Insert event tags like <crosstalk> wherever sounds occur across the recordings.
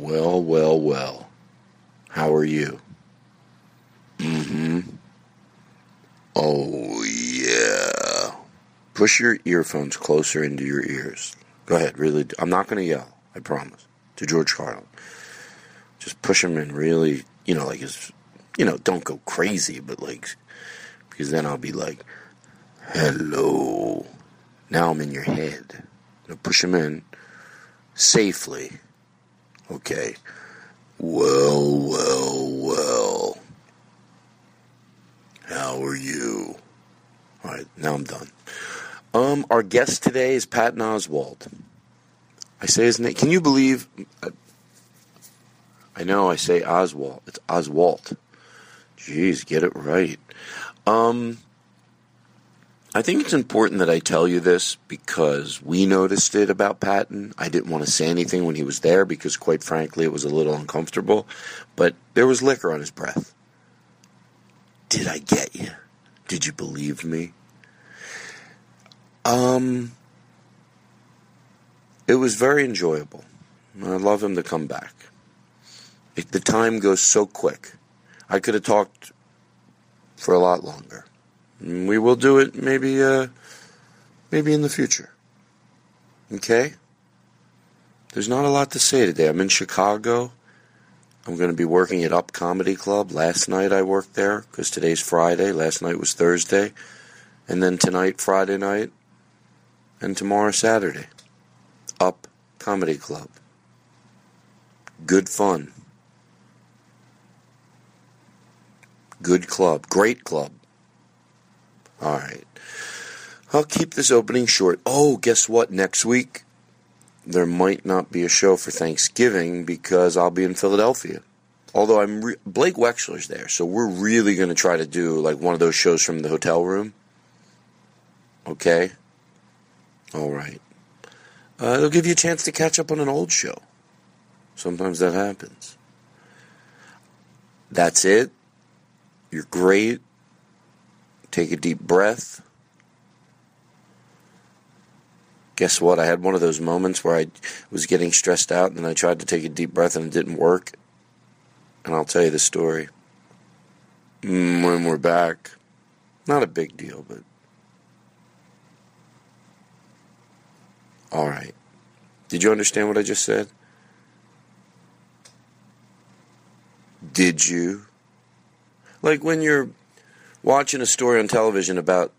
Well, well, well. How are you? Mm-hmm. Oh, yeah. Push your earphones closer into your ears. Go ahead, really. I'm not going to yell, I promise, to George Carlin. Just push them in really, you know, like, it's, you know, don't go crazy, but like, because then I'll be like, hello. Now I'm in your head. Know, push them in safely. Okay. Well, well, well. How are you? All right, now I'm done. Um, our guest today is Patton Oswald. I say his name. Can you believe? I know I say Oswald. It's Oswalt. Jeez, get it right. Um, I think it's important that I tell you this because we noticed it about Patton. I didn't want to say anything when he was there because, quite frankly, it was a little uncomfortable. But there was liquor on his breath. Did I get you? Did you believe me? Um, it was very enjoyable. I'd love him to come back. It, the time goes so quick. I could have talked for a lot longer. We will do it maybe uh, maybe in the future. Okay? There's not a lot to say today. I'm in Chicago. I'm going to be working at Up Comedy Club. Last night I worked there because today's Friday. Last night was Thursday. And then tonight, Friday night. And tomorrow, Saturday. Up Comedy Club. Good fun. Good club. Great club. All right. I'll keep this opening short. Oh, guess what? Next week, there might not be a show for Thanksgiving because I'll be in Philadelphia. Although I'm re- Blake Wexler's there, so we're really going to try to do like one of those shows from the hotel room. Okay. All right. Uh, it'll give you a chance to catch up on an old show. Sometimes that happens. That's it. You're great. Take a deep breath. Guess what? I had one of those moments where I was getting stressed out and then I tried to take a deep breath and it didn't work. And I'll tell you the story. Mm, when we're back. Not a big deal, but. Alright. Did you understand what I just said? Did you? Like when you're watching a story on television about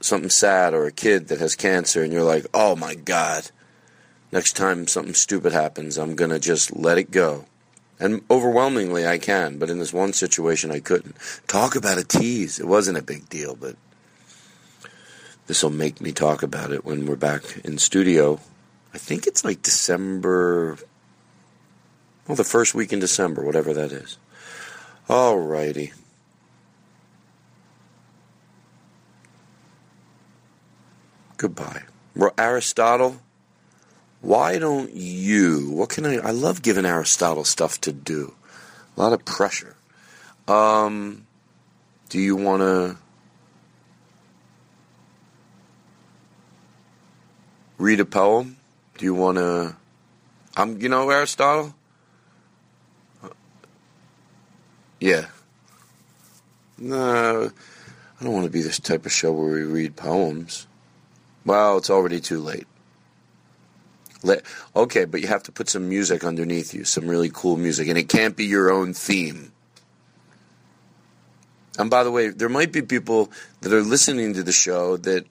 something sad or a kid that has cancer and you're like, oh my God, next time something stupid happens, I'm going to just let it go. And overwhelmingly, I can, but in this one situation, I couldn't. Talk about a tease. It wasn't a big deal, but this will make me talk about it when we're back in studio. I think it's like December, well, the first week in December, whatever that is. All righty. Goodbye. Aristotle why don't you? What can I? I love giving Aristotle stuff to do. A lot of pressure. Um, do you want to read a poem? Do you want to? I'm. You know Aristotle. Yeah. No, I don't want to be this type of show where we read poems. Well, it's already too late. Okay, but you have to put some music underneath you, some really cool music, and it can't be your own theme. And by the way, there might be people that are listening to the show that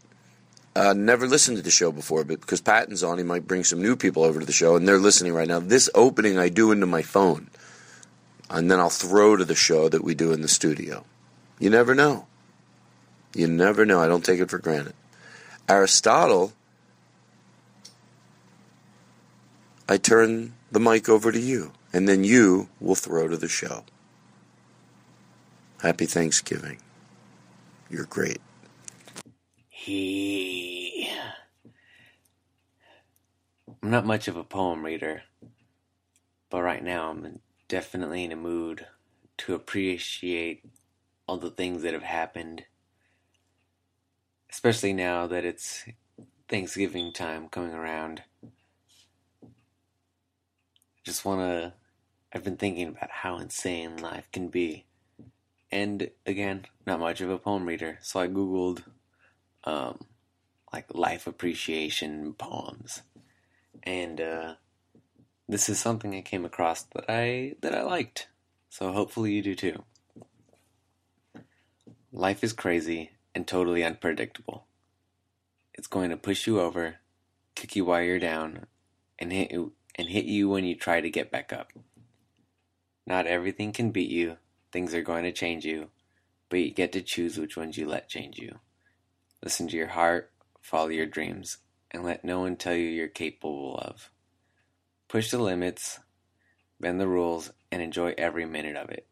uh, never listened to the show before, but because Patton's on, he might bring some new people over to the show, and they're listening right now. This opening I do into my phone, and then I'll throw to the show that we do in the studio. You never know. You never know. I don't take it for granted. Aristotle, I turn the mic over to you, and then you will throw to the show. Happy Thanksgiving. You're great. He. I'm not much of a poem reader, but right now I'm definitely in a mood to appreciate all the things that have happened, especially now that it's Thanksgiving time coming around. I just want to. I've been thinking about how insane life can be. And again, not much of a poem reader, so I googled um, like life appreciation poems, and uh, this is something I came across that I that I liked. So hopefully you do too. Life is crazy and totally unpredictable. It's going to push you over, kick you while you're down, and hit you and hit you when you try to get back up. Not everything can beat you. Things are going to change you, but you get to choose which ones you let change you. Listen to your heart, follow your dreams, and let no one tell you you're capable of. Push the limits, bend the rules, and enjoy every minute of it.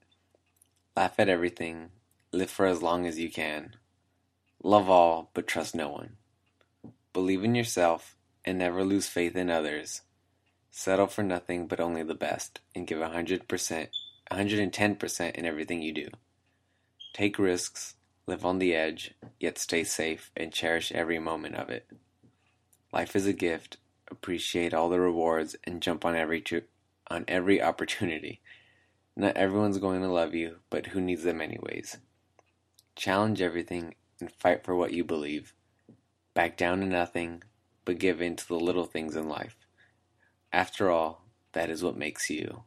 Laugh at everything, live for as long as you can. Love all, but trust no one. Believe in yourself and never lose faith in others. Settle for nothing but only the best and give 100%, 110% in everything you do. Take risks, live on the edge, yet stay safe and cherish every moment of it. Life is a gift. Appreciate all the rewards and jump on every tr- on every <laughs> opportunity. Not everyone's going to love you, but who needs them anyways? Challenge everything and fight for what you believe. Back down to nothing, but give in to the little things in life. After all, that is what makes you.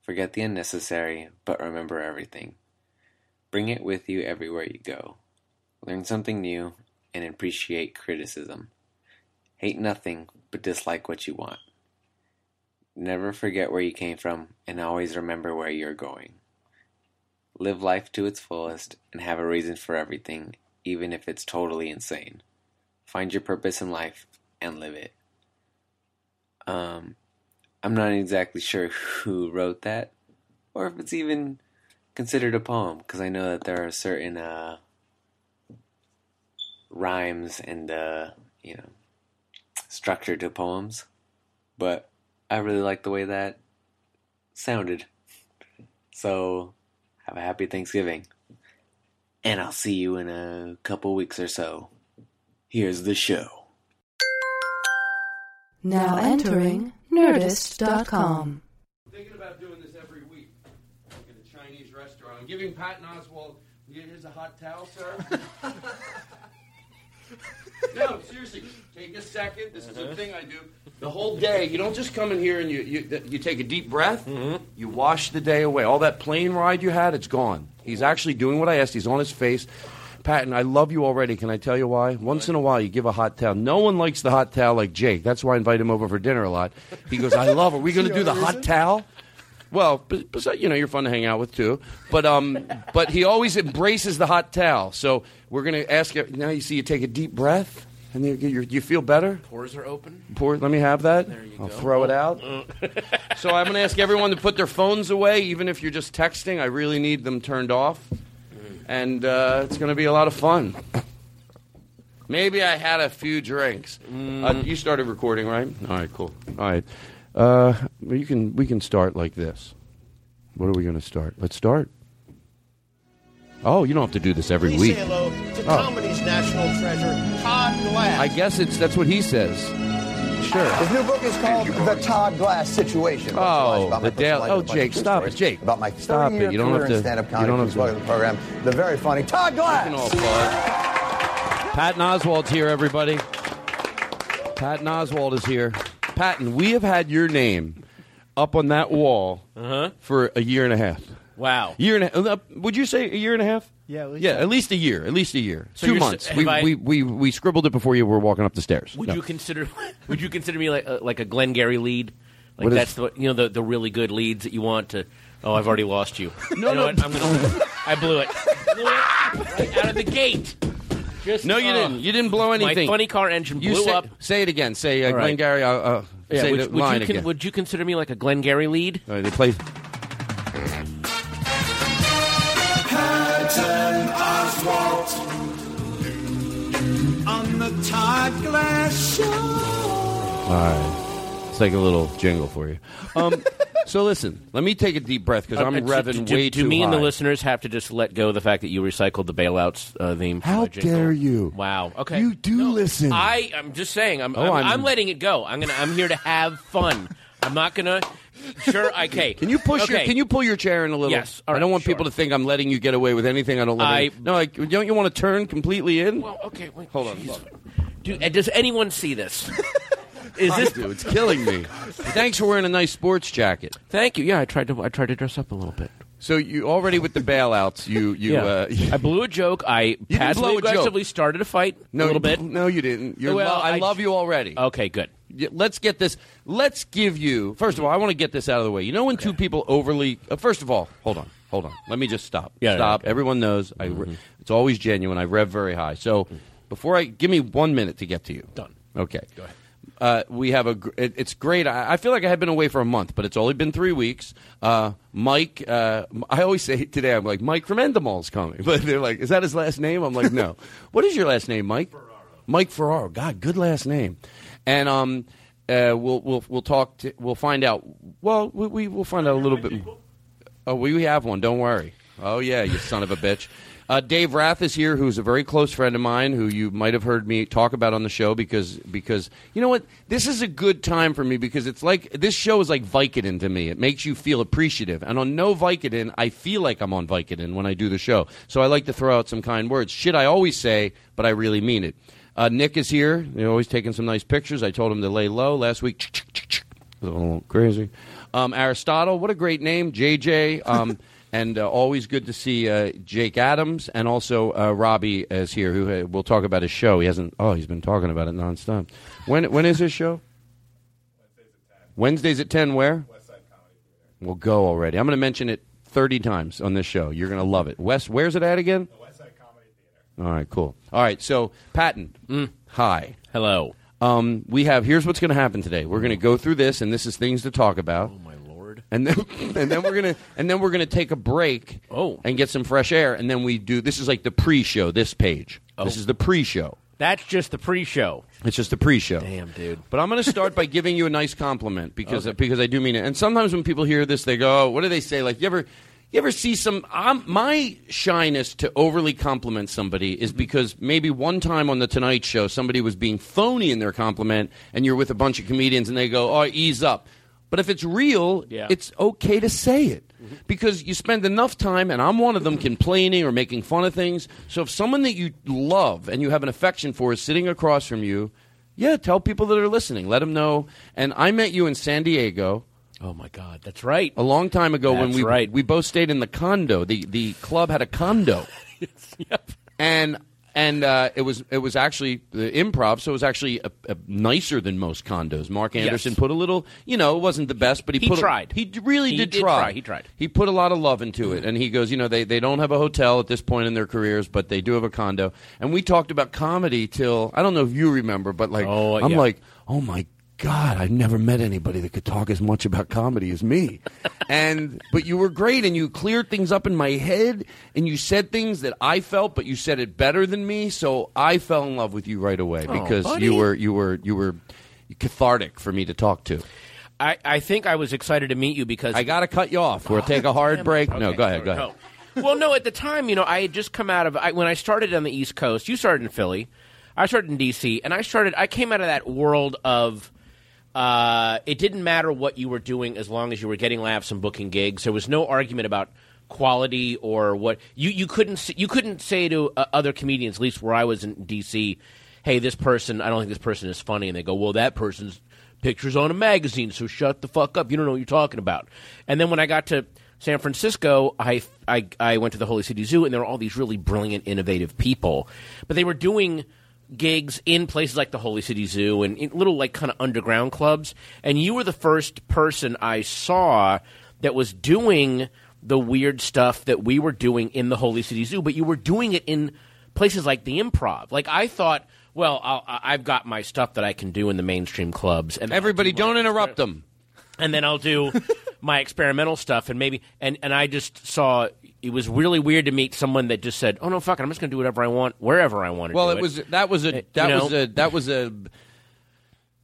Forget the unnecessary, but remember everything. Bring it with you everywhere you go. Learn something new and appreciate criticism. Hate nothing, but dislike what you want. Never forget where you came from and always remember where you're going. Live life to its fullest and have a reason for everything, even if it's totally insane. Find your purpose in life and live it. Um, I'm not exactly sure who wrote that, or if it's even considered a poem, because I know that there are certain uh, rhymes and uh, you know structure to poems, but I really like the way that sounded. So, have a happy Thanksgiving, and I'll see you in a couple weeks or so. Here's the show. Now entering Nerdist.com. I'm thinking about doing this every week like in a Chinese restaurant. I'm giving Patton Oswald. Here's a hot towel, sir. <laughs> no, seriously, take a second. This is a uh-huh. thing I do the whole day. You don't just come in here and you you, you take a deep breath. Mm-hmm. You wash the day away. All that plane ride you had, it's gone. He's actually doing what I asked. He's on his face. Patton, I love you already. Can I tell you why? Once in a while, you give a hot towel. No one likes the hot towel like Jake. That's why I invite him over for dinner a lot. He goes, I love it. Are we going to do the hot towel? Well, but, but, you know, you're fun to hang out with too. But um, but he always embraces the hot towel. So we're going to ask you now. You see, you take a deep breath, and you, you, you feel better. Pores are open. Pour, let me have that. There you I'll go. throw it out. <laughs> so I'm going to ask everyone to put their phones away, even if you're just texting. I really need them turned off, and uh, it's going to be a lot of fun. Maybe I had a few drinks. Uh, you started recording, right? All right, cool. All right, uh, you can we can start like this. What are we going to start? Let's start. Oh, you don't have to do this every Please week. say hello to Oh. comedy's national treasure, Todd Glass. I guess it's that's what he says. Sure. His new book is called The Todd Glass Situation. Oh, the Dale- oh, and a bunch Jake, stop it, Jake. About my Stop it. You don't have to- in stand-up you don't have to- welcome the program, the very funny Todd Glass. We can all applaud. Patton Oswald's here, everybody. Patton Oswald is here. Patton, we have had your name up on that wall Uh-huh. for a year and a half. Wow. Year and a half. Would you say a year and a half? Yeah, at least yeah, at least a year. At least a year. So 2 you're s- months. have We, I- we, we, we scribbled it before you were walking up the stairs. Would No. you consider <laughs> Would you consider me like uh, like a Glengarry lead? Like What is- that's the you know the the really good leads that you want to. Oh, I've already lost you. <laughs> No, you know no. What? I'm gonna. I blew it. Blew it right out of the gate. Just, No, you oh. didn't. You didn't blow anything. My funny car engine You blew say, up. Say it again. Say uh, All right. Glengarry. Uh, uh, Yeah, say would, the would line you con- again. would you consider me like a Glengarry lead? All right, they play. Patton Oswalt on the Todd Glass Show. All right. It's like a little jingle for you. Um, <laughs> so listen, let me take a deep breath because I'm Uh, uh, revving do, way do too me and the high. listeners have to just let go of the fact that you recycled the bailouts uh, theme? from How my jingle? dare you? Wow. Okay. You do listen. I I'm just saying. I'm, Oh, I'm, I'm- I'm letting it go. I'm gonna. I'm here to have fun. I'm not gonna. Sure. Okay. Can you push your? Can you pull your chair in a little? Yes. All I don't want sure. people to think I'm letting you get away with anything. I don't. Let I- any- no, like, don't you want to turn completely in? Well, okay. Wait, Hold on. Do, uh, does anyone see this? <laughs> Is this? do. It's killing me. Thanks for wearing a nice sports jacket. Thank you. Yeah, I tried to. I tried to dress up a little bit. So you already with the bailouts. You you. yeah. Uh, I blew a joke. I didn't passively blow a joke. aggressively started a fight no, a little bit. No, you didn't. You're Well, lo- I, I- love you already. Okay, good. Let's get this. Let's give you. First of all, I want to get this out of the way. You know when two people overly. Uh, first of all, hold on, hold on. Let me just stop. Yeah, yeah, stop. okay. Everyone knows. I. re- It's always genuine. I rev very high. So before I give me one minute to get to you. Done. Okay. Go ahead. Uh, we have a. gr- It, it's great. I, I feel like I have been away for a month, but it's only been three weeks. Uh, Mike. Uh, I always say today, I'm like Mike from Endemol's coming, <laughs> but they're like, "Is that his last name?" I'm like, "No." <laughs> what is your last name, Mike? Mike Ferraro. God, good last name. And um, uh, we'll we'll we'll talk. To, we'll find out. Well, we, we will find out a little bit. Oh, we have one. Don't worry. Oh yeah, you son of a bitch. <laughs> Uh, Dave Rath is here, who's a very close friend of mine, who you might have heard me talk about on the show because because you know what, this is a good time for me because it's like this show is like Vicodin to me. It makes you feel appreciative, and on no Vicodin, I feel like I'm on Vicodin when I do the show. So I like to throw out some kind words. Shit, I always say, but I really mean it. Uh, Nick is here. They're always taking some nice pictures. I told him to lay low last week. A little crazy. Um, Aristotle, what a great name. JJ, um, <laughs> and uh, always good to see uh, Jake Adams, and also uh, Robbie is here, who uh, we'll talk about his show. He hasn't. Oh, he's been talking about it nonstop. When when is his show? Wednesdays at ten. Where? Westside comedy. We'll go already. I'm going to mention it 30 times on this show. You're going to love it. West, where's it at again? The West Side Comedy Theater. All right, cool. All right, so Patton, hi. Hello. Um, we have here's what's going to happen today. We're going to go through this, and this is things to talk about. Oh my lord! And then <laughs> and then we're gonna and then we're gonna take a break. Oh. and get some fresh air, and then we do. This is like the pre-show. This page. This is the pre-show. That's just the pre-show. It's just the pre-show. Damn, dude. But I'm going to start by giving you a nice compliment because <laughs> because I do mean it. And sometimes when people hear this, they go, oh, "What do they say?" Like you ever you ever see some? I'm, my shyness to overly compliment somebody is because maybe one time on the Tonight Show somebody was being phony in their compliment, and you're with a bunch of comedians, and they go, "Oh, ease up." But if it's real, Yeah. it's okay to say it mm-hmm. because you spend enough time, and I'm one of them, complaining or making fun of things. So if someone that you love and you have an affection for is sitting across from you, yeah, tell people that are listening. Let them know. And I met you in San Diego Oh my God, that's right. a long time ago when That's we right. we both stayed in the condo. The the club had a condo, <laughs> yep. and and uh, it was it was actually the improv, so it was actually a, a nicer than most condos. Mark Anderson Yes. put a little, you know, it wasn't the best, but he, He put a- tried. he really He did, did try. try. He tried. He put a lot of love into it, and he goes, you know, they they don't have a hotel at this point in their careers, but they do have a condo. And we talked about comedy till I don't know if you remember, but like Oh, I'm yeah. like, oh my God, I've never met anybody that could talk as much about comedy as me. and but you were great, and you cleared things up in my head, and you said things that I felt, but you said it better than me. So I fell in love with you right away Oh, because buddy. you were you were you were cathartic for me to talk to. I, I think I was excited to meet you because I got to cut you off. We'll take a hard break. no, go ahead. Go ahead. no. well, no, at the time, you know, I had just come out of I, when I started on the East Coast. You started in Philly. I started in D.C. and I started. I came out of that world of. Uh, it didn't matter what you were doing as long as you were getting laughs and booking gigs. There was no argument about quality or what you you couldn't you couldn't say to uh, other comedians, at least where I was in D.C. Hey, this person, I don't think this person is funny, and they go, well, that person's pictures on a magazine, so shut the fuck up. You don't know what you're talking about. And then when I got to San Francisco, I, I, I went to the Holy City Zoo, and there were all these really brilliant, innovative people. But they were doing gigs in places like the Holy City Zoo and in little, like, kind of underground clubs. And you were the first person I saw that was doing the weird stuff that we were doing in the Holy City Zoo, but you were doing it in places like the improv. Like, I thought. Well, I'll, I- I've got my stuff that I can do in the mainstream clubs, and Everybody, don't interrupt them. and then I'll do <laughs> my experimental stuff, and maybe and and I just saw it was really weird to meet someone that just said, "Oh no, fuck it, I'm just going to do whatever I want, wherever I want to." Well, do it was that was a Uh, that you was know? a that was a.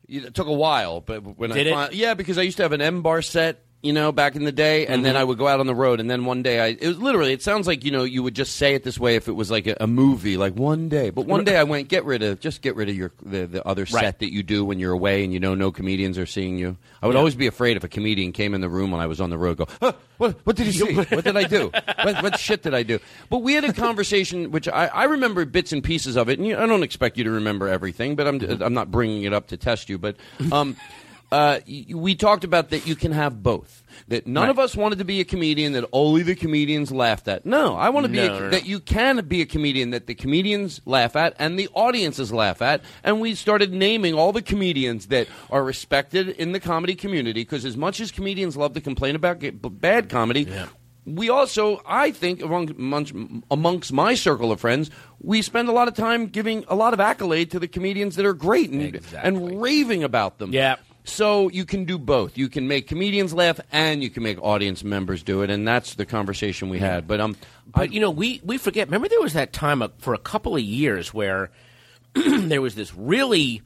It took a while, but when Did I it? yeah, because I used to have an M bar set, you know, back in the day, and then Mhm. I would go out on the road, and then one day I it was literally it sounds like you know you would just say it this way if it was like a, a movie, like one day, but one day I went get rid of just get rid of your the, the other set Right. that you do when you're away and you know no comedians are seeing you. I would Yeah. always be afraid if a comedian came in the room when I was on the road, go, huh, what what did he see? what did I do? <laughs> What, what shit did I do? But we had a conversation, which I, I remember bits and pieces of it, and you, I don't expect you to remember everything, but I'm I'm not bringing it up to test you, but. Um, uh, we talked about that you can have both. That none Right. of us wanted to be a comedian that only the comedians laughed at. No, I want to be No, a, no, no. that you can be a comedian that the comedians laugh at and the audiences laugh at. And we started naming all the comedians that are respected in the comedy community because as much as comedians love to complain about bad comedy. We also, I think, among, amongst, amongst my circle of friends, we spend a lot of time giving a lot of accolade to the comedians that are great and, and raving about them. Yeah. So you can do both. You can make comedians laugh, and you can make audience members do it, and that's the conversation we had. But um, But you know, we we forget. Remember, there was that time for a couple of years where <clears throat> there was this really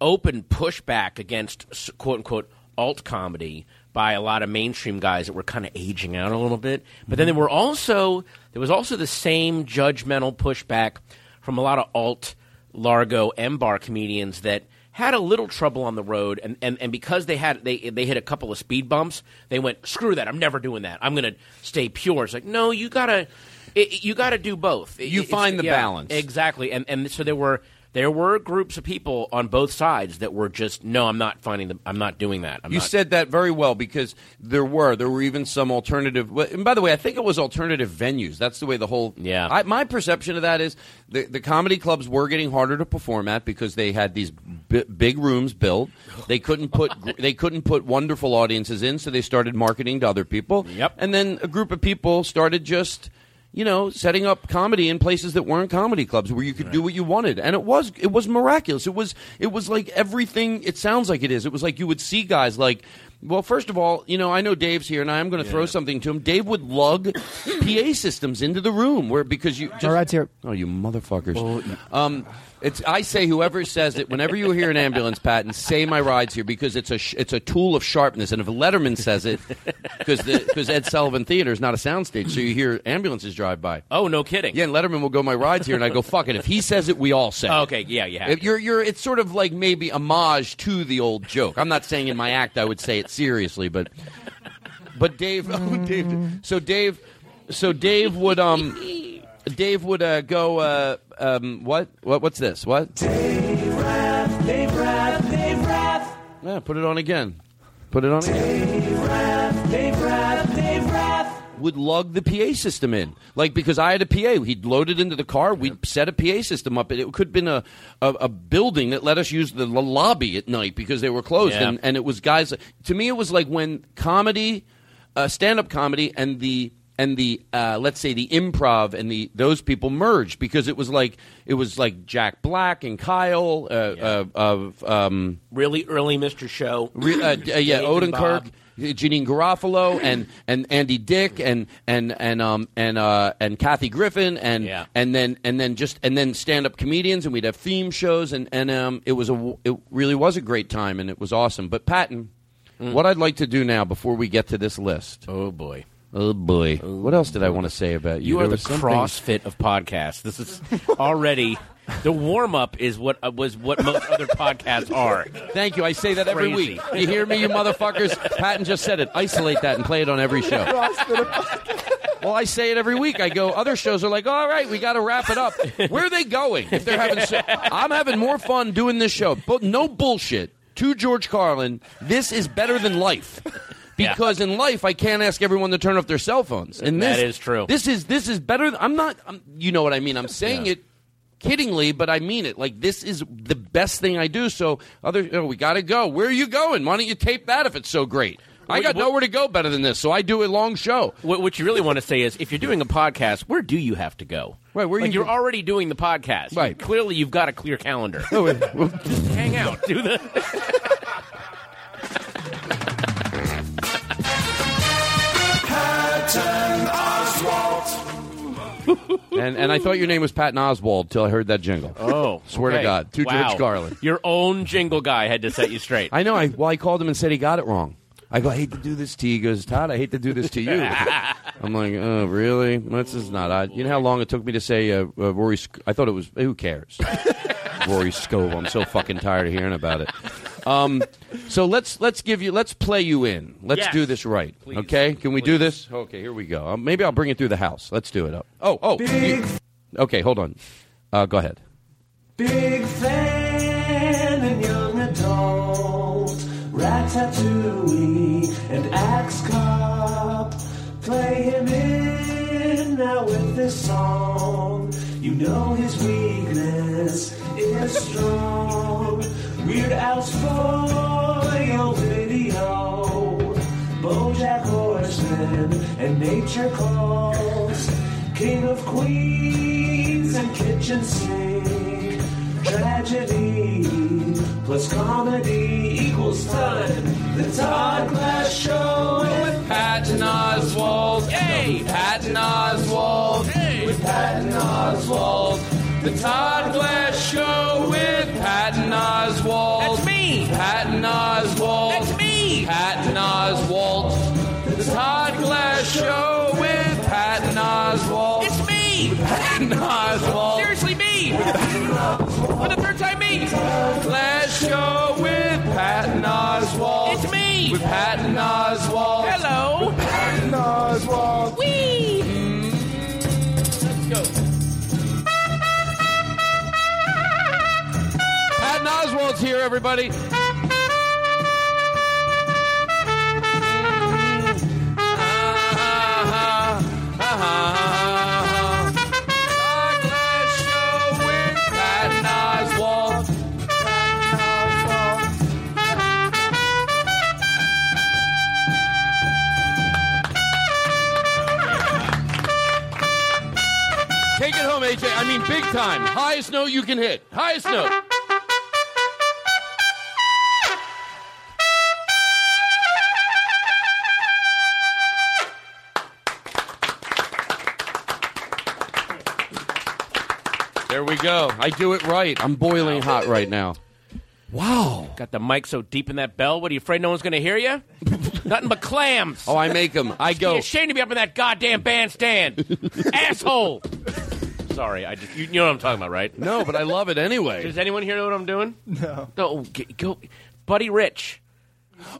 open pushback against quote unquote alt comedy by a lot of mainstream guys that were kind of aging out a little bit. But then there were also there was also the same judgmental pushback from a lot of alt Largo M bar comedians that had a little trouble on the road and, and, and because they had they they hit a couple of speed bumps, they went, Screw that, I'm never doing that. I'm gonna stay pure. It's like, no, you gotta it, you gotta do both. You It's- find the yeah, balance. Exactly. And and so there were there were groups of people on both sides that were just no, I'm not finding the I'm not doing that. I'm you not, said that very well because there were there were even some alternative. And by the way, I think it was alternative venues. That's the way the whole. Yeah. I, my perception of that is the the comedy clubs were getting harder to perform at because they had these bi- big rooms built. They couldn't put they couldn't put wonderful audiences in, so they started marketing to other people. Yep. And then a group of people started just. You know, setting up comedy in places that weren't comedy clubs where you could do what you wanted, and it was it was miraculous. It was it was like everything. It sounds like it is. It was like you would see guys like well, first of all, you know, I know Dave's here, and I'm going to throw something to him. Dave would lug PA systems into the room where because you just, My ride's here. Oh, you motherfuckers! Um, it's I say whoever says it whenever you hear an ambulance, Patton, say my ride's here because it's a sh- it's a tool of sharpness, and if Letterman says it, because because Ed Sullivan Theater is not a soundstage, so you hear ambulances drive by. Oh, no kidding. Yeah, and Letterman will go my ride's here, and I go fuck it. If he says it, we all say. it. Oh, okay, yeah, yeah. If you're, you're, it's sort of like maybe homage to the old joke. I'm not saying in my act I would say it seriously, but, but Dave, <laughs> oh, Dave. So Dave, so Dave would, um, Dave would uh, go, uh, um, what, what, what's this? What? Dave Rath, Dave Rath, Dave Rath. Yeah, put it on again. Put it on again. Dave Rath, Dave Rath, Dave Rath. would lug the PA system in. Like because I had a PA, he'd load it into the car. We'd set a PA system up. It could have been a, a a building that let us use the lo- lobby at night because they were closed. Yeah. And, and it was guys. To me, it was like when comedy, uh, stand up comedy, and the and the uh, let's say the improv and the those people merged because it was like it was like Jack Black and Kyle uh, uh, of um, really early Mr. Show. Re- uh, uh, yeah, Odenkirk. Janeane Garofalo, and and Andy Dick, and and and um and uh and Kathy Griffin, and Yeah. and then and then just and then stand up comedians, and we'd have theme shows, and and um it was a it really was a great time, and it was awesome. But Patton, what I'd like to do now before we get to this list. Oh boy. Oh boy! What else did I want to say about you? You are the was something- CrossFit of podcasts. This is already the warm up is what uh, was what most other podcasts are. Thank you. I say that every Crazy. week. You hear me, you motherfuckers? Patton just said it. Isolate that and play it on every show. Well, I say it every week. I go. Other shows are like, all right, we got to wrap it up. Where are they going? If they're having, so- I'm having more fun doing this show. But no bullshit. To George Carlin, this is better than life. Because in life, I can't ask everyone to turn off their cell phones. And this That is true. This is this is better. I'm not. I'm, you know what I mean. I'm saying Yeah. it kiddingly, but I mean it. Like this is the best thing I do. So other, oh, we got to go. Where are you going? Why don't you tape that if it's so great? I got nowhere to go better than this, so I do a long show. What, what you really want to say is, if you're doing a podcast, where do you have to go? Right, where like you- you're already doing the podcast. Right. Clearly, you've got a clear calendar. <laughs> Oh, Just <laughs> hang out. Do the. <laughs> and and I thought your name was Patton Oswald till I heard that jingle. Oh, swear to. God, to Wow. George Carlin. Your own jingle guy had to set you straight. I know. I well, I called him and said he got it wrong. I go, I hate to do this to you. He goes, Todd, I hate to do this to you. <laughs> I'm like, oh, really? This is not odd. You know how long it took me to say uh, uh, Rory? Sc- I thought it was. Who cares? <laughs> Rory Scovel. I'm so fucking tired of hearing about it. Um, so let's let's give you let's play you in. Let's Yes. do this right. Please. Okay? Can we do this? Okay, here we go. Um, maybe I'll bring it through the house. Let's do it. up. Oh, oh. you- okay, hold on. Uh, go ahead. Big fan and young adult. Ratatouille and Axe Cop. Play him in now with this song. You know his weakness is strong. Weird Al's for video. Bojack Horseman and Nature Calls. King of Queens and Kitchen Sink. Tragedy plus comedy equals time. The Todd Glass Show with Patton Oswald. Hey, Patton Oswald. With Patton Oswald. The Todd Glass Show Oswald. Seriously, me. For the third time, me. Glass Show with Patton Oswald. It's me. With Patton Oswald. Hello. Patton Oswald. Wee. Let's go. Patton Oswald's here, everybody. Mean, big time. Highest note you can hit. Highest note. There we go. I do it right. I'm boiling hot right now. Wow. Got the mic so deep in that bell. What are you afraid no one's going to hear you? <laughs> Nothing but clams. Oh, I make them. I Be go. ashamed to be up in that goddamn bandstand, <laughs> asshole. Sorry, I just you, you know what I'm talking about, right? No, but I love it anyway. Does anyone here know what I'm doing? No. No, g- go, Buddy Rich.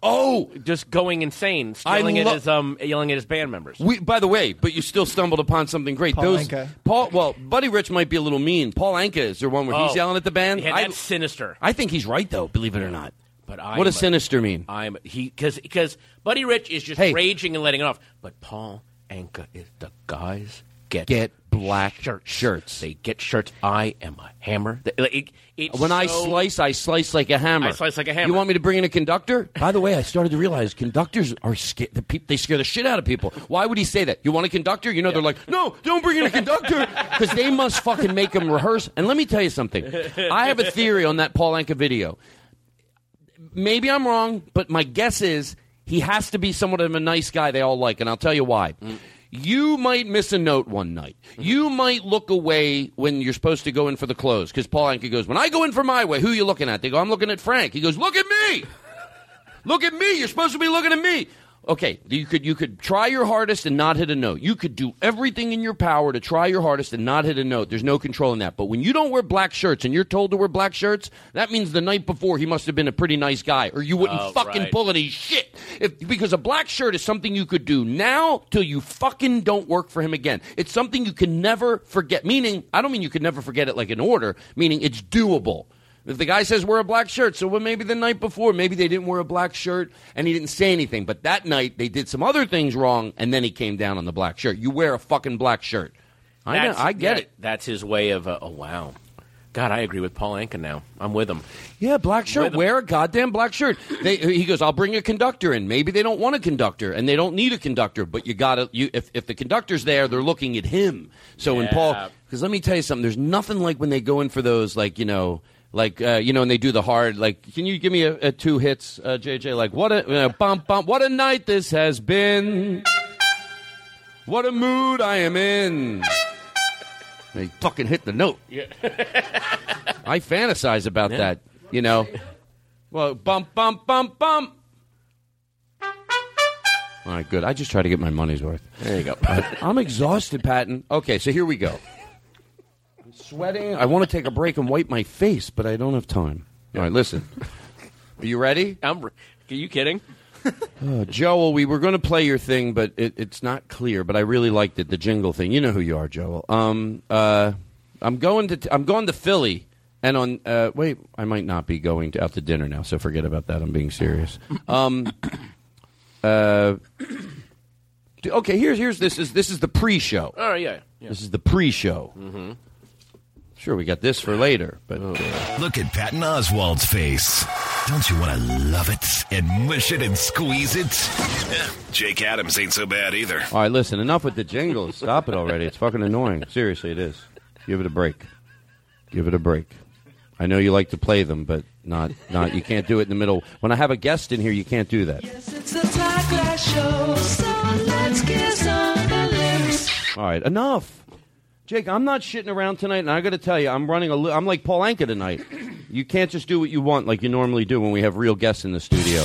Oh, just going insane, I yelling at his um, yelling at his band members. We, by the way, but you still stumbled upon something great. Paul Those Anka. Paul, well, Buddy Rich might be a little mean. Paul Anka is there one where he's Oh. yelling at the band? Yeah, I- that's sinister. I think he's right though. Believe it or not. But I'm what does sinister mean? I'm he because because Buddy Rich is just Hey. raging and letting it off. But Paul Anka is the guy's get get black shirts. shirts. They get shirts. I am a hammer. They- like, it- it's When I slice, I slice like a hammer. I slice like a hammer. You want me to bring in a conductor? By the way, I started to realize conductors are sca- the peop they scare the shit out of people. Why would he say that? You want a conductor? You know, they're like, no, don't bring in a conductor <laughs> because they must fucking make them rehearse. And let me tell you something. I have a theory on that Paul Anka video. Maybe I'm wrong, but my guess is he has to be somewhat of a nice guy they all like, and I'll tell you why. Mm. You might miss a note one night. You might look away when you're supposed to go in for the close because Paul Anka goes, "When I go in for my way, who are you looking at?" They go, "I'm looking at Frank." He goes, "Look at me, <laughs> look at me. You're supposed to be looking at me." Okay, you could you could try your hardest and not hit a note. You could do everything in your power to try your hardest and not hit a note. There's no control in that. But when you don't wear black shirts and you're told to wear black shirts, that means the night before he must have been a pretty nice guy, or you wouldn't Oh, fucking right. pull any shit. If, because a black shirt is something you could do now till you fucking don't work for him again. It's something you can never forget. Meaning, I don't mean you can never forget it like an order. Meaning, it's doable. If the guy says wear a black shirt, so well, maybe the night before, maybe they didn't wear a black shirt and he didn't say anything. But that night they did some other things wrong, and then he came down on the black shirt. You wear a fucking black shirt. I know, I get yeah, it. That's his way of. Uh, oh wow, God, I agree with Paul Anka now. I'm with him. Yeah, black shirt. Wear a goddamn black shirt. They, he goes, I'll bring a conductor in. Maybe they don't want a conductor and they don't need a conductor, but you gotta. You if if the conductor's there, they're looking at him. So when Paul, because let me tell you something. There's nothing like when they go in for those, like you know. Like uh, you know, and they do the hard. Like, can you give me a, a two hits, uh, JJ? Like, what a uh, bump bump. What a night this has been. What a mood I am in. They fucking hit the note. Yeah. <laughs> I fantasize about that, you know. Well, bump, bump, bump, bump. All right, good. I just try to get my money's worth. There you go. I'm exhausted, Patton. Okay, so here we go. I'm sweating. I want to take a break and wipe my face, but I don't have time. All right, listen. Are you ready? I'm. Are you kidding? <laughs> Uh, Joel, we were going to play your thing, but it, it's not clear. But I really liked it, the jingle thing. You know who you are, Joel. Um, uh, I'm going to t- I'm going to Philly, and on uh, wait, I might not be going to, out to dinner now, so forget about that. I'm being serious. Um, <coughs> uh, okay, here's here's this is this is the pre-show. All right, yeah. yeah. This is the pre-show. Mm-hmm. Sure, we got this for later, but uh, Look at Patton Oswald's face. Don't you want to love it and mush it and squeeze it? <laughs> Jake Adams ain't so bad either. All right, listen, enough with the jingles. Stop it already. It's fucking annoying. Seriously, it is. Give it a break. Give it a break. I know you like to play them, but not not you can't do it in the middle. When I have a guest in here, you can't do that. It's the Todd Glass Show, so let's kiss on the lips. All right, enough. Jake, I'm not shitting around tonight, and I got to tell you, I'm running a. Li- I'm like Paul Anka tonight. You can't just do what you want like you normally do when we have real guests in the studio.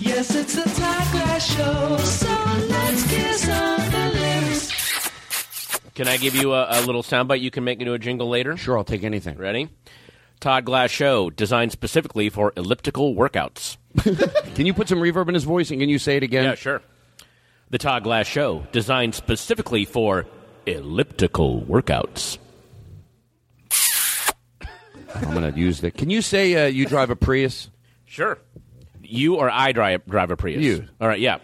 Yes, it's the Todd Glass Show, so let's kiss on the lips. Can I give you a, a little soundbite you can make into a jingle later? Sure, I'll take anything. Ready? Todd Glass Show, designed specifically for elliptical workouts. <laughs> Can you put some reverb in his voice, and can you say it again? Yeah, sure. The Todd Glass Show, designed specifically for elliptical workouts. I'm going to use that. Can you say uh, you drive a Prius? Sure. You or I drive, drive a Prius? You. All right, yeah.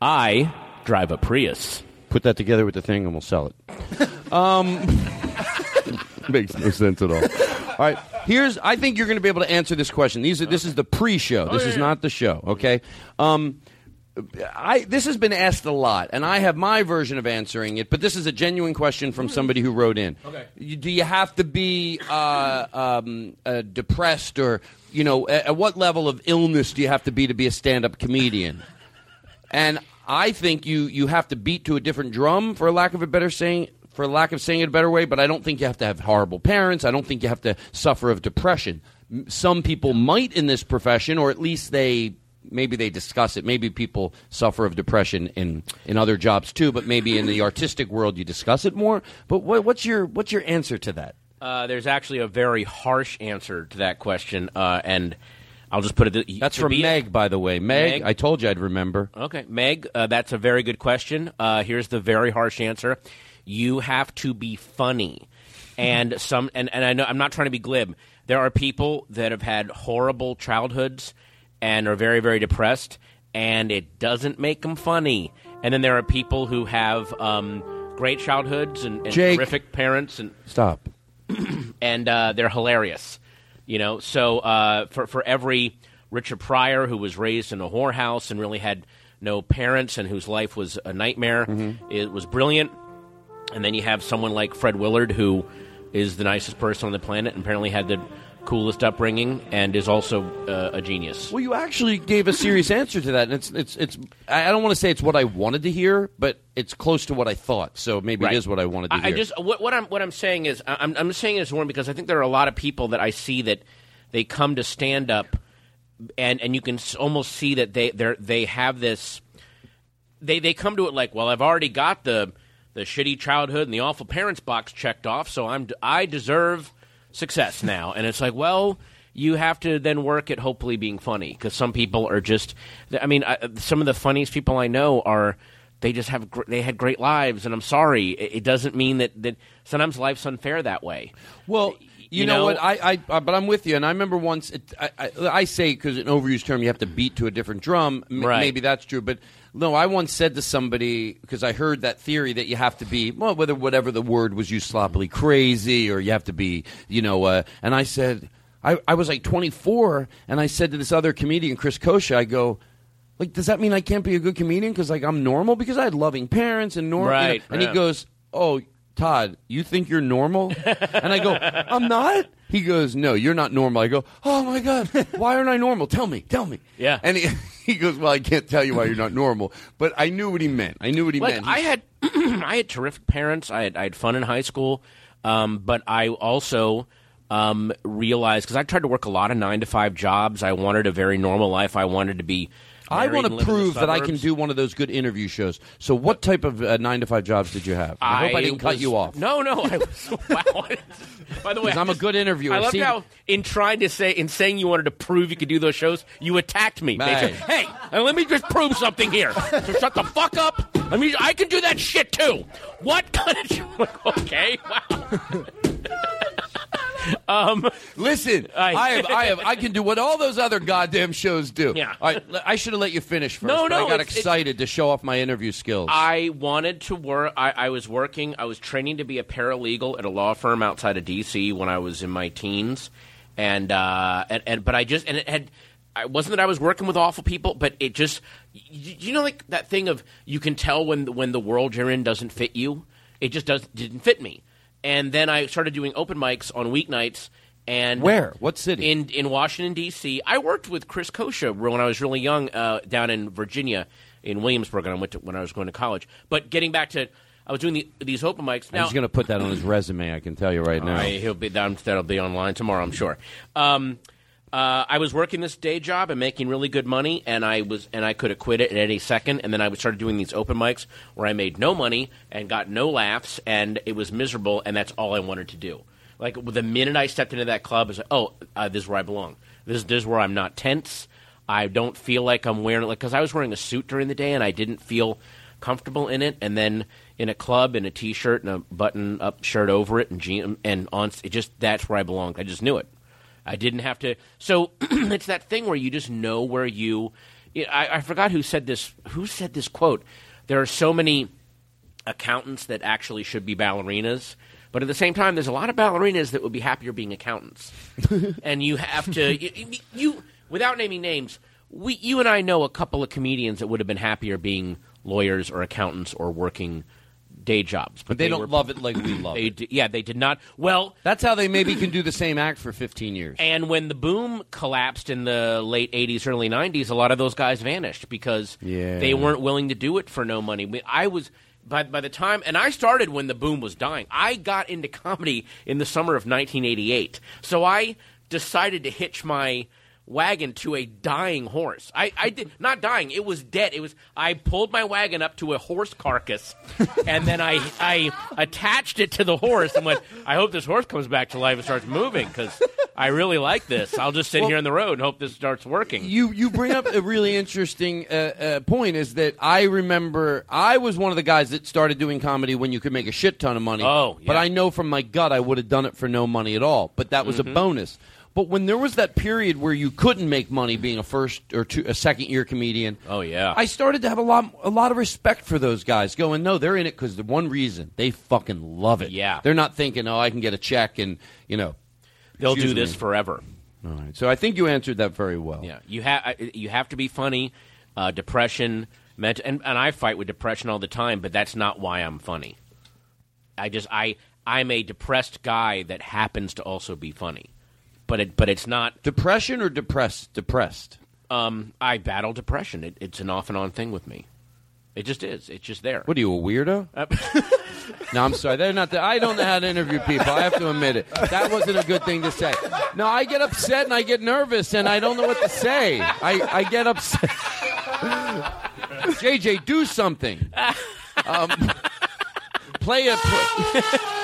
I drive a Prius. Put that together with the thing, and we'll sell it. Um, <laughs> makes no sense at all. All right, here's. I think you're going to be able to answer this question. These are. This is the pre-show. This is not the show. Okay. Um, I this has been asked a lot, and I have my version of answering it. But this is a genuine question from somebody who wrote in. Okay. You- Do you have to be uh, um, uh, depressed, or you know, at, at what level of illness do you have to be to be a stand-up comedian? And I think you you have to beat to a different drum, for lack of a better saying, for lack of saying it a better way. But I don't think you have to have horrible parents. I don't think you have to suffer of depression. M- Some people might in this profession, or at least they maybe they discuss it. Maybe people suffer of depression in in other jobs too. But maybe in the artistic world you discuss it more. But what, what's your what's your answer to that? Uh, there's actually a very harsh answer to that question, uh, and I'll just put it. th- That's from Meg, by the way. Meg, Meg? I told you I'd remember. Okay, Meg, uh, that's a very good question. Uh, here's the very harsh answer: you have to be funny, and some, and, and I know I'm not trying to be glib. There are people that have had horrible childhoods and are very, very depressed, and it doesn't make them funny. And then there are people who have um, great childhoods and, and Jake. terrific parents and Stop. <clears throat> and uh, they're hilarious. You know, so uh, for for every Richard Pryor who was raised in a whorehouse and really had no parents and whose life was a nightmare, it was brilliant. And then you have someone like Fred Willard who is the nicest person on the planet and apparently had the coolest upbringing and is also uh, a genius. Well, you actually gave a serious answer to that, and it's it's it's. I don't want to say it's what I wanted to hear, but it's close to what I thought. So maybe Right. it is what I wanted to I, hear. I just what, what I'm what I'm saying is I'm I'm saying this one because I think there are a lot of people that I see that they come to stand up, and and you can almost see that they they they have this. They they come to it like, well, I've already got the the shitty childhood and the awful parents box checked off, so I'm I deserve success now, and it's like, well. You have to then work at hopefully being funny because some people are just. I mean, I, some of the funniest people I know are they just have gr- they had great lives, and I'm sorry, it, it doesn't mean that that sometimes life's unfair that way. Well, you, you know, know- what? I, I, uh, but I'm with you, and I remember once. It, I, I, I say because an overused term, you have to beat to a different drum. M- Right. Maybe that's true, but no. I once said to somebody because I heard that theory that you have to be well, whether whatever the word was used sloppily, crazy, or you have to be, you know. Uh, and I said, I, I was like 24, and I said to this other comedian, Chris Kosha, I go. Like, does that mean I can't be a good comedian because, like, I'm normal? Because I had loving parents and normal. Right, and yeah. he goes, "Oh, Todd, you think you're normal?" and I go, "I'm not." He goes, "No, you're not normal." I go, "Oh my god, <laughs> why aren't I normal? Tell me, tell me." Yeah. And he, <laughs> he goes, "Well, I can't tell you why you're not normal, but I knew what he meant. I knew what he like meant." I had <clears throat> I had terrific parents. I had I had fun in high school, um, but I also um, realized because I tried to work a lot of nine to five jobs. I wanted a very normal life. I wanted to be. I want to live in the prove that I can do one of those good interview shows. So, what type of uh, nine to five jobs did you have? I, hope I didn't cut you off. No, no. I was, <laughs> wow. By the way, I'm a good interviewer. I love See- how in trying to say in saying you wanted to prove you could do those shows, you attacked me. Hey, and let me just prove something here. So shut the fuck up. I mean, I can do that shit too. What <laughs> kind of? okay, wow. <laughs> um, Listen, <laughs> I- I, have, I have, I can do what all those other goddamn shows do. Yeah. All right, l- I should have let you finish first. No, but no, I got excited to show off my interview skills. I wanted to work. I, I was working. I was training to be a paralegal at a law firm outside of D.C. when I was in my teens, and uh, and, and but I just and it had. I wasn't that I was working with awful people, but it just you, you know like that thing of you can tell when the, when the world you're in doesn't fit you. It just does didn't fit me, and then I started doing open mics on weeknights. And Where? What city? In in Washington D.C. I worked with Chris Kosha when I was really young uh, down in Virginia in Williamsburg, and I went to, when I was going to college. But getting back to, I was doing the, these open mics. Now He's going to put that on his resume. I can tell you right now. I- he'll be that'll be online tomorrow, I'm sure. Um, uh, I was working this day job and making really good money, and I was and I could have quit it at any second. And then I started doing these open mics where I made no money and got no laughs, and it was miserable. And that's all I wanted to do. Like the minute I stepped into that club, I was like, "Oh, uh, this is where I belong. This, this is where I'm not tense. I don't feel like I'm wearing like because I was wearing a suit during the day and I didn't feel comfortable in it. And then in a club in a t-shirt and a button-up shirt over it and and on it just that's where I belonged. I just knew it. I didn't have to. So <clears throat> it's that thing where you just know where you. I, I forgot who said this. Who said this quote? There are so many accountants that actually should be ballerinas. But at the same time, there's a lot of ballerinas that would be happier being accountants. <laughs> and you have to you, you without naming names. We, you and I know a couple of comedians that would have been happier being lawyers or accountants or working day jobs. but they, don't were- love it like we <clears throat> love They it. yeah, they did not. Well, That's how they maybe can do the same act for 15 years. and when the boom collapsed in the late 80s, early 90s, a lot of those guys vanished because Yeah. they weren't willing to do it for no money. I was. By, by the time, and I started when the boom was dying. I got into comedy in the summer of 1988. So I decided to hitch my wagon to a dying horse. I, I did not dying; it was dead. It was. I pulled my wagon up to a horse carcass, <laughs> and then I I attached it to the horse and went. I hope this horse comes back to life and starts moving because I really like this. I'll just sit here on the road and hope this starts working. You you bring up a really interesting uh, uh, point. Is that I remember I was one of the guys that started doing comedy when you could make a shit ton of money. Oh, but. I know from my gut I would have done it for no money at all. But that was Mm-hmm. a bonus. But when there was that period where you couldn't make money being a first or two, a second year comedian, Oh yeah. I started to have a lot a lot of respect for those guys. Going, no, they're in it because the one reason they fucking love it. Yeah. they're not thinking, oh, I can get a check and you know They'll do this me. forever. All right, so I think you answered that very well. Yeah, you have you have to be funny. Uh, depression, ment- and and I fight with depression all the time, but that's not why I'm funny. I just I I'm a depressed guy that happens to also be funny, but it but it's not depression or depressed. Depressed. Um, I battle depression. It, it's an off and on thing with me. It just is. It's just there. What are you, a weirdo? <laughs> <laughs> no, I'm sorry. They're not. The, I don't know how to interview people. I have to admit it. That wasn't a good thing to say. No, I get upset and I get nervous and I don't know what to say. I, I get upset. <laughs> JJ, do something. Um, play a. Play.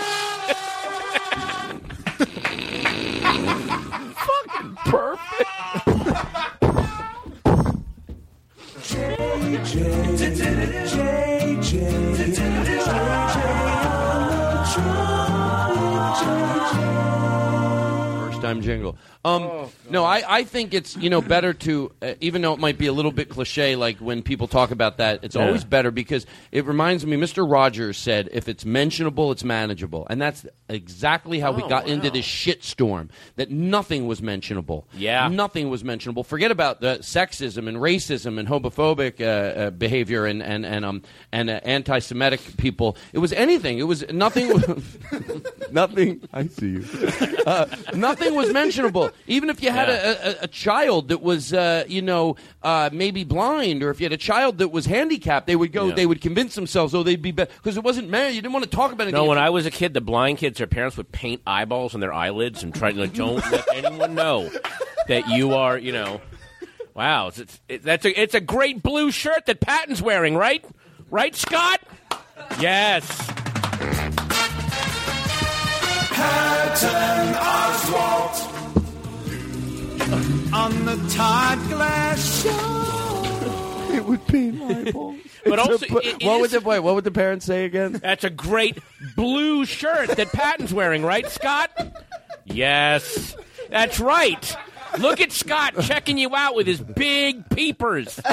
Perfect. First time jingle. Um, no, I, I think it's you know better to uh, even though it might be a little bit cliche, like when people talk about that, it's Yeah. always better because it reminds me. Mr. Rogers said, "If it's mentionable, it's manageable," and that's exactly how we Oh, got into this shitstorm. That nothing was mentionable. Yeah. nothing was mentionable. Forget about the sexism and racism and homophobic uh, uh, behavior and and and um and uh, anti-Semitic people. It was anything. It was nothing. <laughs> nothing. I see you. Uh, nothing was mentionable. Even if you had a, a, a child that was, uh, you know, uh, maybe blind, or if you had a child that was handicapped, they would go. Yeah. They would convince themselves, oh, they'd be better because it wasn't man. You didn't want to talk about it. No, when I was a kid, the blind kids, their parents would paint eyeballs on their eyelids and try to like, don't let anyone know that you are, you know. Wow, it's, it's, it, that's a it's a great blue shirt that Patton's wearing, right? Right, Scott? Yes. Patton Oswalt on the Todd Glass Show. It would paint eyeballs. <laughs> But also, what it- it would is- the wait, what would the parents say again? That's a great blue shirt that Patton's wearing, right, Scott? Yes, that's right. Look at Scott checking you out with his big peepers. <laughs>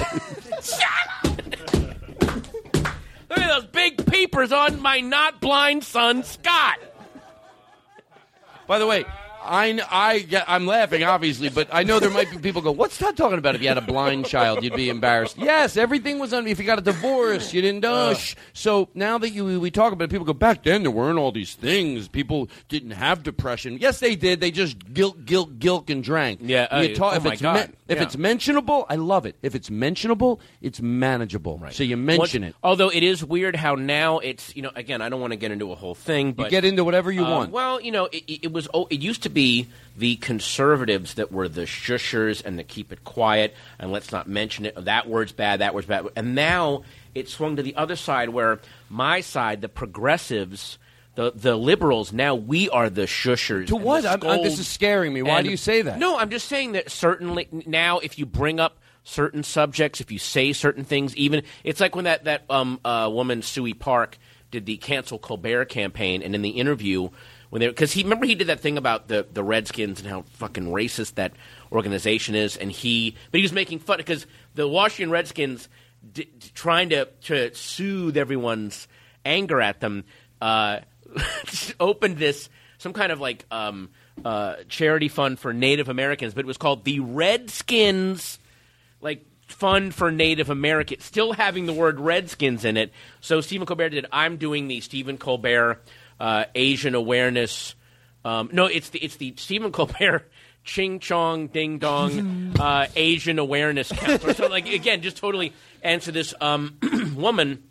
Look at those big peepers on my not blind son, Scott. By the way, I, I, I'm laughing, obviously, but I know there might be people go, what's Todd talking about? If you had a blind child, you'd be embarrassed. Yes, everything was on. If you got a divorce, you didn't. Uh. So now that you we talk about it, people go, back then there weren't all these things. People didn't have depression. Yes, they did. They just guilt, guilt, guilt, and drank. Yeah, uh, You talk- oh if my it's God, if yeah. it's mentionable, I love it. If it's mentionable, it's manageable. Right. So you mention Once- it. Although it is weird how now it's you know again I don't want to get into a whole thing, but get into whatever you uh, want. Well, you know it, it it was oh, it used to be the conservatives that were the shushers and the keep it quiet and let's not mention it. That word's bad. That word's bad. And now it swung to the other side where my side, the progressives. The, the liberals now we are the shushers. To what? I'm- I'm- this is scaring me. Why and- do you say that? No, I'm just saying that certainly now, if you bring up certain subjects, if you say certain things, even it's like when that that um, uh, woman Suey Park did the cancel Colbert campaign, and in the interview when they because he remember he did that thing about the the Redskins and how fucking racist that organization is, and he but he was making fun because the Washington Redskins d- d- trying to to soothe everyone's anger at them. Uh, <laughs> opened this some kind of like um, uh, charity fund for Native Americans, but it was called the Redskins, like fund for Native Americans, still having the word Redskins in it. So Stephen Colbert did. I'm doing the Stephen Colbert uh, Asian awareness. Um, no, it's the it's the Stephen Colbert. <laughs> Ching chong ding dong <laughs> uh, Asian awareness council. So like again, just totally. And so this um, <clears throat> woman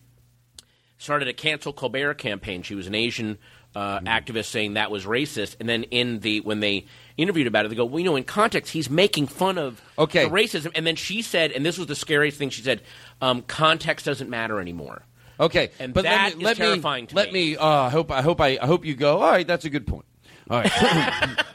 started a cancel Colbert campaign. She was an Asian uh, activist saying that was racist, and then in the when they interviewed about it, they go, "Well, you know, in context, he's making fun of Okay. the racism." And then she said, and this was the scariest thing. She said, um, "Context doesn't matter anymore." Okay, And but that let me, let terrifying me, to let me. me. Uh, I hope. I hope. I, I hope you go. All right, that's a good point. All right,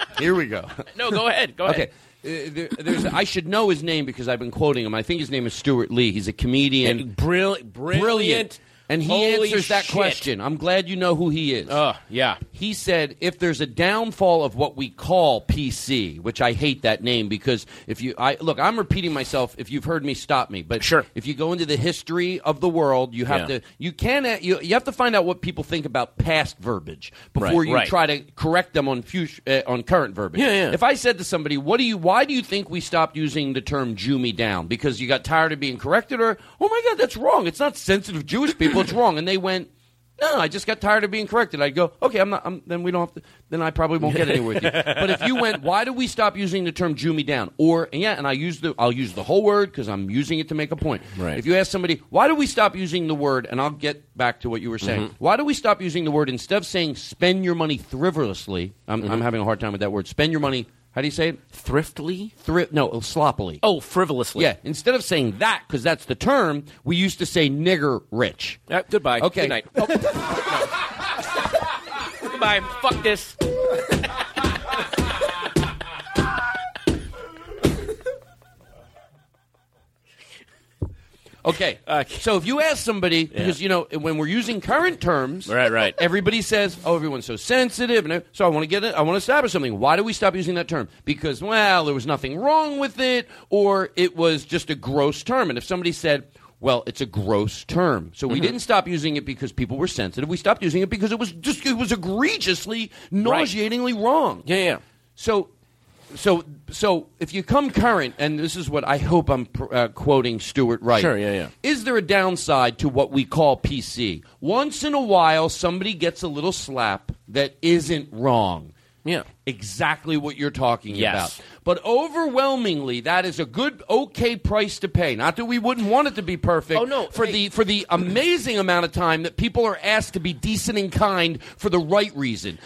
<laughs> here we go. <laughs> No, go ahead. Go okay. ahead. Uh, there, there's, I should know his name because I've been quoting him. I think his name is Stewart Lee. He's a comedian. Brilliant, brilliant, And he Holy answers that shit. question. I'm glad you know who he is. Uh, yeah. He said if there's a downfall of what we call PC, which I hate that name because if you I look, I'm repeating myself. If you've heard me, stop me. But Sure. if you go into the history of the world, you have Yeah. to you can you, you have to find out what people think about past verbiage before Right, you right. try to correct them on future uh, on current verbiage. Yeah, yeah. If I said to somebody, "What do you? Why do you think we stopped using the term Jew me down? Because you got tired of being corrected, or oh my God, that's wrong. It's not sensitive Jewish people. It's wrong." And they went. No, I just got tired of being corrected. I'd go, okay, I'm not. I'm, then we don't have to. Then I probably won't get anywhere with you. <laughs> But if you went, why do we stop using the term "Jew me down"? Or and yeah, and I use the. I'll use the whole word because I'm using it to make a point. Right. If you ask somebody, why do we stop using the word? And I'll get back to what you were saying. Mhm. Why do we stop using the word instead of saying "spend your money frivolously"? I'm, I'm Mhm. having a hard time with that word. Spend your money. How do you say it? Thriftily? Thrift? No, sloppily. Oh, frivolously. Yeah. Instead of saying that, because that's the term, we used to say nigger rich. Uh, goodbye. Okay. Good night. Oh, <laughs> no. <laughs> Goodbye. Fuck this. Okay. <laughs> So if you ask somebody, because you know when we're using current terms, Right, right. Everybody says, "Oh, everyone's so sensitive," and so I want to get it. I want to establish something. Why do we stop using that term? Because well, there was nothing wrong with it, or it was just a gross term. And if somebody said, "Well, it's a gross term," so we Mhm. didn't stop using it because people were sensitive. We stopped using it because it was just it was egregiously, nauseatingly wrong. Yeah, yeah. So so so if you come current, and this is what I hope I'm pr- uh, quoting Stewart right. Sure, yeah, yeah. Is there a downside to what we call PC? Once in a while, somebody gets a little slap that isn't wrong. Yeah. Exactly what you're talking Yes. about. But overwhelmingly, that is a good, okay price to pay. Not that we wouldn't want it to be perfect. Oh, no. For the for the amazing amount of time that people are asked to be decent and kind for the right reason.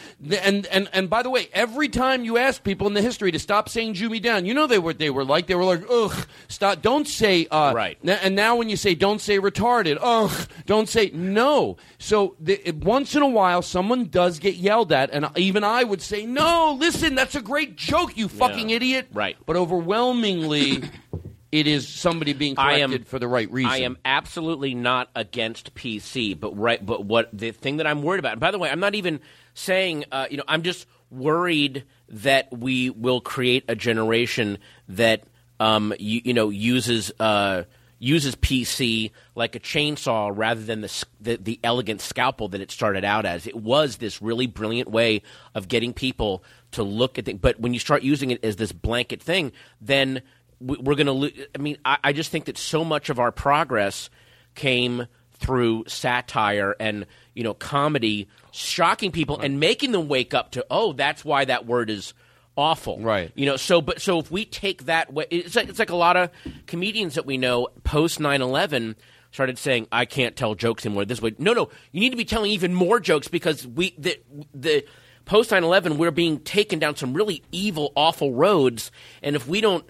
And and and by the way, every time you ask people in the history to stop saying "Jew me down," you know they were they were like they were like, "Ugh, stop! Don't say uh, Right. And now when you say "Don't say retarded," ugh, don't say no. So the, it- once in a while, someone does get yelled at, and even I would say, "No, listen, that's a great joke, you fucking Yeah. idiot." Right. But overwhelmingly, <coughs> it is somebody being I corrected am for the right reason. I am absolutely not against PC, but right, but what the thing that I'm worried about. And by the way, I'm not even saying, uh, you know, I'm just worried that we will create a generation that, um, you, you know, uses. Uh, uses PC like a chainsaw rather than the, the the elegant scalpel that it started out as. It was this really brilliant way of getting people to look at things. But when you start using it as this blanket thing, then we- we're going to lose. I mean, I, I just think that so much of our progress came through satire and you know comedy, shocking people and making them wake up to oh, that's why that word is awful. Right. You know, so but so if we take that way, it's like it's like a lot of comedians that we know post 9-11 started saying I can't tell jokes anymore this way. No, no, you need to be telling even more jokes because we the the post 9-11 we're being taken down some really evil, awful roads, and if we don't.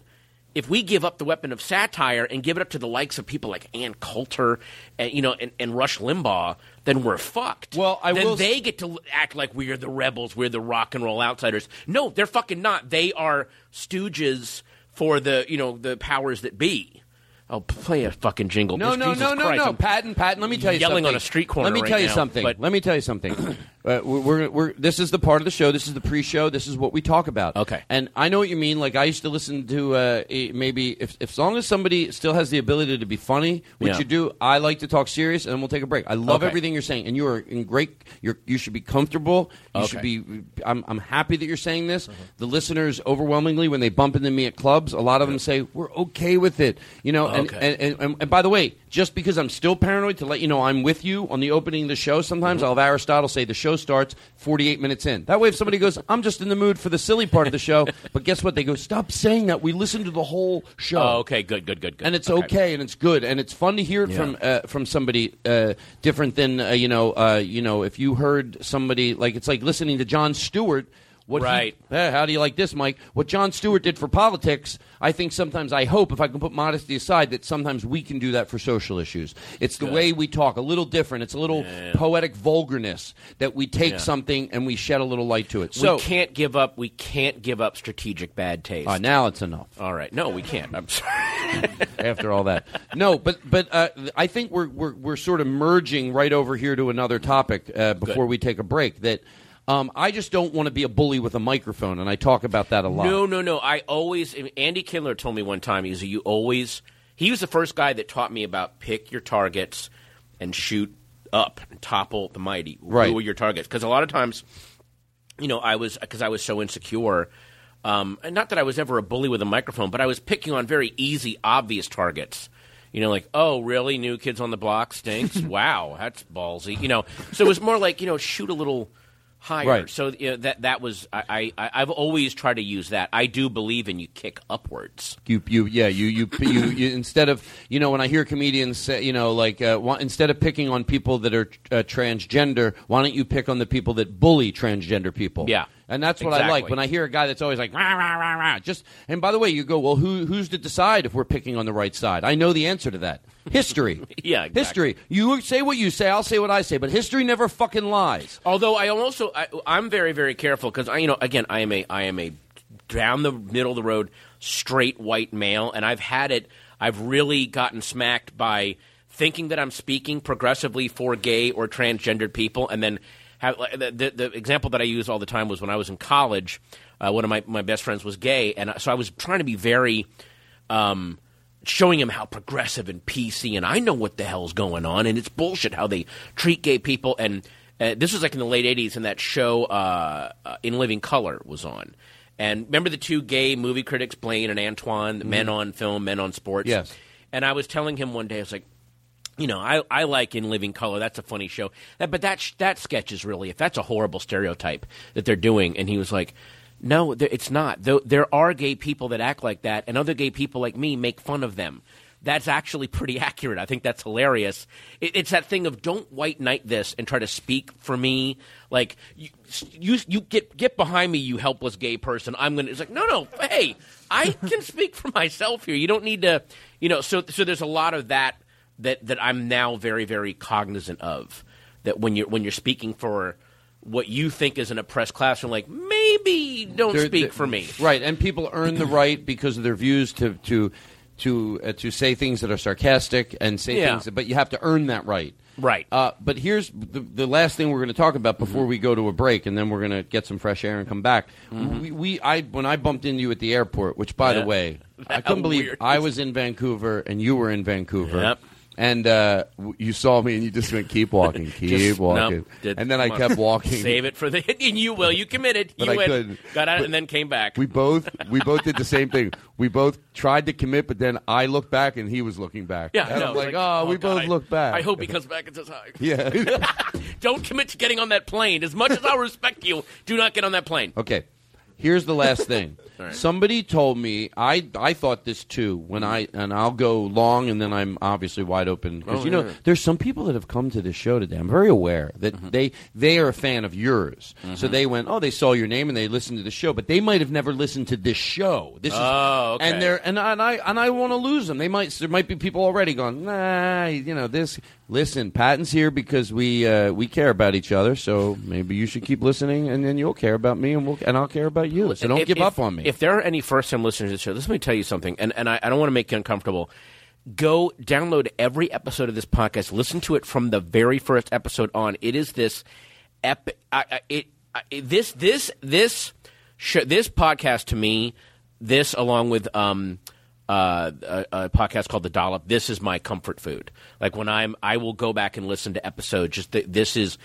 If we give up the weapon of satire and give it up to the likes of people like Ann Coulter, and you know, and, and Rush Limbaugh, then we're fucked. Well, I then will they get to act like we are the rebels, we're the rock and roll outsiders. No, they're fucking not. They are stooges for the you know the powers that be. Oh, play a fucking jingle. No, Just no, Jesus no, no, Christ, no, I'm Patton, Patton. Let me tell you yelling something. on a street corner. Let me right tell you now, something. But Let me tell you something. <clears throat> uh, we're, we're, we're, this is the part of the show. This is the pre-show. This is what we talk about. Okay. And I know what you mean. Like I used to listen to uh, maybe if, if as long as somebody still has the ability to be funny, which Yeah. you do. I like to talk serious, and then we'll take a break. I love Okay. everything you're saying, and you are in great. You're, you should be comfortable. You should be. I'm, I'm happy that you're saying this. The listeners overwhelmingly, when they bump into me at clubs, a lot of them say we're okay with it. You know, and, Okay. and, and, and, and by the way, just because I'm still paranoid, to let you know I'm with you on the opening of the show, sometimes I'll have Aristotle say the show starts 48 minutes in. That way, if somebody goes, I'm just in the mood for the silly part of the show, <laughs> but guess what? They go, stop saying that. We listen to the whole show. Oh, okay, good, good, good, good. And it's okay. and it's good, and it's fun to hear it Yeah. from uh, from somebody uh, different than uh, you know uh, you know if you heard somebody like it's like listening to Jon Stewart What he- Right. Eh, how do you like this, Mike? What Jon Stewart did for politics, I think sometimes I hope, if I can put modesty aside, that sometimes we can do that for social issues. It's the Good. way we talk, a little different. It's a little Yeah. poetic vulgarness that we take Yeah. something and we shed a little light to it. So we can't give up. We can't give up strategic bad taste. Uh, now it's enough. All right. No, we can't. I'm sorry. <laughs> after all that. No, but but uh, I think we're, we're we're sort of merging right over here to another topic uh, before we take a break. That um, I just don't want to be a bully with a microphone, and I talk about that a lot. No, no, no. I always. Andy Kindler told me one time. He's you always. He was the first guy that taught me about pick your targets and shoot up and topple the mighty. Right. Who are your targets? Because a lot of times, you know, I was because I was so insecure. Um, and not that I was ever a bully with a microphone, but I was picking on very easy, obvious targets. You know, like, oh, really? New Kids on the Block stinks? <laughs> wow, that's ballsy. You know, so it was more like, you know, shoot a little higher. Right. So you know, that that was I, I I've always tried to use that. I do believe in you kick upwards. You, you, yeah, you, you, you, you. Instead of, you know, when I hear comedians say, you know, like, uh, why, instead of picking on people that are uh, transgender, why don't you pick on the people that bully transgender people? Yeah. And that's what I like when I hear a guy that's always like, rah, rah, rah, rah. just. And by the way, you go, well, who, who's to decide if we're picking on the right side? I know the answer to that. <laughs> History. Yeah, exactly. history. You say what you say, I'll say what I say, but history never fucking lies. Although I also I, I'm very very careful because I you know again I am a I am a down the middle of the road straight white male and I've had it I've really gotten smacked by thinking that I'm speaking progressively for gay or transgendered people and then have, the, the, the example that I use all the time was when I was in college uh, one of my, my best friends was gay and so I was trying to be very um, showing him how progressive and PC, and I know what the hell's going on, and it's bullshit how they treat gay people. And uh, this was like in the late '80s, and that show uh, uh, In Living Color was on. And remember the two gay movie critics, Blaine and Antoine, the men on film, men on sports. Yes. And I was telling him one day, I was like, you know, I, I like In Living Color. That's a funny show. But that that sketch is really, if that's a horrible stereotype that they're doing. And he was like, no, it's not. There are gay people that act like that, and other gay people like me make fun of them. That's actually pretty <laughs> accurate. I think that's hilarious. It, it's that thing of don't white knight this and try to speak for me. Like you, you, you get get behind me, you helpless gay person. I'm gonna. It's like no, no. Hey, I can speak for <laughs> myself here. You don't need to. You know. So so there's a lot of that that that I'm now very very cognizant of. That when you're when you're speaking for what you think is an oppressed classroom, like maybe don't They're- speak they're- for me. Right, and people earn the right because of their views to to to uh, to say things that are sarcastic and say Yeah. things, but you have to earn that right. Right. Uh, but here's the, the last thing we're going to talk about before we go to a break, and then we're going to get some fresh air and come back. We, we, I, when I bumped into you at the airport, which, by Yeah. the way, <laughs> I couldn't believe. I was in Vancouver and you were in Vancouver. Yep. And uh, you saw me, and you just went, "Keep walking, <laughs> keep Just- walking." nope, and then I kept walking. Save it for the. <laughs> And you will. You committed. But you I went, couldn't. got out But- and then came back. We both we <laughs> both did the same thing. We both tried to commit, but then I looked back and he was looking back. yeah, and no, I'm it's like, oh, we God, both I- looked back. I hope he comes back and says hi. Yeah. Don't commit to getting on that plane. As much as I respect you, do not get on that plane. okay. Here's the last thing. <laughs> Right. Somebody told me I I thought this too when I and I'll go long and then I'm obviously wide open because Oh, you know yeah. there's some people that have come to this show today. I'm very aware that Mm-hmm. they they are a fan of yours, so they went oh they saw your name and they listened to the show, but they might have never listened to this show. This is Oh, okay. and they're and I and I, and I want to lose them. They might there might be people already going nah you know this. Listen, Patton's here because we uh, we care about each other. So maybe you should keep listening, and then you'll care about me, and we'll and I'll care about you. So don't If- give if- up on me. If there are any first time listeners to the show, let me tell you something, and, and I, I don't want to make you uncomfortable. Go download every episode of this podcast. Listen to it from the very first episode on. It is this epic. I, I, it, this this this sh- this podcast to me. This along with um, uh, a, a podcast called The Dollop. This is my comfort food. Like when I'm, I will go back and listen to episodes. Just th- this is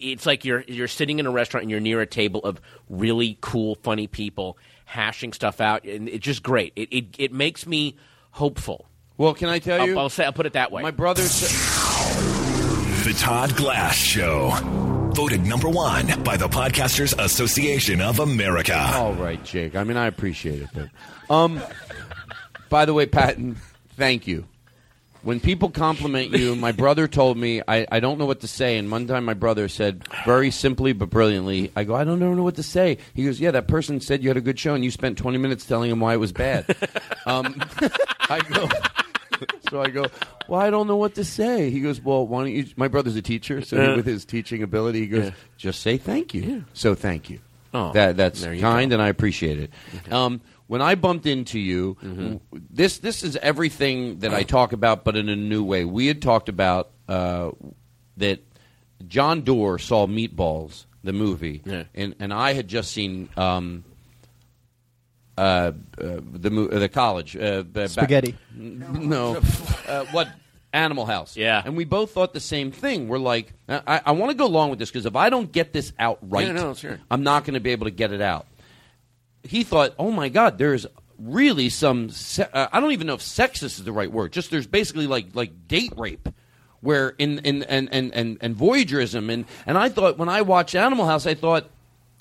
it's like you're you're sitting in a restaurant and you're near a table of really cool, funny people hashing stuff out, and it's just great. It it, it makes me hopeful. well, can I tell you? I'll, I'll say I'll put it that way. My brother said. The Todd Glass Show. Voted number one by the Podcasters Association of America. All right, Jake. I mean, I appreciate it, but um, by the way, Patton, thank you, when people compliment you, my brother told me I, I don't know what to say. And one time my brother said very simply but brilliantly, I go, I don't know what to say. He goes, Yeah, that person said you had a good show and you spent 20 minutes telling him why it was bad. <laughs> um, <laughs> I go, so I go, Well, I don't know what to say. He goes, Well, why don't you? My brother's a teacher, so he- with his teaching ability, he goes, Yeah. Just say thank you. So thank you. Oh, that that's kind, go. and I appreciate it. Um, when I bumped into you, Mm-hmm. this this is everything that I talk about, but in a new way. We had talked about uh, that John Doerr saw Meatballs, the movie, Yeah. and and I had just seen. Um, uh, uh, the mo- uh, the college uh, b- back- Spaghetti. No, <laughs> uh, what Animal House? Yeah. and we both thought the same thing. We're like, I, I want to go along with this because if I don't get this out right, Yeah, no, sure. I'm not going to be able to get it out. He thought, oh my God, there's really some. Se- uh, I don't even know if sexist is the right word. Just there's basically like like date rape. Where in, in and, and, and, and voyagerism and, and I thought when I watched Animal House I thought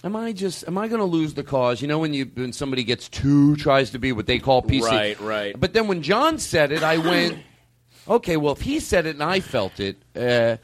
am I just am I going to lose the cause? You know when you when somebody gets too tries to be what they call PC. Right, right. But then when John said it, I went, <clears throat> okay. Well, if he said it and I felt it, uh,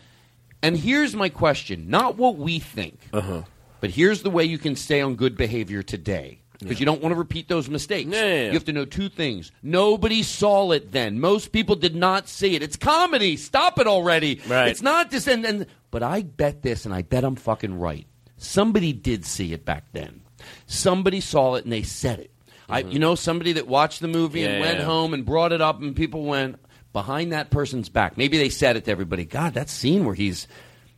and here's my question: not what we think, Uh-huh. but here's the way you can stay on good behavior today. Because you don't want to repeat those mistakes. Yeah, yeah, yeah. You have to know two things. Nobody saw it then. Most people did not see it. It's comedy. Stop it already. Right. It's not this and, and but I bet this and I bet I'm fucking right. Somebody did see it back then. Somebody saw it and they said it. I you know somebody that watched the movie and Mm-hmm. Went yeah. home and brought it up and people went behind that person's back. Maybe they said it to everybody. God, that scene where he's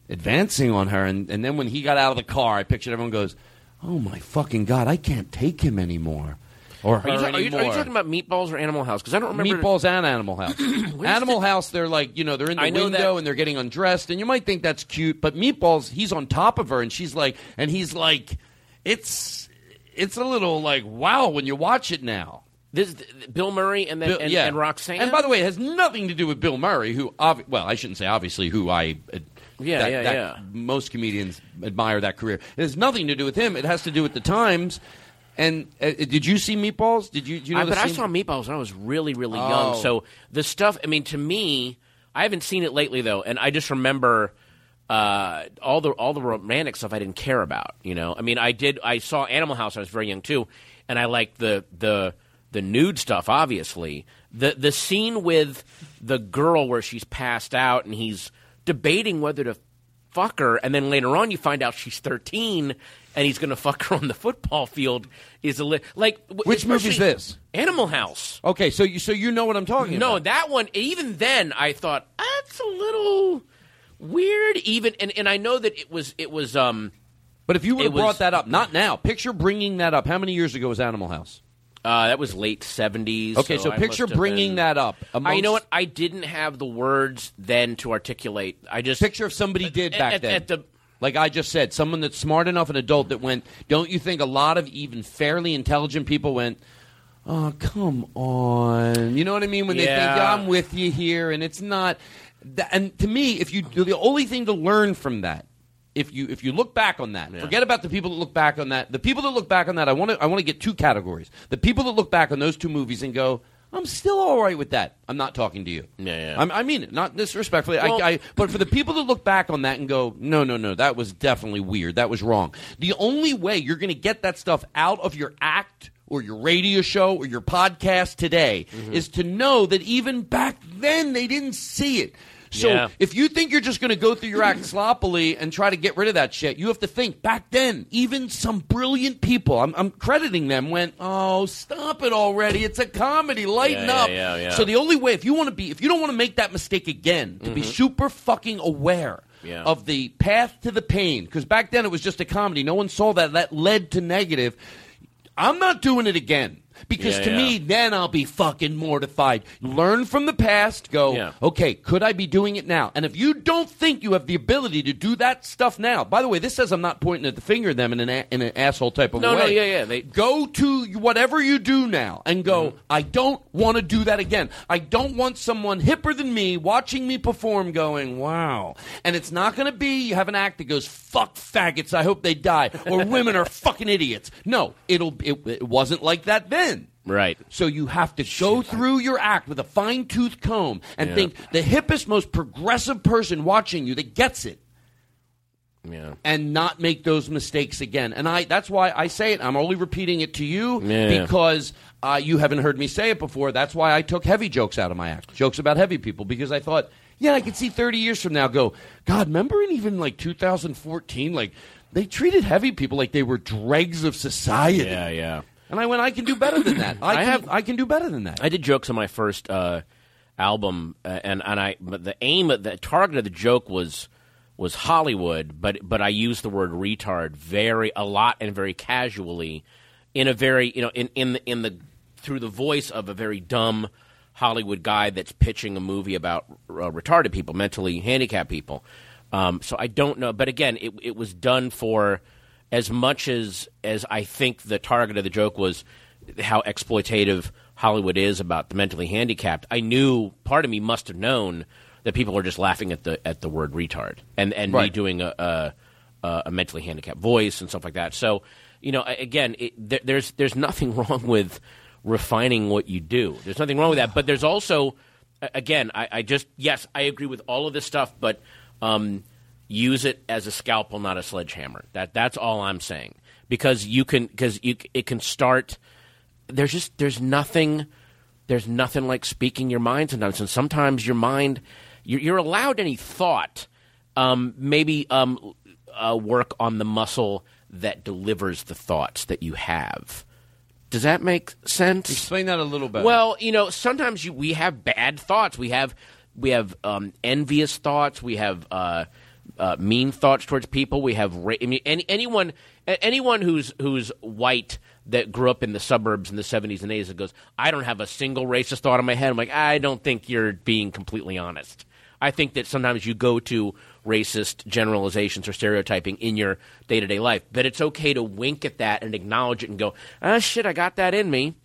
advancing on her and, and then when he got out of the car, I pictured everyone goes, "Oh my fucking god, I can't take him anymore." Or Are you, her ta- are, you, are you talking about Meatballs or Animal House? Because I don't remember. Meatballs and Animal House. <clears throat> Animal House, they're like, you know, they're in the I know window that- and they're getting undressed, and you might think that's cute, but Meatballs, he's on top of her, and she's like, and he's like, it's, it's a little like, wow, when you watch it now. This Bill Murray and then Bill- and, yeah. and Roxanne. And by the way, it has nothing to do with Bill Murray, who, obvi- well, I shouldn't say obviously, who I. Uh, Yeah, that- yeah, that- yeah. Most comedians admire that career. It has nothing to do with him. It has to do with the times. And uh, did you see Meatballs? Did you? Do you know I, but I saw Meatballs when I was really, really Oh. young. So the stuff, I mean, to me, I haven't seen it lately though, and I just remember uh, all the all the romantic stuff I didn't care about. You know, I mean, I did. I saw Animal House. When I was very young too, and I liked the the the nude stuff. Obviously, the the scene with the girl where she's passed out and he's debating whether to fuck her, and then later on you find out she's thirteen. And he's going to fuck her on the football field. Is a li- like Which movie is this? Animal House. Okay, so you so you know what I'm talking No, about. No, that one. Even then, I thought that's a little weird. Even and, and I know that it was it was um. But if you would have brought that up, not now. Picture bringing that up. How many years ago was Animal House? Uh, that was late seventies. Okay, so picture bringing that up. I you know what? I didn't have the words then to articulate. I just Picture if somebody did back at, then. At the like I just said, someone that's smart enough, an adult that went. Don't you think a lot of even fairly intelligent people went? Oh, come on. You know what I mean? When they think Yeah. I'm with you here, and it's not. That, and to me, if you the only thing to learn from that, if you if you look back on that, forget about the people that look back on that. The people that look back on that, I want to I want to get two categories. The people that look back on those two movies and go. I'm still all right with that. I'm not talking to you. Yeah, yeah. I'm, I mean it, not disrespectfully. Well- I, I, but for the people that look back on that and go, no, no, no, that was definitely weird. That was wrong. The only way you're going to get that stuff out of your act or your radio show or your podcast today Mm-hmm. is to know that even back then they didn't see it. So Yeah. if you think you're just going to go through your act sloppily and try to get rid of that shit, you have to think back then, even some brilliant people, I'm, I'm crediting them, went, oh, stop it already. It's a comedy. Lighten Yeah, yeah, up. So the only way, if you want to be, if you don't want to make that mistake again, to be super fucking aware Mm-hmm. Yeah. of the path to the pain, because back then it was just a comedy. No one saw that. That led to negative. I'm not doing it again. Because Yeah, to yeah. me, then I'll be fucking mortified. Learn from the past. Go, Yeah. okay, could I be doing it now? And if you don't think you have the ability to do that stuff now, by the way, this says I'm not pointing at the finger at them in an, a- in an asshole type of No, way. no, yeah, yeah, they- go to whatever you do now and go, Mm-hmm. I don't want to do that again. I don't want someone hipper than me watching me perform going, wow. And it's not going to be you have an act that goes, fuck faggots, I hope they die, or women are <laughs> fucking idiots. No, it'll, it, it wasn't like that then. Right. So you have to go through your act with a fine tooth comb and Yeah. think the hippest, most progressive person watching you that gets it Yeah. and not make those mistakes again. And I that's why I say it. I'm only repeating it to you Yeah. because uh, you haven't heard me say it before. That's why I took heavy jokes out of my act, jokes about heavy people, because I thought, yeah, I could see 30 years from now go, God, remember in even like 2014, like they treated heavy people like they were dregs of society. Yeah, yeah. And I went, I can do better than that. I, I can, have- I can do better than that. I did jokes on my first uh, album, uh, and and I but the aim, of the target of the joke was was Hollywood, but but I used the word retard very a lot and very casually, in a very you know in in the, in the through the voice of a very dumb Hollywood guy that's pitching a movie about uh, retarded people, mentally handicapped people. Um, so I don't know, but again, it it was done for as much as as I think the target of the joke was how exploitative Hollywood is about the mentally handicapped. I knew part of me must have known that people are just laughing at the at the word retard and and me doing a, a a mentally handicapped voice and stuff like that. So you know, again, it, there, there's there's nothing <laughs> wrong with refining what you do. There's nothing wrong with that. But there's also, again, I, I just yes, I agree with all of this stuff, but um, use it as a scalpel, not a sledgehammer. That that's all I'm saying. Because you can because you it can start. There's just there's nothing there's nothing like speaking your mind sometimes, and sometimes your mind you're, you're allowed any thought. Um, maybe um, uh, work on the muscle that delivers the thoughts that you have. Does that make sense? Explain that a little bit. Well, you know, sometimes you, we have bad thoughts. We have we have um, envious thoughts. We have uh, uh, mean thoughts towards people. We have ra- I mean, any, anyone anyone who's who's white that grew up in the suburbs in the seventies and eighties that goes, I don't have a single racist thought in my head. I'm like, I don't think you're being completely honest. I think that sometimes you go to racist generalizations or stereotyping in your day to day life, but it's okay to wink at that and acknowledge it and go, ah, shit, I got that in me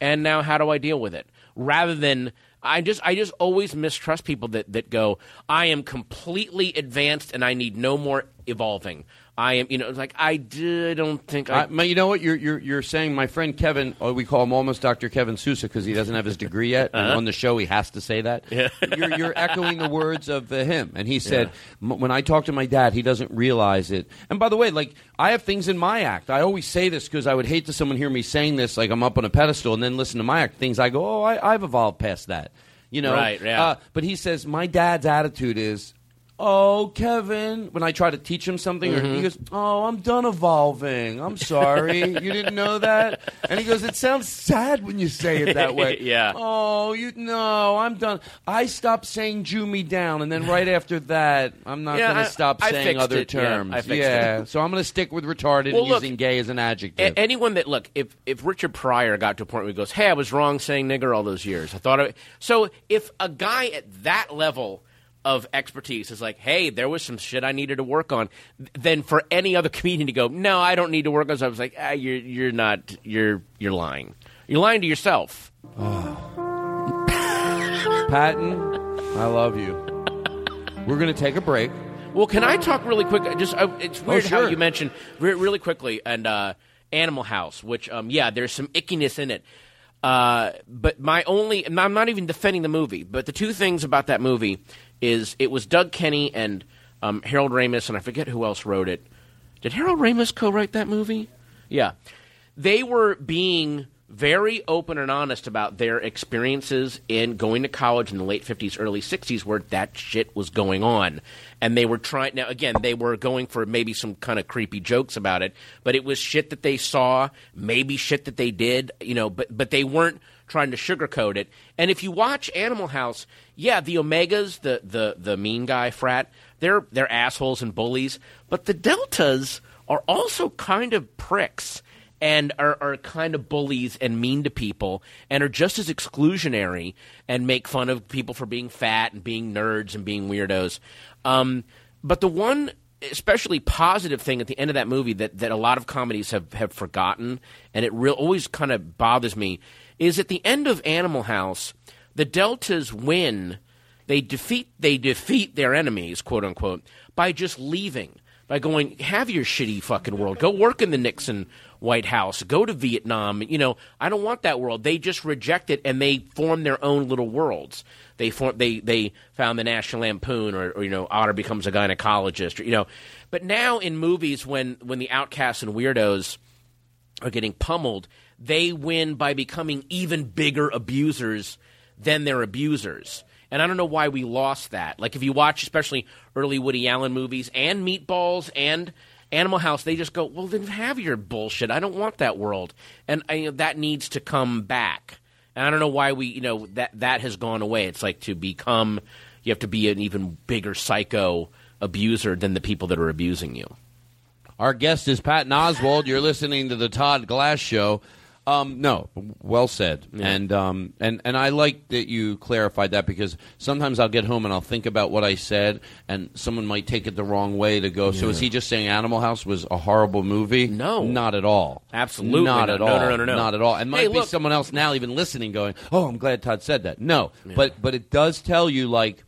and now how do I deal with it? Rather than I just I just always mistrust people that that go I am completely advanced and I need no more evolving. I am you know like I d- don't think I, I, you know what you're, you're you're saying? My friend Kevin, oh, we call him almost Dr. Kevin Sousa because he doesn't have his degree yet. Uh-huh. on the show, he has to say that. Yeah. <laughs> you're, you're echoing the words of uh, him. And he said, "M- when I talk to my dad, he doesn't realize it. And by the way, like I have things in my act. I always say this because I would hate to someone hear me saying this, like I'm up on a pedestal, and then listen to my act. Things I go, oh, I, I've evolved past that. You know, Right, yeah. Uh, but he says my dad's attitude is. Oh, Kevin! When I try to teach him something, or Mm-hmm. he goes, "Oh, I'm done evolving. I'm sorry, <laughs> you didn't know that." And he goes, "It sounds sad when you say it that way." <laughs> Yeah. Oh, you no, I'm done. I stopped saying "Jew me down," and then right after that, I'm not Yeah, going I- to stop I saying fixed other it. Yeah, terms. I fixed yeah, it. so I'm going to stick with retarded Well, and look, using gay as an adjective. A- anyone that look, if if Richard Pryor got to a point where he goes, "Hey, I was wrong saying nigger all those years. I thought of it." So if a guy at that level of expertise is like, "Hey, there was some shit I needed to work on," then for any other <laughs> comedian to go, "No, I don't need to work on," so I was like, ah, "You're you're not you're you're lying. You're lying to yourself." <sighs> Patton, I love you. We're going to take a break. Well, can I talk really quick? Just uh, it's weird how sure. you mentioned re- really quickly and uh, Animal House, which um, yeah, there's some ickiness in it. Uh, but my only, I'm not even defending the movie, but the two things about that movie is it was Doug Kenney and um, Harold Ramis, and I forget who else wrote it. Did Harold Ramis co-write that movie? Yeah, they were being very open and honest about their experiences in going to college in the late 50s early 60s where that shit was going on and they were trying now again they were going for maybe some kind of creepy jokes about it but it was shit that they saw maybe shit that they did you know but but they weren't trying to sugarcoat it and if you watch animal house yeah the omegas the the the mean guy frat they're they're assholes and bullies but the deltas are also kind of pricks and are, are kind of bullies and mean to people and are just as exclusionary and make fun of people for being fat and being nerds and being weirdos. Um, but the one especially positive thing at the end of that movie that, that a lot of comedies have, have forgotten and it real always kind of bothers me is at the end of Animal House, the Deltas win. They defeat they defeat their enemies, quote unquote, by just leaving by going have your shitty fucking world. Go work in the Nixon White House. Go to Vietnam. You know, I don't want that world. They just reject it and they form their own little worlds. They form they they found the National Lampoon or, or you know Otter becomes a gynecologist or you know. But now in movies when when the outcasts and weirdos are getting pummeled, they win by becoming even bigger abusers than their abusers. And I don't know why we lost that. Like if you watch especially early Woody Allen movies and Meatballs and Animal House, they just go, "Well, then have your bullshit. I don't want that world." And I, you know, that needs to come back. And I don't know why we, you know, that that has gone away. It's like to become you have to be an even bigger psycho abuser than the people that are abusing you. Our guest is Patton Oswalt. You're listening to the Todd Glass Show. Um, no, well said, and um, and and I like that you clarified that because sometimes I'll get home and I'll think about what I said, and someone might take it the wrong way to go. So is he just saying Animal House was a horrible movie? No. not at all. Absolutely not not. at No, all. no, no, no, no. not at all. And might Hey, be look- someone else now even listening, going, "Oh, I'm glad Todd said that." No, but but it does tell you like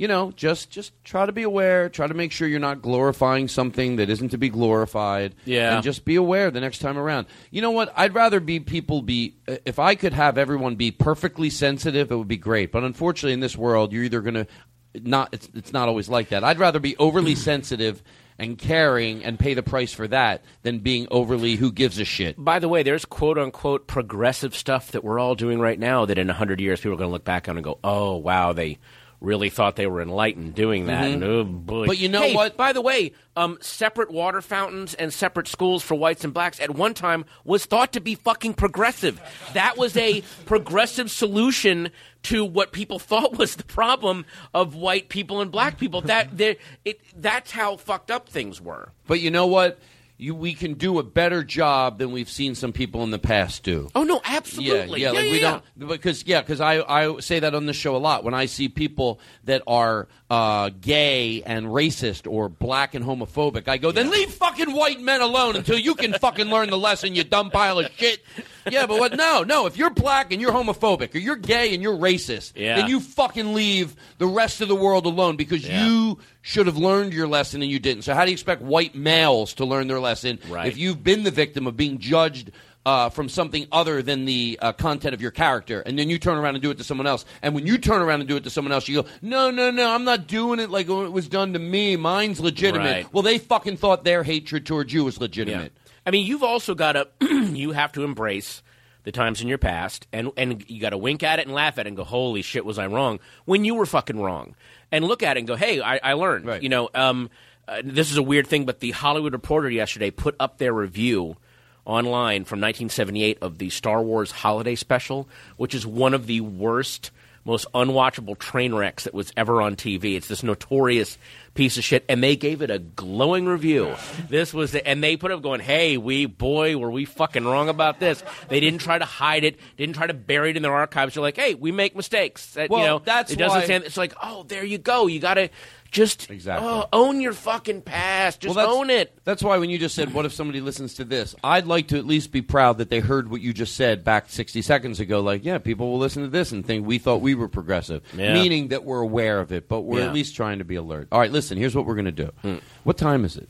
you know, just just try to be aware. Try to make sure you're not glorifying something that isn't to be glorified. Yeah. and just be aware the next time around. You know what? I'd rather be people be. If I could have everyone be perfectly sensitive, it would be great. But unfortunately, in this world, you're either going to not. It's it's not always like that. I'd rather be overly <clears throat> sensitive and caring and pay the price for that than being overly who gives a shit. By the way, there's quote unquote progressive stuff that we're all doing right now that in 100 years people are going to look back on and go, oh, wow, they really thought they were enlightened doing that. Mhm. And, oh, boy. But you know Hey, what? By the way, um, separate water fountains and separate schools for whites and blacks at one time was thought to be fucking progressive. That was a <laughs> progressive solution to what people <laughs> thought was the problem of white people and black people. That it, that's how fucked up things were. But you know what? You, we can do a better job than we've seen some people in the past do. Oh no, absolutely. Yeah, yeah, like yeah, we yeah. don't because yeah, because I I say that on the show a lot when I see people that are uh, gay and racist or black and homophobic. I go, then leave fucking white men alone until you can fucking learn the lesson, you dumb pile of shit. Yeah, but what? No, no. If you're black and you're homophobic, or you're gay and you're racist, Yeah. then you fucking leave the rest of the world alone because Yeah. you should have learned your lesson and you didn't. So how do you expect white males to learn their lesson Right. if you've been the victim of being judged? Uh, from something other than the uh, content of your character, and then you turn around and do it to someone else. And when you turn around and do it to someone else, you go, "No, no, no, I'm not doing it like it was done to me. Mine's legitimate." Right. Well, they fucking thought their hatred towards you was legitimate. I mean, you've also got to <clears throat> you have to embrace the times in your past, and and you got to wink at it and laugh at it and go, "Holy shit, was I wrong?" When you were fucking wrong, and look at it and go, "Hey, I, I learned." You know, um, uh, this is a weird thing, but the Hollywood Reporter yesterday put up their review online from 1978 of the Star Wars Holiday Special, which is one of the worst, most unwatchable train wrecks that was ever on TV. It's this notorious piece of shit, and they gave it a glowing review. This was, the, and they put up going, "Hey, we boy, were we fucking wrong about this?" They didn't try to hide it, didn't try to bury it in their archives. They're like, "Hey, we make mistakes." That, Well, you know, that's it doesn't why- stand. It's like, oh, there you go. You got to just Exactly. oh, own your fucking past. Just Well, own it. That's why when you just said, "What if somebody listens to this?" I'd like to at least be proud that they heard what you just said back 60 seconds ago. Like, yeah, people will listen to this and think we thought we were progressive, Yeah. meaning that we're aware of it, but we're Yeah. at least trying to be alert. All right, listen. Here's what we're going to do. Hmm. What time is it?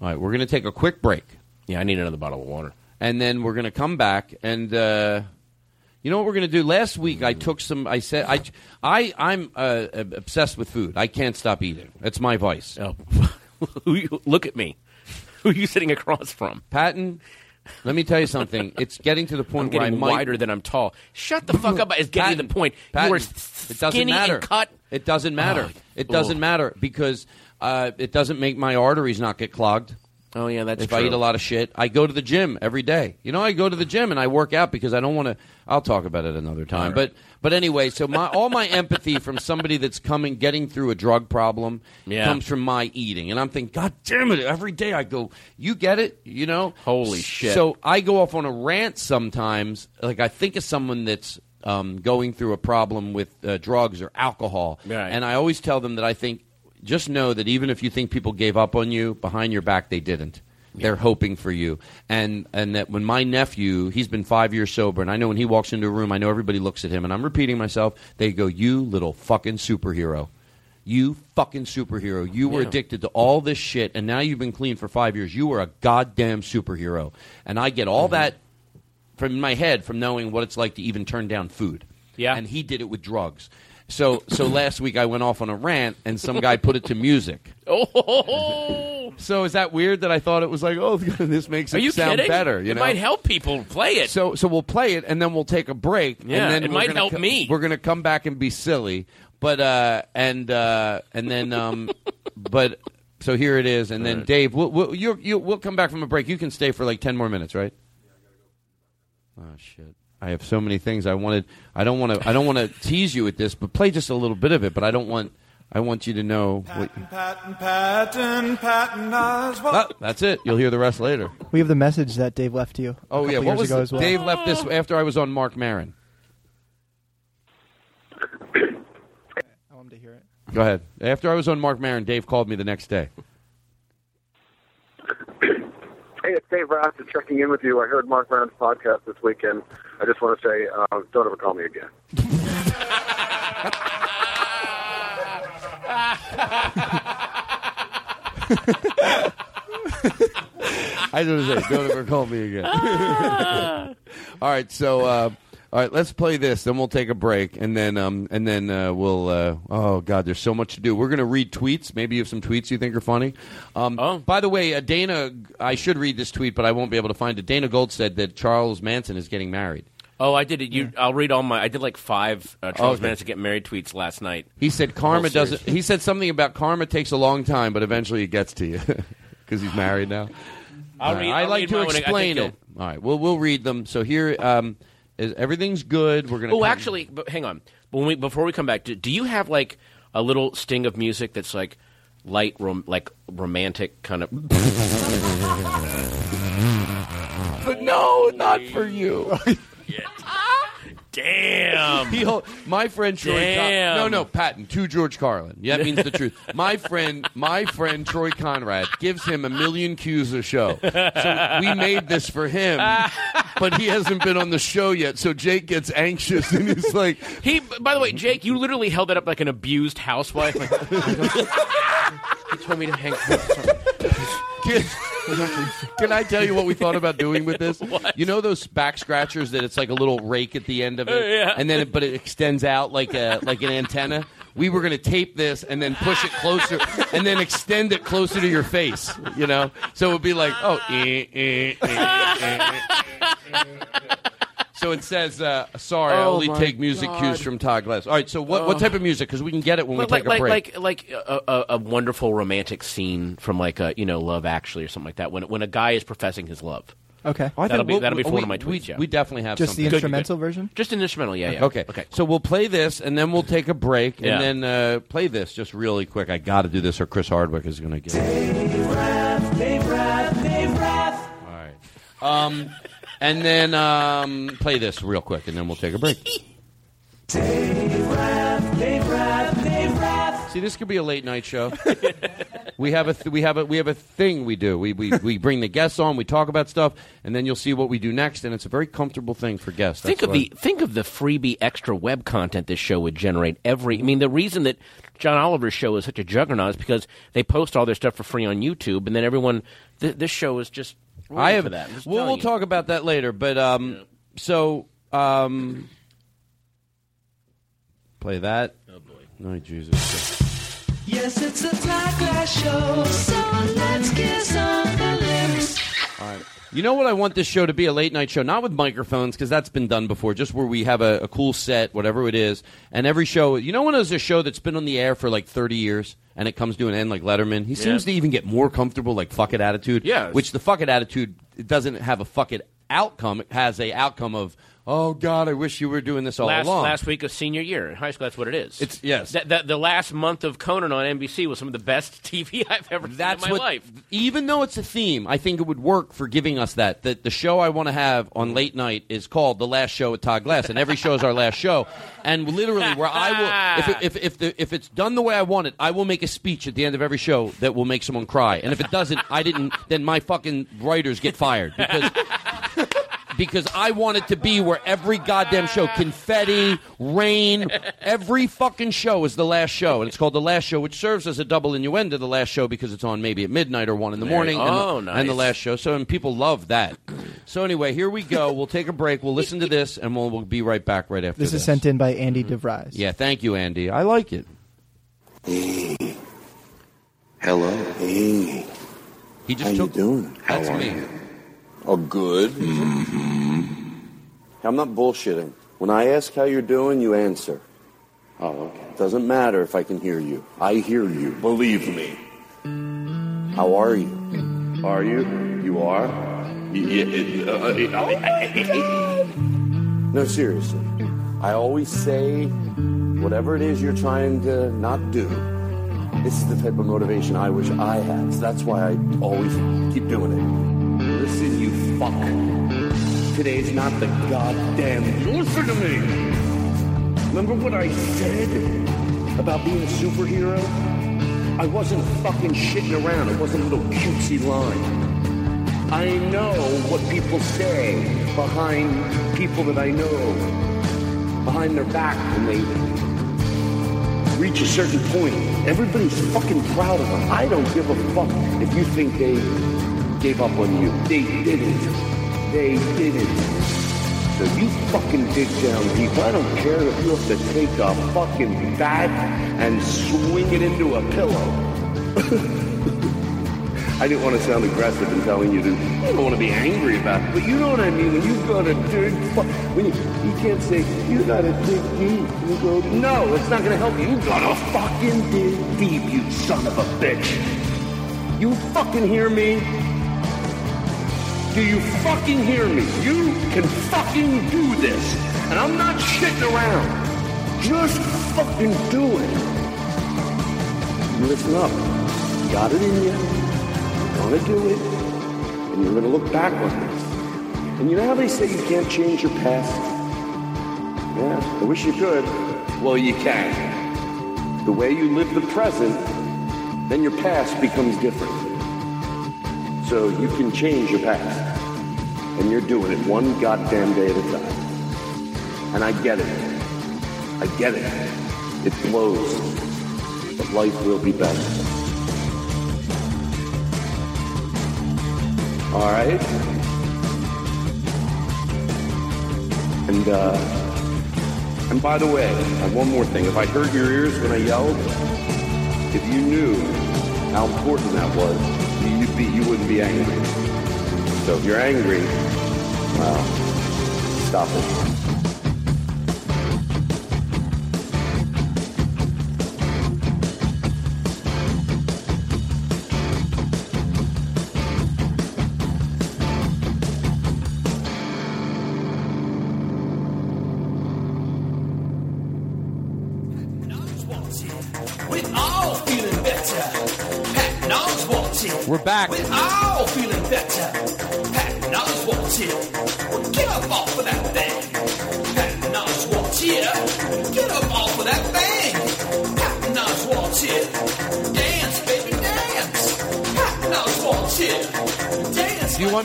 All right, we're going to take a quick break. Yeah, I need another bottle of water. And then we're going to come back and. Uh, you know what we're going to do? Last week I took some. I said I, I I'm uh, obsessed with food. I can't stop eating. That's my vice. Oh, <laughs> look at me. Who are you sitting across from? Patton, let me tell you something. <laughs> It's getting to the I'm point where I getting might. wider than I'm tall. Shut the fuck up! It's getting to the point. Patton, you are it doesn't skinny matter. and cut. It doesn't matter. Oh, it doesn't ugh. matter because uh, it doesn't make my arteries not get clogged. Oh yeah, that's if true. I eat a lot of shit, I go to the gym every day. You know, I go to the gym and I work out because I don't want to. I'll talk about it another time. But but anyway, so my all my empathy from somebody that's coming getting through a drug problem Yeah. comes from my eating, and I'm thinking, God damn it! Every day I go, you get it, you know? Holy shit. So I go off on a rant sometimes. Like I think of someone that's. Um, going through a problem with uh, drugs or alcohol, Right. and I always tell them that I think just know that even if you think people gave up on you, behind your back they didn't. They're hoping for you, and and that when my nephew, he's been five years sober, and I know when he walks into a room, I know everybody looks at him, and I'm repeating myself. They go, "You little fucking superhero." You fucking superhero. You were Yeah. addicted to all this shit, and now you've been clean for five years. You are a goddamn superhero. And I get Mm-hmm. all that from my head from knowing what it's like to even turn down food. Yeah. And he did it with drugs. So so last week I went off on a rant and some guy put it to music. <laughs> Oh, So is that weird that I thought it was like, oh, <laughs> this makes are it you sound kidding? better? You it know? might help people play it. So so we'll play it and then we'll take a break. Yeah, and then it might gonna help co- me. We're gonna come back and be silly, but uh and uh and then um <laughs> but so here it is, and then Dave, we'll we'll, you you we'll come back from a break. You can stay for like ten more minutes, right? Oh shit. I have so many things I wanted. I don't want to. I don't want to tease you with this, but play just a little bit of it. But I don't want. I want you to know. What, Patton, Patton, Patton Oswalt. Ah, that's it. You'll hear the rest later. We have the message that Dave left you. a Oh yeah, what years was ago as well. Dave left this after I was on Mark Maron. I want him to hear it. Go ahead. After I was on Mark Maron, Dave called me the next day. Hey, it's Dave Rath just checking in with you. I heard Mark Maron's podcast this weekend. I just want to say, uh, don't ever call me again. <laughs> I just say, don't ever call me again. <laughs> all right, so uh, all right, let's play this. Then we'll take a break, and then um, and then uh, we'll. Uh, oh God, there's so much to do. We're gonna read tweets. Maybe you have some tweets you think are funny. Um, oh. By the way, uh, Dana, I should read this tweet, but I won't be able to find it. Dana Gould said that Charles Manson is getting married. Oh, I did it. You, I'll read all my. I did like five uh, Charles Okay. Manson get married tweets last night. He said karma doesn't. He said something about karma takes a long time, but eventually it gets to you <laughs> because he's married now. I'll All right, read- I I'll like read to I- I explain it. All right, we'll we'll read them. So here, um, everything's good. We're gonna. Oh, come- actually, but hang on. When we before we come back, do, do you have like a little sting of music that's like light, rom- like romantic kind of? <laughs> but no, not for you. <laughs> Damn. <laughs> He hol- my friend Troy. Con- Damn. no, no, Patton to George Carlin. Yeah, that means the truth. <laughs> My friend, my friend Troy Conrad gives him a million cues a show. So we made this for him, <laughs> but he hasn't been on the show yet. So Jake gets anxious and he's like, He. By the way, Jake, you literally held that up like an abused housewife. Like, he told me to hang. Can, can I tell you what we thought about doing with this? <laughs> You know those back scratchers that it's like a little rake at the end of it, Yeah. and then it, but it extends out like a like an antenna. We were going to tape this and then push it closer, and then extend it closer to your face. You know, so it would be like, oh, eh, eh, eh, eh, eh. So it says, uh, "Sorry, I Oh, only my take music God. cues from Todd Glass." All right, so what what type of music? Because we can get it when we Like, take like, a break. like, like a, a, a wonderful romantic scene from like a you know Love Actually or something like that. When when a guy is professing his love. Okay. I think that'll be we'll- that'll be for we- one of my we- tweets. yeah. we definitely have Just something. the Good, instrumental version? Just an instrumental, yeah, yeah. Okay. Okay. So we'll play this, and then we'll take a break, Yeah. and then uh, play this just really quick. I got to do this, or Chris Hardwick is going to get. it. Dave Rath, Dave Rath, Dave Rath. All right. Um, and then um, play this real quick, and then we'll take a break. Dave Rath, Dave Rath, Dave Rath. See, this could be a late night show. <laughs> we have a th- we have a we have a thing we do. We, we we bring the guests on, we talk about stuff, and then you'll see what we do next, and it's a very comfortable thing for guests. Think That's of the think of the freebie extra web content this show would generate every. I mean, the reason that John Oliver's show is such a juggernaut is because they post all their stuff for free on YouTube, and then everyone. Th- this show is just. I have. that. I'm We'll, we'll you. talk about that later. But um, so um, play that. Oh boy! No, Jesus. Yes, it's the Todd Glass Show, so let's kiss on the lips. All right. You know what I want this show to be a late night show, not with microphones because that's been done before. Just where we have a, a cool set, whatever it is, and every show. You know when there's a show that's been on the air for like 30 years and it comes to an end, like Letterman. He Yeah. seems to even get more comfortable, like fuck it attitude. Yeah. Which the fuck it attitude it doesn't have a fuck it outcome. It has a outcome of oh god, I wish you were doing this all last, along. last week of senior year in high school. That's what it is. It's- yes. That, that, the last month of Conan on NBC was some of the best <laughs> TV I've ever That's seen in my what, life. Even though it's a theme, I think it would work for giving us that. That the show I want to have on late night is called the last show with Todd Glass, and every show is our last show. And literally, where I will, <laughs> if it, if if, the, if it's done the way I want it, I will make a speech at the end of every show that will make someone cry. And if it doesn't, I didn't. Then my fucking writers get fired because <laughs> because I want it to be where every goddamn show, confetti, rain, every fucking show is the last show, and it's called the last show, which serves as a double innuendo. The last show because it's on maybe at midnight or one in the There- morning. and, oh, the, and the last show. So and people love that. So anyway, here we go. We'll take a break. We'll listen to this, and we'll, we'll be right back right after This this. is sent in by Andy DeVries. Yeah, thank you, Andy. I like it. Hello. Hey. He just How you took- doing? That's How are me. you? Oh, good. Mm-hmm. I'm not bullshitting. When I ask how you're doing, you answer. Oh, okay. Doesn't matter if I can hear you. I hear you. Believe me. How are you? Are you? You are? No, seriously. I always say whatever it is you're trying to not do. This is the type of motivation I wish I had. So that's why I always keep doing it. Listen, you fuck. Today's not the goddamn. Listen to me. Remember what I said about being a superhero? I wasn't fucking shitting around. It wasn't a little cutesy line. I know what people say behind people that I know, behind their back when they reach a certain point. Everybody's fucking proud of them. I don't give a fuck if you think they gave up on you. They didn't. They didn't. So you fucking dig down deep. I don't care if you have to take a fucking bat and swing it into a pillow. <laughs> I didn't want to sound aggressive in telling you to. I don't want to be angry about it, but you know what I mean. When you've got a dig, fu- when you you can't say you got to dig deep. You go, no, it's not going to help you. You got to fucking dig deep, you son of a bitch. You fucking hear me? Do you fucking hear me? You can fucking do this, and I'm not shitting around. Just fucking do it. Listen up. You got it in you you gonna do it, and you're gonna look back on this. And you know how they say you can't change your past? Yeah, I wish you could. Well, you can. The way you live the present, then your past becomes different. So you can change your past. And you're doing it one goddamn day at a time. And I get it. I get it. It blows. But life will be better. All right. And uh, and by the way, one more thing. If I hurt your ears when I yelled, if you knew how important that was, be you wouldn't be angry. So if you're angry, well, stop it.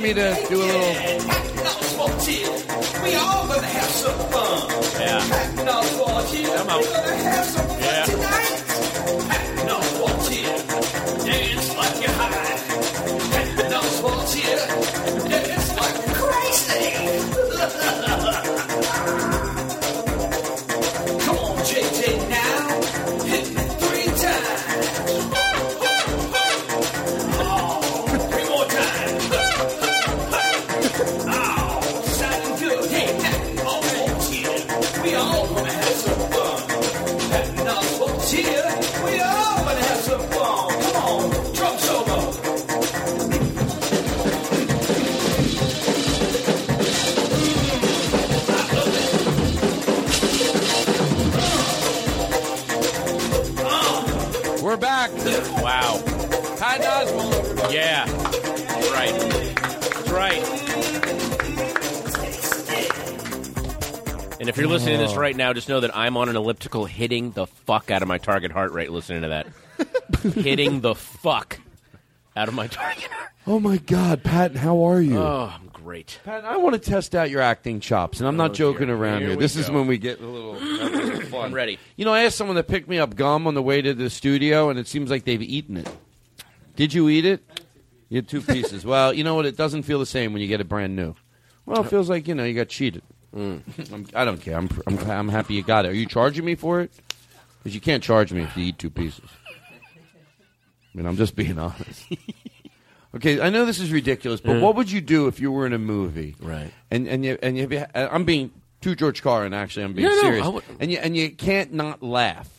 Do to do a little? Pat Oswalt here. Now, just know that I'm on an elliptical hitting the fuck out of my target heart rate listening to that. <laughs> hitting the fuck out of my target. heart. Oh my God, Patton, how are you? Oh, I'm great. Patton, I want to test out your acting chops, and I'm not Oh, joking dear. around Here here. we This is when we get a little, a little <clears throat> fun. I'm ready. You know, I asked someone to pick me up gum on the way to the studio, and it seems like they've eaten it. Did you eat it? You had two pieces. <laughs> well, you know what? It doesn't feel the same when you get it brand new. Well, it feels like you know you got cheated. Mm. <laughs> I'm, I don't care. I'm, I'm I'm happy you got it. Are you charging me for it? Because you can't charge me if you eat two pieces. I mean, I'm just being <laughs> honest. Okay, I know this is ridiculous, but what would you do if you were in a movie? Right. And and you, and you, I'm being to George Carlin. Actually, I'm being No, no, serious. I would- and you and you can't not laugh.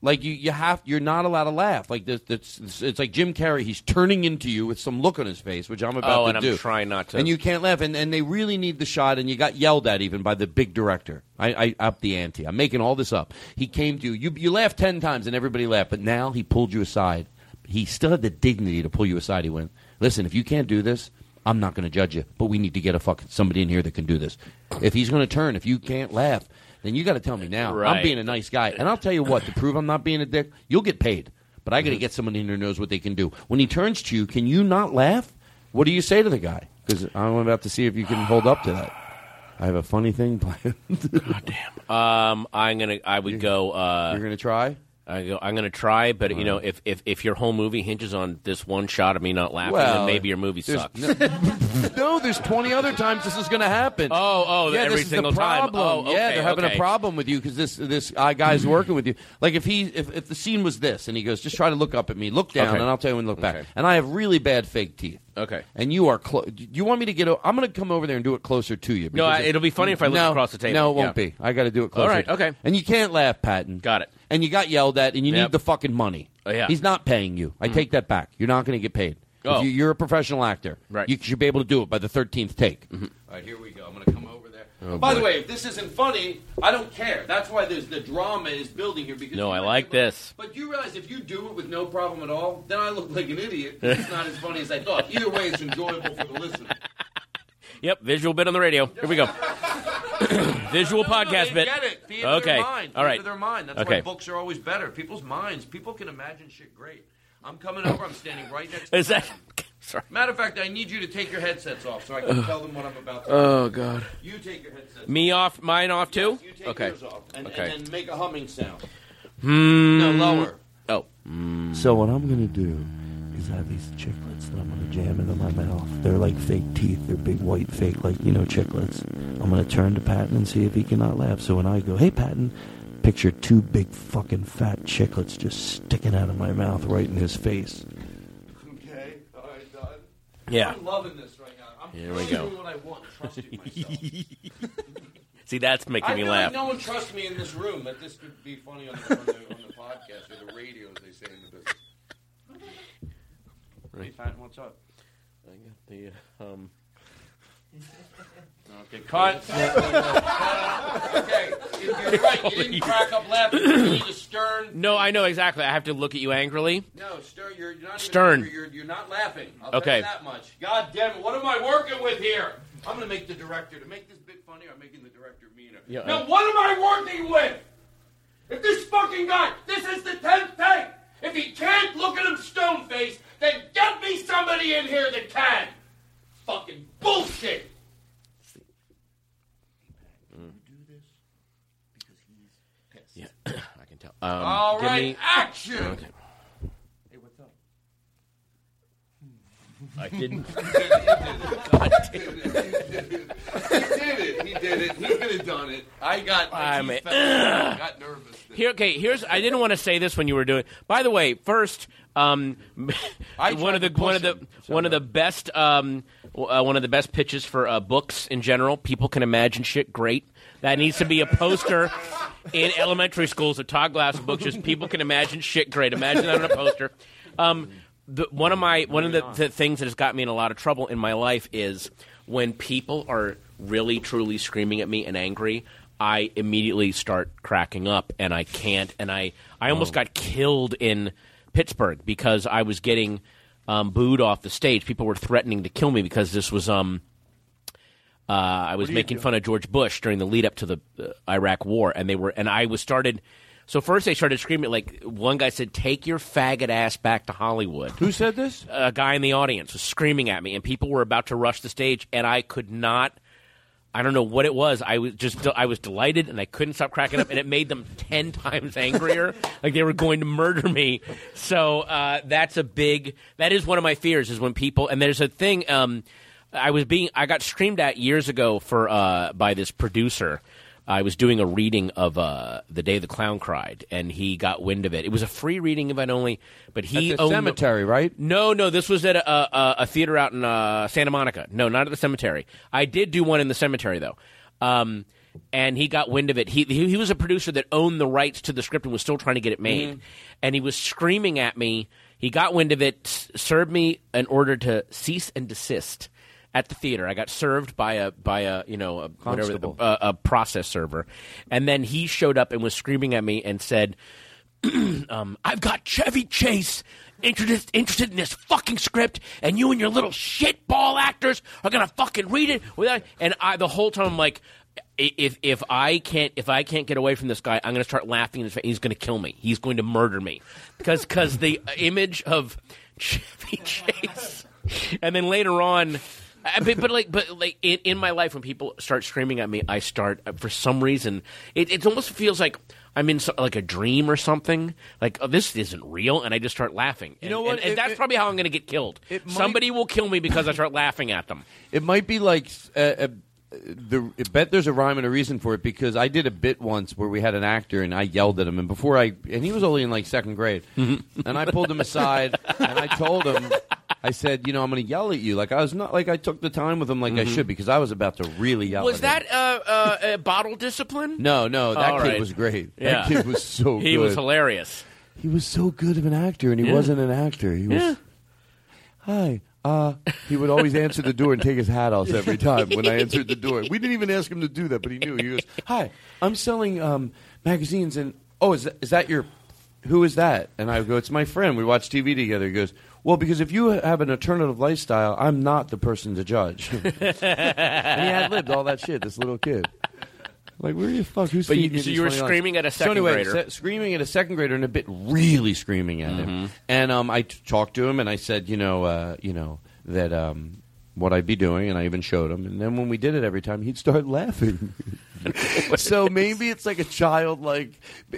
Like you, you have. You're not allowed to laugh. Like this, it's, it's like Jim Carrey. He's turning into you with some look on his face, which I'm about Oh, to and I'm trying not to. And you can't laugh. And, and they really need the shot. And you got yelled at even by the big director. I, I upped the ante. I'm making all this up. He came to you. You you laughed ten times and everybody laughed. But now he pulled you aside. He still had the dignity to pull you aside. He went, "Listen, if you can't do this, I'm not going to judge you. But we need to get a fucking somebody in here that can do this. If he's going to turn, if you can't laugh." Then you got to tell me now. I'm being a nice guy, and I'll tell you what. To prove I'm not being a dick, you'll get paid. But I got to get someone in here who knows what they can do. When he turns to you, can you not laugh? What do you say to the guy? Because I'm about to see if you can hold up to that. I have a funny thing <laughs> planned. God damn. Um, I'm gonna. I would go. Uh, You're gonna try. I go, I'm gonna try, but you know, if, if if your whole movie hinges on this one shot of me not laughing, Well, then maybe your movie there's- sucks. No, <laughs> no, there's 20 other times this is going to happen. Oh, oh, yeah, every this is single the time. problem. Oh, yeah, okay, they're having okay. a problem with you because this this uh, guy's <clears throat> working with you. Like if he if, if the scene was this and he goes, just try to look up at me, look down, Okay. and I'll tell you when to look back. Okay. And I have really bad fake teeth. Okay. And you are close. Do you want me to get? O- I'm going to come over there and do it closer to you. No, I- it'll be funny if I look No, across the table. No, it won't Yeah. be. I got to do it closer. All right, okay. And you can't laugh, Patton. Got it. And you got yelled at, and you Yep. need the fucking money. Oh, yeah. He's not paying you. I take that back. You're not going to get paid. Oh. If you, you're a professional actor. Right. You should be able to do it by the 13th take. Mm-hmm. All right, here we go. I'm going to come. Oh, by boy. the way, if this isn't funny, I don't care. That's why there's the drama is building here. Because No, I like this. But you realize if you do it with no problem at all, then I look like an idiot. It's not as funny as I thought. <laughs> Either way, it's enjoyable for the listener. Yep, visual bit on the radio. Here we go. <laughs> visual podcast they bit. Get it. Theater okay. All right. Their mind. That's okay. why books are always better. People's minds. People can imagine shit great. I'm coming over. I'm standing right next. to Is that? Sorry. Matter of fact, I need you to take your headsets off so I can tell them what I'm about to. Do. Oh God. You take your headsets. Me off, mine off too. You take okay. yours off, and, okay. and then make a humming sound. Hmm. No, lower. Oh. So what I'm gonna do is I have these chiclets that I'm gonna jam into my mouth. They're like fake teeth. They're big white fake, like you know, chiclets. I'm gonna turn to Patton and see if he cannot laugh. So when I go, "Hey, Patton," picture two big fucking fat chiclets just sticking out of my mouth right in his face. Okay, all right, done. Yeah. I'm loving this right now. I'm Here we really go. doing what I want, trusting myself. <laughs> See, that's making I me feel laugh. like no one trusts me in this room. That this could be funny on the, on the, on the podcast or the radio, as they say in the business. Hey, Patton, what's up? I got the um. <laughs> Okay, cut. okay, you're right. You didn't crack up laughing. You need a stern. No, I know exactly. I have to look at you angrily. No, stern. You're, you're not Stern. You're, you're not laughing. I'll tell Okay. you that much. God damn it! What am I working with here? I'm going to make the director to make this bit funnier. I'm making the director meaner. Yeah, now, I- what am I working with? If this fucking guy, this is the tenth take. If he can't look at him stone faced, then get me somebody in here that can. Fucking bullshit. Yeah, I can tell. Um, All give right, me- action. Okay. Hey, what's up? I didn't. <laughs> <laughs> he did it. He did it. He could have done it. I got. I'm teeth a- fell out. I got nervous. Here, okay. Here's. I didn't want to say this when you were doing. By the way, first, um, <laughs> I one of the one of the him, one of the best um, uh, one of the best pitches for uh, books in general. People can imagine shit great. That needs to be a poster in elementary schools of Todd Glass books. Just people can imagine shit great. Imagine that on a poster. Um, the, one of my one of the, the things that has got me in a lot of trouble in my life is when people are really truly screaming at me and angry. I immediately start cracking up, and I can't. And I I almost got killed in Pittsburgh because I was getting um, booed off the stage. People were threatening to kill me because this was um. Uh, I was making fun of George Bush during the lead up to the uh, Iraq War, and they were, and I was started So first they started screaming like one guy said, "Take your faggot ass back to Hollywood." Who said this? A guy in the audience was screaming at me, and people were about to rush the stage, and I could not. I don't know what it was. I was just I was delighted, and I couldn't stop cracking up, and it made them ten <laughs> times angrier, like they were going to murder me. So uh, that's a big. That is one of my fears is when people. And there's a thing. Um, I was being. I got screamed at years ago for uh, by this producer. I was doing a reading of uh, the day the clown cried, and he got wind of it. It was a free reading event only, but he At the owned cemetery, right? No, no, this was at a, a, a theater out in uh, Santa Monica. No, not at the cemetery. I did do one in the cemetery though, um, and he got wind of it. He, he he was a producer that owned the rights to the script and was still trying to get it made, Mhm. and he was screaming at me. He got wind of it, served me an order to cease and desist at the theater. I got served by a by a you know a, whatever a, a process server, and then he showed up and was screaming at me and said, <clears throat> um, "I've got Chevy Chase." Interested, interested in this fucking script, and you and your little shitball actors are gonna fucking read it without. And I, the whole time, I'm like, if if I can't if I can't get away from this guy, I'm gonna start laughing in his face. He's gonna kill me. He's going to murder me because because the image of Chevy <laughs> Chase, and then later on. But, but like, but like in, in my life, when people start screaming at me, I start uh, for some reason. It, it almost feels like I'm in so, like a dream or something. Like oh, this isn't real, and I just start laughing. You know what? And, and It- that's it- probably how I'm going to get killed. Might- Somebody will kill me because I start laughing at them. It might be like uh, uh, the. I bet there's a rhyme and a reason for it because I did a bit once where we had an actor and I yelled at him, and before I and he was only in like second grade, and I pulled him aside and I told him. I said, you know, I'm going to yell at you. Like I was not like I took the time with him like I Mhm. should because I was about to really yell. Was at him. Was that uh, uh, uh, bottle discipline? No, no, that All kid right. was great. Yeah. That kid was so <laughs> he good. was hilarious. He was so good of an actor, and he Yeah. wasn't an actor. He was. Yeah. Hi. Uh, he would always answer the door and take his hat off every time when I answered the door. We didn't even ask him to do that, but he knew. He goes, "Hi, I'm selling um, magazines, and oh, is that, is that your? Who is that?" And I go, "It's my friend. We watch TV together." He goes, "Well, because if you have an alternative lifestyle, I'm not the person to judge." <laughs> and he had lived all that shit. This little kid. Like, where the fuck? Who's But you- so you were funny lines? screaming at a So second anyway, grader. se- screaming at a second grader and a bit really screaming at Mm-hmm. him. And um, I t- talked to him and I said, you know, uh, you know that um, what I'd be doing, and I even showed him. And then when we did it every time, he'd start <laughs> laughing. <laughs> so maybe it's like a child, like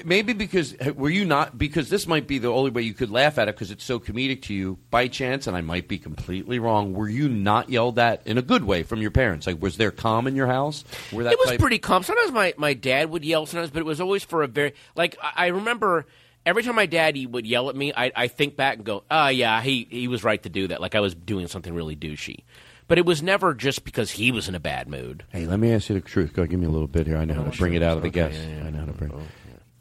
maybe because were you not because this might be the only way you could laugh at it because it's so comedic to you by chance, and I might be completely wrong. Were you not yelled at in a good way from your parents? Like, was there calm in your house? Were that it was type- pretty calm. Sometimes my, my dad would yell sometimes, but it was always for a very like I remember every time my dad he would yell at me, I I think back and go, oh yeah, he he was right to do that. Like I was doing something really douchey. But it was never just because he was in a bad mood. Hey, let me ask you the truth. Go, give me a little bit here. I know how to bring it out of the guest. I know how to bring.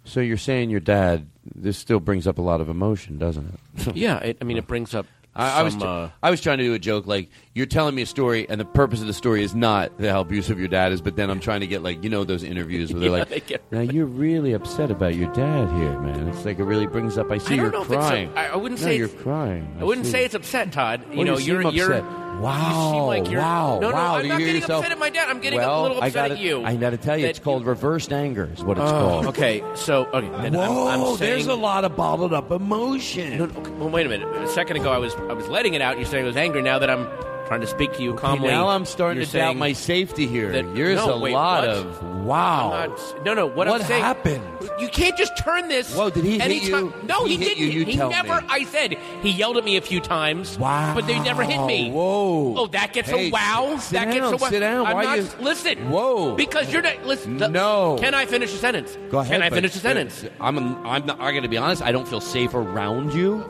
So you're saying your dad? This still brings up a lot of emotion, doesn't it? <laughs> yeah, it, I mean it brings up. I, I was some, uh, I was trying to do a joke like you're telling me a story, and the purpose of the story is not the how abusive your dad is, but then I'm trying to get like you know those interviews where they're <laughs> Yeah, like, get- now you're really upset about your dad here, man. It's like it really brings up. I see I don't you're know if it's a- crying. I- I wouldn't no, say you're it's- crying. I wouldn't see. say it's upset, Todd. You Well, know, you are seem you're upset. Wow! You seem like you're, wow! No, no, wow! I'm you not getting yourself? upset at my dad. I'm getting well, a little upset gotta, at you. I got to tell you, it's called reversed anger. Is what it's Oh, called. Okay, so okay, Whoa! I'm, I'm there's a lot of bottled up emotion. No, no, okay, well, wait a minute. A second ago, I was I was letting it out. And you're saying I was angry. Now that I'm trying to speak to you Okay, calmly, now I'm starting to doubt my safety here. that- There's no, a wait, lot what? of wow. Not- no, no. What, What I'm saying, happened? You can't just turn this. Whoa, did he hit you? No, He he, didn't. you, you he never. me. I said he yelled at me a few times. Wow. but they never hit me. Whoa. Oh, that gets Hey, a wow. sit that gets a wow. sit down. I'm Why not. you- Listen. Whoa. Because you're not. Listen. the- No. Can I finish a sentence? Go ahead. Can I finish a uh, sentence? I'm. I'm not. I got to be honest. I don't feel safe around you.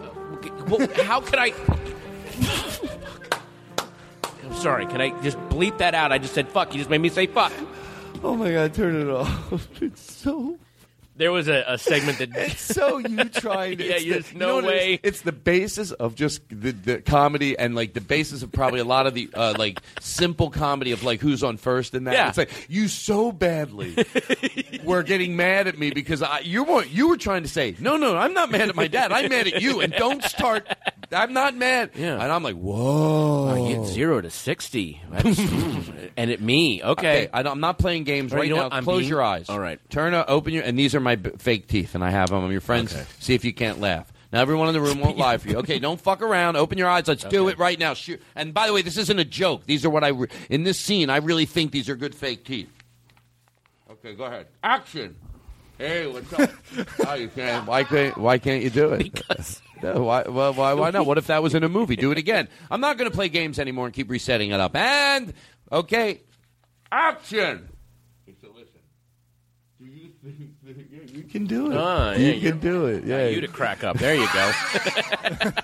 Well, how could I? Sorry. Can I just bleep that out? I just said fuck. You just made me say fuck. Oh my god! Turn it off. <laughs> It's so. There was a, a segment that. <laughs> It's so you <laughs> trying to. Yeah, it's there's the, no you know what it way. It's the basis of just the, the comedy and like the basis of probably a lot of the uh, like simple comedy of like who's on first and that. Yeah. It's like you so badly were getting mad at me because I you were you were trying to say no no I'm not mad at my dad I'm mad at you and don't start I'm not mad. Yeah. And I'm like, whoa. You get zero to sixty, That's- <laughs> and at me. Okay, I don't, I'm not playing games right, right you know now. what? I'm Close being- your eyes. All right. Turn, uh, open your, and these are my b- fake teeth, and I have them. I'm your friends. See if you can't laugh. Now everyone in the room won't <laughs> lie for you. Okay, don't fuck around. Open your eyes. Let's do it right now. Shoot. And by the way, this isn't a joke. These are what I re- in this scene. I really think these are good fake teeth. Okay, go ahead. Action. Hey, what's up? <laughs> oh, you can't. Why can't? Why can't you do it? Because. No, why, well, why, why not? What if that was in a movie? Do it again. I'm not going to play games anymore and keep resetting it up. And okay, action. So listen. Do you think that you can do it? Ah, you yeah, can you're- do it. Yeah. you to crack up. There you go. <laughs>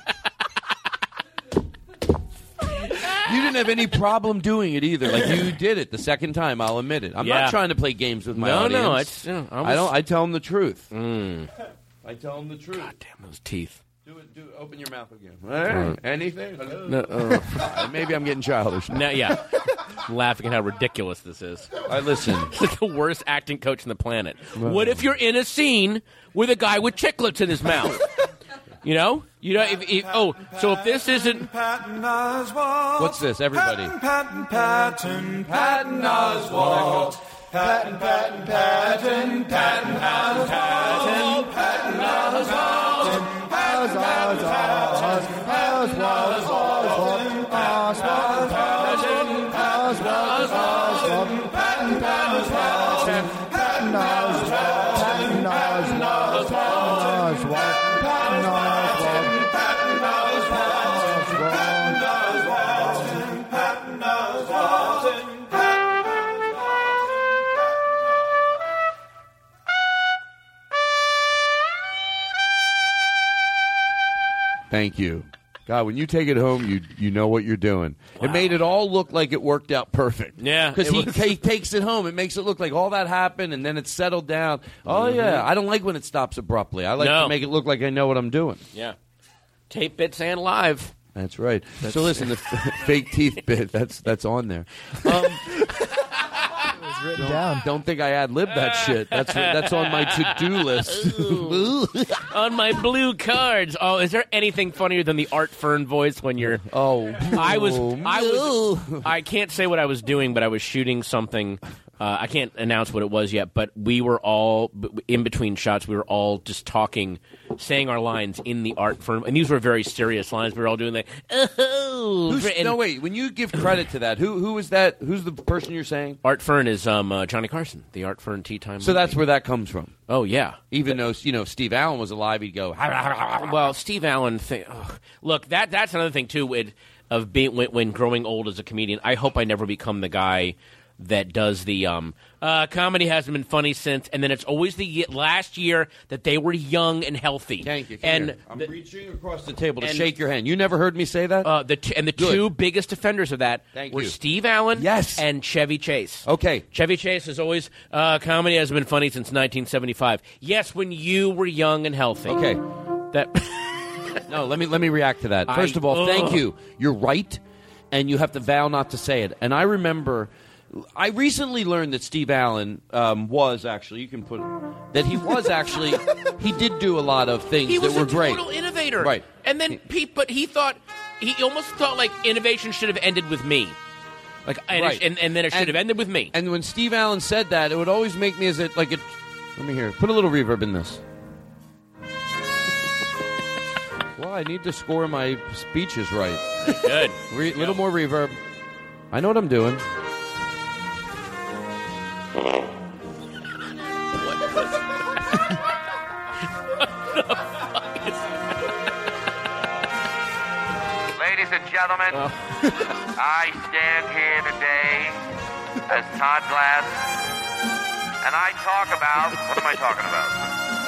You didn't have any problem doing it either. Like you did it the second time. I'll admit it. I'm Yeah. not trying to play games with my No, audience. no, it's- yeah, I I, was- don't. I tell them the truth. Mm. I tell them the truth. God damn those teeth. Do it. Do it. Open your mouth again. All right. Right. Anything? No, uh. <laughs> Uh, Maybe I'm getting childish. No, yeah. <laughs> Laughing at how ridiculous this is. I listen. <laughs> It's the worst acting coach on the planet. What if you're in a scene with a guy with chiclets in his mouth? You know, you know. If, if, oh, so if this isn't Patton Oswalt. What's this, everybody? Patton, Patton, Patton Oswalt. Patton, Patton, Patton, Patton Oswalt. Patton Oswalt. Patton Oswalt. Oswald, Patton, Thank you. God, when you take it home, you you know what you're doing. It made it all look like it worked out perfect. Yeah, because he, was- he takes it home. It makes it look like all that happened, and then it settled down. Oh yeah, I don't like when it stops abruptly. I like No. to make it look like I know what I'm doing. yeah, tape bits and live. That's right. so listen, the <laughs> fake teeth bit that's that's on there. Um, <laughs> written don't, down. Don't think I ad lib that ah. shit. That's that's on my to do list. <laughs> on my blue cards. Oh, is there anything funnier than the Art Fern voice when you're? Oh, I was. I was. I can't say what I was doing, but I was shooting something. Uh, I can't announce what it was yet, but we were all in between shots. We were all just talking, saying our lines in the Art Fern, and these were very serious lines. We were all doing like, oh, Who's, and no, wait. When you give credit to that, who who is that? Who's the person you're saying? Art Fern is um, uh, Johnny Carson, the Art Fern Tea Time. So that's where that comes from. Oh yeah. Even though you know Steve Allen was alive, he'd go. well, Steve Allen. Th- ugh. Look, that that's another thing too. With, of being when, when growing old as a comedian, I hope I never become the guy that does the um, uh, comedy hasn't been funny since, and then it's always the ye- last year that they were young and healthy. Thank you. Come and here. I'm reaching across the table to and- shake your hand. You never heard me say that? Uh, the t- and the Good. two biggest offenders of that Thank were you. Steve Allen, Yes. and Chevy Chase. Okay. Chevy Chase is always uh, comedy hasn't been funny since 1975. Yes, when you were young and healthy. Okay. That <laughs> No, let me let me react to that. I- First of all, thank you. You're right, and you have to vow not to say it. And I remember, I recently learned that Steve Allen um, was actually. You can put that he was actually. <laughs> he did do a lot of things he that was were a great. total innovator. Right. And then Pete, but he thought he almost thought like innovation should have ended with me. Like and, Right. and, and then it should And- have ended with me. And when Steve Allen said that, it would always make me as it like it. Let me hear. Put a little reverb in this. <laughs> well, I need to score my speeches right. Good. Re- little more reverb. I know what I'm doing. Ladies and gentlemen, oh. I stand here today as Todd Glass, and I talk about what am I talking about?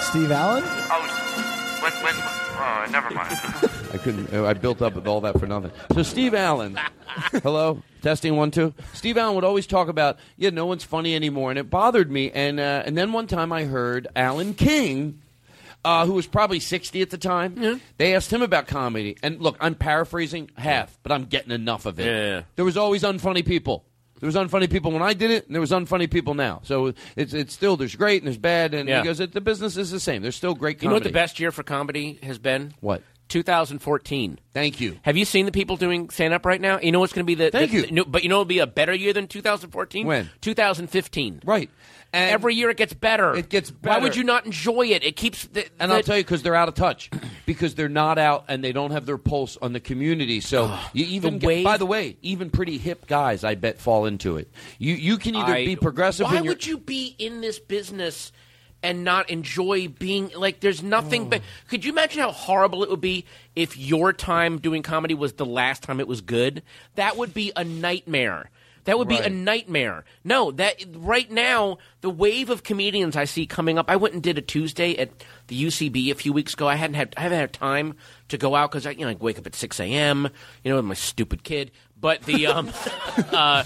Steve Allen? Oh, when, when, oh, never mind. <laughs> I couldn't. I built up with all that for nothing. So Steve Allen, <laughs> hello, testing one two. Steve Allen would always talk about, yeah, no one's funny anymore, and it bothered me. And uh, and then one time I heard Alan King. Uh, who was probably 60 at the time. They asked him about comedy. And look, I'm paraphrasing half, but I'm getting enough of it. Yeah. There was always unfunny people. There was unfunny people when I did it, and there was unfunny people now. So it's it's still there's great and there's bad, and Yeah. because it, the business is the same. There's still great. you know what the best year for comedy has been? What? 2014. Thank you. Have you seen the people doing stand up right now? You know what's going to be the Thank the- you. the- but you know it'll be a better year than 2014. When? 2015. Right. And Every year it gets better. It gets better. Why would you not enjoy it? It keeps. The, And I'll tell you because they're out of touch, <clears throat> because they're not out and they don't have their pulse on the community. So you even the get- by the way, even pretty hip guys, I bet, fall into it. You you can either I- be progressive. Why would you be in this business and not enjoy being like? There's nothing. Oh. But could you imagine how horrible it would be if your time doing comedy was the last time it was good? That would be a nightmare. That would be a nightmare. No, that right now the wave of comedians I see coming up. I went and did a Tuesday at the UCB a few weeks ago. I hadn't had I haven't had time to go out because I you know I wake up at six a.m. You know with my stupid kid. But the um, <laughs> uh,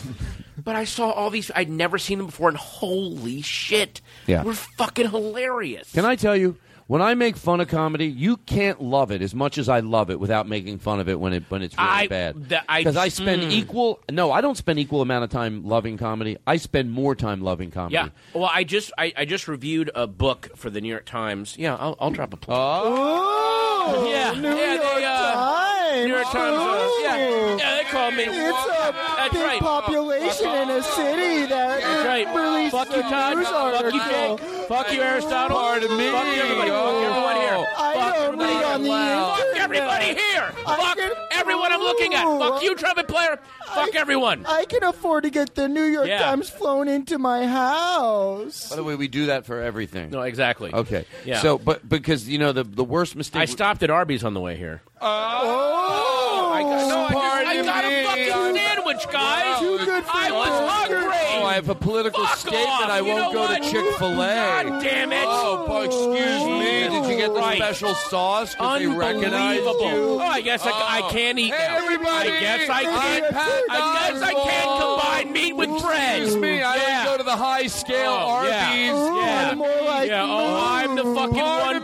but I saw all these. I'd never seen them before, and holy shit, Yeah. we're fucking hilarious. Can I tell you? When I make fun of comedy, you can't love it as much as I love it without making fun of it when it when it's really I- bad. the- I- Because I, spend mm. equal. No, I don't spend equal amount of time loving comedy. I spend more time loving comedy. Yeah. Well, I just I, I just reviewed a book for the New York Times. Yeah, I'll, I'll drop a plug. Oh, yeah, New yeah, York they, uh, Times. New York Times. Uh, yeah, yeah, they call me. It's a That's big right. population in a city that That's right. releases Fuck you, a Todd. news Fuck you. Jake. Fuck you, Aristotle. Pardon me. Fuck everybody. Fuck oh. everyone here. I Fuck don't everybody read here. on the Fuck everybody here. I Fuck can- everyone I'm looking at. Fuck you, trumpet player. Fuck everyone. I can afford to get the New York Yeah. Times flown into my house. By the way, we do that for everything. No, exactly. Okay. Yeah. So, but because you know the the worst mistake. I stopped at Arby's on the way here. Oh, I got, no, I, just, I got a fucking sandwich, guys. Too good for I was hungry. Oh, I have a political Fuck statement. off. I won't know go what? to Chick Fil A. God damn it. Oh, but excuse me. Jesus Did you get the Christ. special sauce? 'Cause they recognized Unbelievable. you. Oh, I guess I, I Oh. can't eat Hey, now. everybody. I guess I I'm can't. Pat I guess I can't combine meat with bread. Excuse me. I yeah. didn't go to the high scale Oh, Arby's. yeah. Yeah. more like yeah. Oh, I'm the fucking Pardon one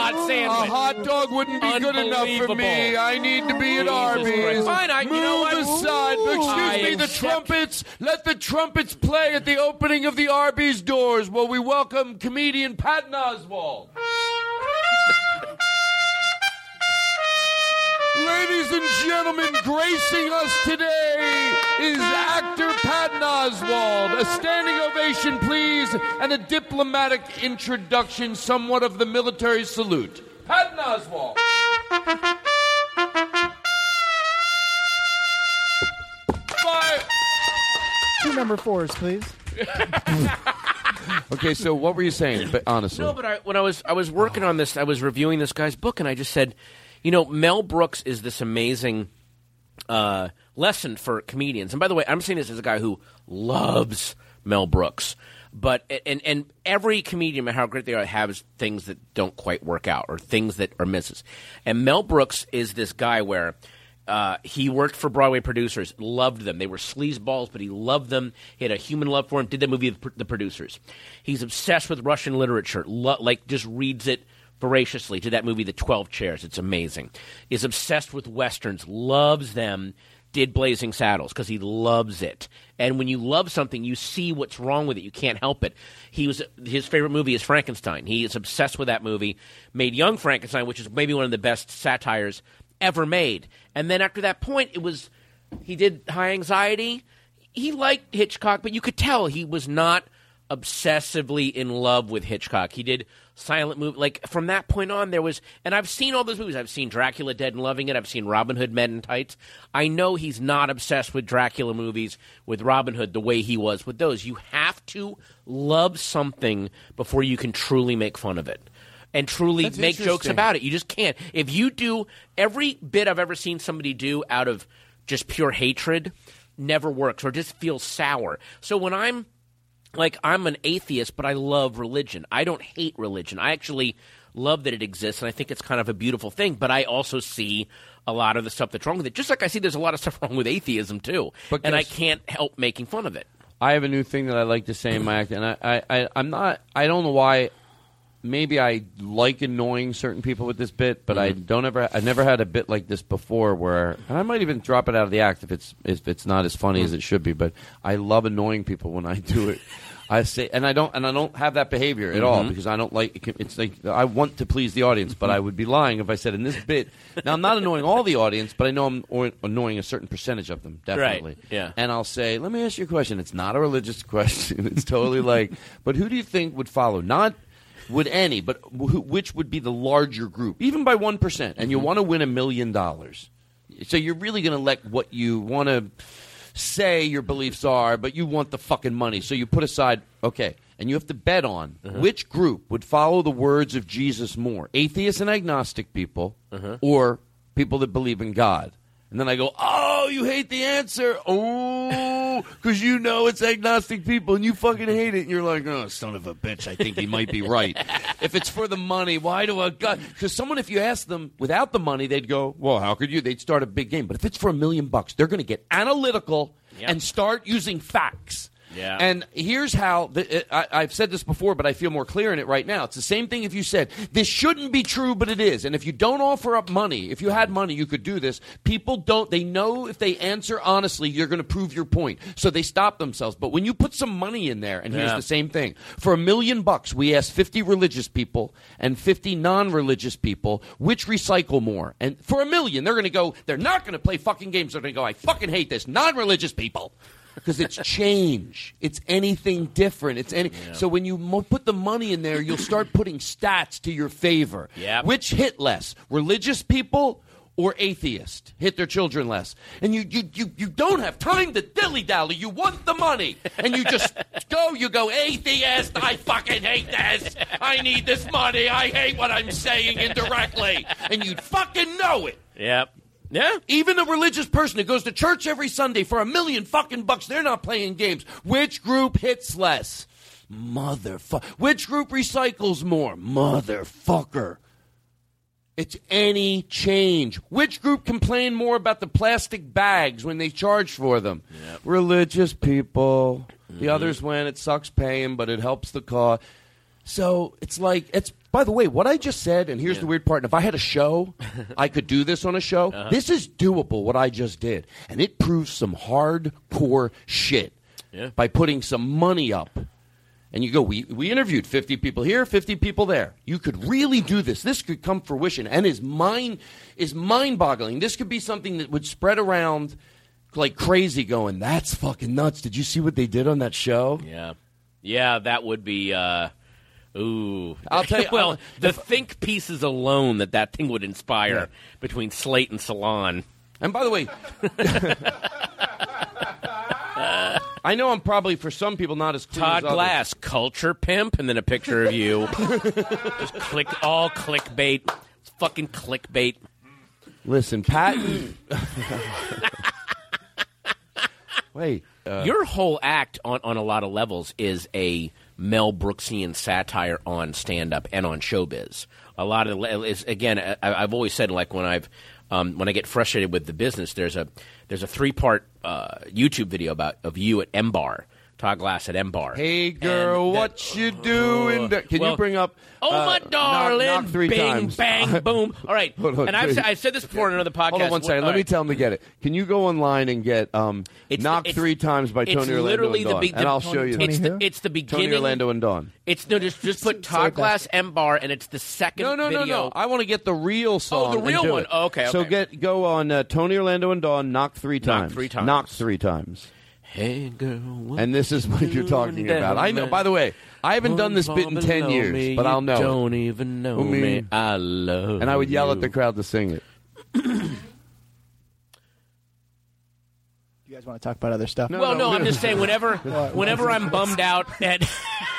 hot sandwich. A hot dog wouldn't be good enough for me. I need to be at Jesus Arby's. Christ. Fine, I- you Move know what? aside. Excuse I me, the accept- trumpets. Let the trumpets play at the opening of the Arby's doors while we welcome comedian Patton Oswalt. Ladies and gentlemen, gracing us today is actor Patton Oswalt. A standing ovation, please, and a diplomatic introduction, somewhat of the military salute. Patton Oswalt. Fire. Two number fours, please. <laughs> Okay, so what were you saying? But honestly, No, but I, when I was I was working on this, I was reviewing this guy's book, and I just said, you know, Mel Brooks is this amazing uh, lesson for comedians. And by the way, I'm saying this as a guy who loves Mel Brooks. But and and every comedian, how great they are, has things that don't quite work out or things that are misses. And Mel Brooks is this guy where uh, he worked for Broadway producers, loved them. They were sleazeballs, but he loved them. He had a human love for them. Did the movie the producers. He's obsessed with Russian literature. Lo- like just reads it voraciously. to that movie, The Twelve Chairs? It's amazing. Is obsessed with westerns. Loves them. Did Blazing Saddles because he loves it. And when you love something, you see what's wrong with it. You can't help it. He was his favorite movie is Frankenstein. He is obsessed with that movie. Made Young Frankenstein, which is maybe one of the best satires ever made. And then after that point, it was he did High Anxiety. He liked Hitchcock, but you could tell he was not obsessively in love with Hitchcock. He did silent movie. Like from that point on, there was, and I've seen all those movies. I've seen Dracula Dead and loving it. I've seen Robin Hood Men in Tights. I know he's not obsessed with Dracula movies with Robin Hood the way he was with those. You have to love something before you can truly make fun of it. And truly That's make jokes about it. You just can't. If you do every bit I've ever seen somebody do out of just pure hatred, never works or just feels sour. So when I'm like I'm an atheist, but I love religion. I don't hate religion. I actually love that it exists, and I think it's kind of a beautiful thing. But I also see a lot of the stuff that's wrong with it. Just like I see there's a lot of <laughs> stuff wrong with atheism too, But and I can't help making fun of it. I have a new thing that I like to say in my act, and I, I, I I'm not. I don't know why. Maybe I like annoying certain people with this bit, but I don't ever. I never had a bit like this before, where and I might even drop it out of the act if it's if it's not as funny as it should be. But I love annoying people when I do it. <laughs> I say, and I don't, and I don't have that behavior at all Mhm. because I don't like. It's like I want to please the audience, but I would be lying if I said in this bit. Now I'm not annoying all the audience, but I know I'm or- annoying a certain percentage of them, definitely. yeah. And I'll say, let me ask you a question. It's not a religious <laughs> question. It's totally like, but who do you think would follow? Not would any, but who, which would be the larger group, even by one percent? And you mm-hmm. want to win a million dollars, so you're really going to let what you want to say your beliefs are, but you want the fucking money. So you put aside, okay, and you have to bet on uh-huh. which group would follow the words of Jesus more atheists and agnostic people uh-huh. or people that believe in God. And then I go, oh, you hate the answer. Oh, because you know it's agnostic people and you fucking hate it. And you're like, oh, son of a bitch, I think he might be right. <laughs> if it's for the money, why do I got? Because someone, if you ask them without the money, they'd go, well, how could you? They'd start a big game. But if it's for a million bucks, they're going to get analytical and start using facts. Yeah. And here's how the, I, I've said this before, but I feel more clear in it right now. It's the same thing if you said, this shouldn't be true, but it is. And if you don't offer up money, if you had money, you could do this. People don't, they know if they answer honestly, you're going to prove your point. So they stop themselves. But when you put some money in there, and here's the same thing for a million bucks, we asked 50 religious people and 50 non religious people which recycle more. And for a million, they're going to go, they're not going to play fucking games. They're going to go, I fucking hate this. Non religious people because it's change. It's anything different. It's any. So when you mo- put the money in there, you'll start putting stats to your favor. Yep. Which hit less, religious people or atheists hit their children less? And you you you, you don't have time to dilly dally. You want the money, and you just <laughs> go. You go atheist. I fucking hate this. I need this money. I hate what I'm saying indirectly, and you'd fucking know it. Yep. Yeah. Even a religious person that goes to church every Sunday for a million fucking bucks, they're not playing games. Which group hits less? Motherfucker. Which group recycles more? Motherfucker. It's any change. Which group complain more about the plastic bags when they charge for them? Religious people. The mm-hmm. others when it sucks paying, but it helps the cause. So it's like it's. By the way, what I just said, and here's the weird part. And if I had a show, I could do this on a show. Uh-huh. This is doable. What I just did, and it proves some hardcore shit Yeah. by putting some money up. And you go, we, we interviewed 50 people here, 50 people there. You could really do this. This could come fruition and is mind is mind-boggling. This could be something that would spread around like crazy going, that's fucking nuts. Did you see what they did on that show? Yeah. Yeah, that would be. Uh, ooh. I'll tell you- <laughs> well, the think pieces alone that that thing would inspire Yeah. between Slate and Salon. And by the way, I know I'm probably for some people not as Todd as. Glass, culture pimp, and then a picture of you. <laughs> Just click all clickbait. It's fucking clickbait. Listen, Patton. <laughs> Wait, uh, Your whole act on, on a lot of levels is a Mel Brooksian satire on stand up and on showbiz. A lot of is again, I, I've always said like when I've um, when I get frustrated with the business, there's a there's a three part uh, YouTube video about of you at M Bar, Todd Glass at M Bar. Hey girl, And that- what you doing? there? Can Well, you bring up? Oh uh, my darling! knock three Bing, times. bang, <laughs> boom. All right, Hold on, and I've. I've said this before in another podcast. Hold on one second. All Let me tell him to get it. Can you go online and get um, It's "Knock the- it's- Three Times" by it's Tony Orlando literally and the Dawn, big- and I'll show you. It's the, it's the beginning. Tony Orlando and Dawn. It's no, just just put Todd Glass M Bar, and it's the second. No, no, no, video. no. I want to get the real song. Oh, the real one. Oh, okay, So get go on uh, Tony Orlando and Dawn. Knock three times. Knock three times. Knock three times. Hey girl, what And this is what you're talking doing about. I know. By the way, I haven't done this bit in ten years, me, but I'll know. it. Don't even know I mean- me. I love. And I would yell at the crowd to sing it. <coughs> You guys want to talk about other stuff? well, no, I'm just saying. Whenever, <laughs> whenever I'm bummed out at.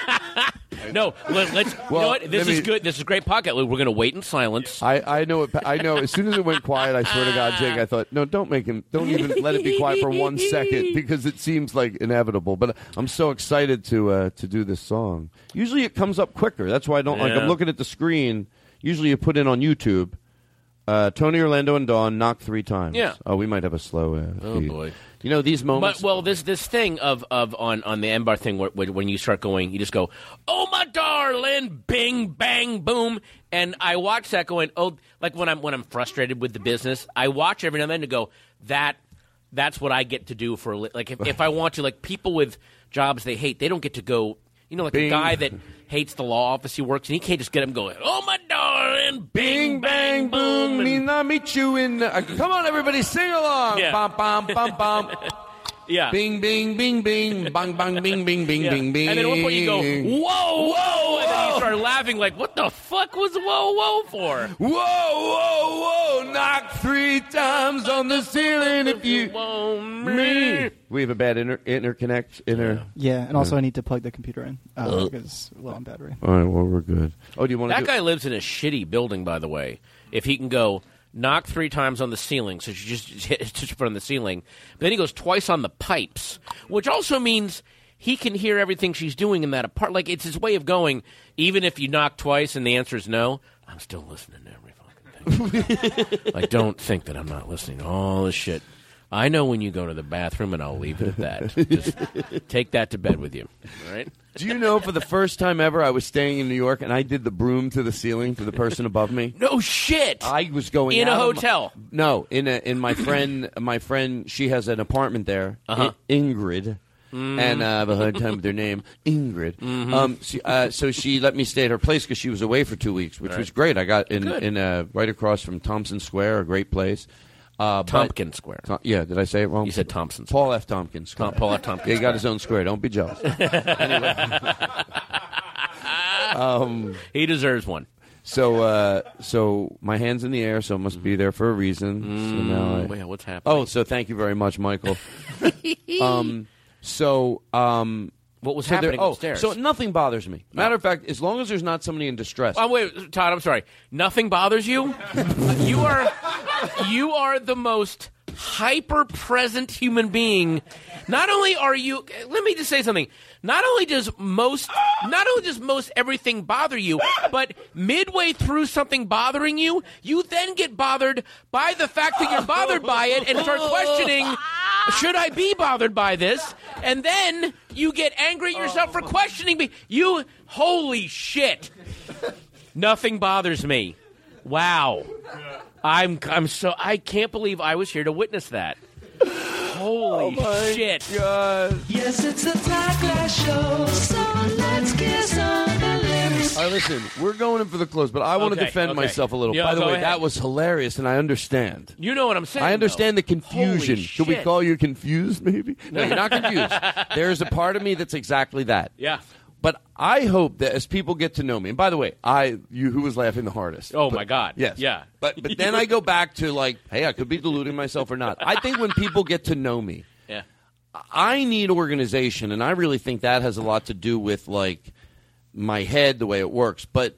<laughs> <laughs> no, let, us You Well, know what? This let is me- good. This is great podcast. We're going to wait in silence. I, I know it. I know. As soon as it went quiet, I swear to God, Jake, I thought, no, don't make him. Don't even let it be quiet for one second <laughs> because it seems like inevitable. But I'm so excited to uh, to do this song. Usually it comes up quicker. That's why I don't like. Yeah. I'm looking at the screen. Usually you put in on YouTube. Uh, Tony Orlando and Dawn knock three times. Yeah. Oh, we might have a slow. Uh, Oh, feed. boy. You know these moments. But well, this this thing of of on on the M bar thing where, where when you start going, you just go, "Oh my darling, bing bang boom," and I watch that going, "Oh," like when I'm when I'm frustrated with the business, I watch every now and then to go, "That that's what I get to do for a like if, if I want to like people with jobs they hate, they don't get to go You know, like Bing. a guy that <laughs> hates the law office he works in. He can't just get him going. Oh my darling, bing bang boom. and- Mean I meet you in. Uh, come on, everybody, sing along. Yeah. Bum, bum, bum, bum. Yeah. Bing, bing, bing, bing. Bang, bang, bing, bing, bing, Yeah. bing, bing. And then at one point you go, whoa, whoa, and then you start laughing like, what the fuck was whoa, whoa for? Whoa, whoa, whoa! Knock three times on the ceiling if you want me. We have a bad inter- interconnect. Inter. Yeah, and also Yeah. I need to plug the computer in uh, because it's low on battery. All right, well we're good. Oh, do you want to? That guy lives in a shitty building, by the way. If he can go knock three times on the ceiling, so she just <laughs> hit just put on the ceiling, but then he goes twice on the pipes, which also means he can hear everything she's doing in that apart. Like it's his way of going. Even if you knock twice and the answer is no, I'm still listening to every fucking thing. <laughs> like, don't think that I'm not listening to all this shit. I know when you go to the bathroom, and I'll leave it at that. Just take that to bed with you. All right. Do you know for the first time ever I was staying in New York and I did the broom to the ceiling for the person above me? No shit. I was going In a of my- hotel? no, in a in my friend my friend she has an apartment there. Uh-huh. I- Ingrid. Mm. And uh, I have a hard time with her name, Ingrid. Mhm. Um, she, uh, so she let me stay at her place because she was away for two weeks, which Right. was great. I got in Good. in uh, right across from Thompson Square, a great place. Uh, Tompkins Square. Tom- yeah, did I say it wrong? You said Thompson Paul F. Tompkins Square. Tom- Paul F. Tompkins Yeah, he got his own square. Don't be jealous. <laughs> <laughs> um, he deserves one. So, uh, so my hands in the air, so it must be there for a reason. so now I, Mm, yeah, what's happening? Oh, so thank you very much, Michael. <laughs> um, so, um, What was so there- happening oh, upstairs? So nothing bothers me. Matter of fact, as long as there's not somebody in distress. Oh wait, Todd. I'm sorry. Nothing bothers you. <laughs> you are you are the most hyper present human being. Not only are you. Let me just say something. Not only does most not only does most everything bother you, but midway through something bothering you, you then get bothered by the fact that you're bothered by it and start questioning. Should I be bothered by this? And then you get angry at yourself for questioning me. You, holy shit. Nothing bothers me. Wow. I'm I'm so I can't believe I was here to witness that. Holy oh shit. Yes, it's the Todd Glass Show, so let's kiss on the lips. All right, listen, we're going in for the close, but I want to defend okay. myself a little. Yeah, By the way, ahead. that was hilarious, and I understand. You know what I'm saying? I understand though. the confusion. Holy Should we call you confused, maybe? No, you're not confused. <laughs> There's a part of me that's exactly that. Yeah. But I hope that as people get to know me, and by the way, I you who was laughing the hardest? Oh But- my god. Yes. Yeah. But but then I go <laughs> back to like, hey, I could be deluding myself or not. I think when people get to know me, Yeah. I need organization, and I really think that has a lot to do with like my head, the way it works. But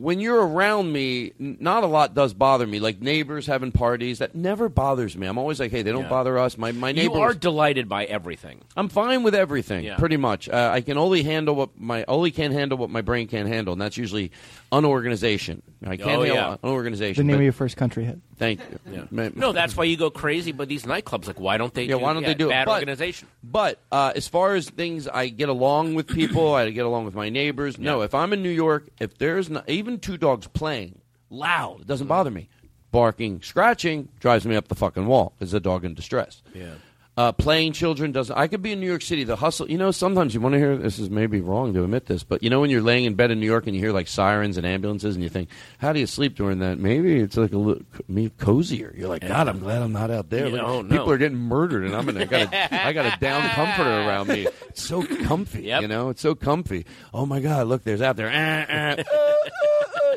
when you're around me, not a lot does bother me. Like neighbors having parties, that never bothers me. I'm always like, hey, they don't Yeah. bother us. My my You neighbors. are delighted by everything. I'm fine with everything, Yeah. pretty much. Uh, I can only handle what my only can handle what my brain can't handle, and that's usually unorganization. I can't Oh, handle yeah. unorganization. The name but- of your first country hit. Thank you. Yeah. Ma- No, that's why you go crazy. But these nightclubs, like, why don't they? Yeah, do, why don't they do it? bad organization? But uh, as far as things, I get along with people. I get along with my neighbors. No, if I'm in New York, if there's not, even two dogs playing loud, it doesn't bother me. Barking, scratching drives me up the fucking wall. Is a dog in distress. Yeah. Uh, playing children doesn't. I could be in New York City. The hustle. You know, sometimes you want to hear. This is maybe wrong to admit this, but you know when you're laying in bed in New York and you hear like sirens and ambulances, and you think, "How do you sleep during that?" Maybe it's like a little me cozier. You're like, God, I'm glad I'm not out there. Look, don't people know. are getting murdered, and I'm in. I got a, I got a down comforter around me. It's so comfy. You know, it's so comfy. Oh my God, look, there's out there. <laughs>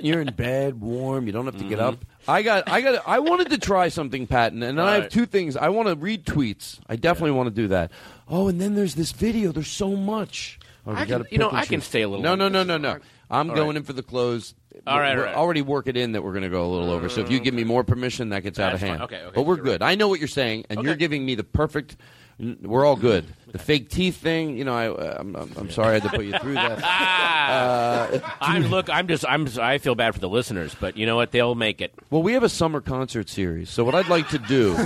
You're in bed, warm. You don't have to get up. I got, I got, I wanted to try something, Patton, and then I have two things. I want to read tweets. I definitely want to do that. Oh, and then there's this video. There's so much. Oh, I can- you know, I can stay a little No, no, no, no, no. I'm All going right. in for the close. All right, We're all right. already work it in that we're going to go a little over. So if you mm-hmm. give me more permission, that gets out of hand. Okay, okay, But we're good. I know what you're saying, and you're giving me the perfect. We're all good. The fake teeth thing, you know. I, uh, I'm, I'm, I'm sorry I had to put you through that. <laughs> Uh, I'm look. I'm just. I'm. I feel bad for the listeners, but you know what? They'll make it. Well, we have a summer concert series. So what I'd like to do,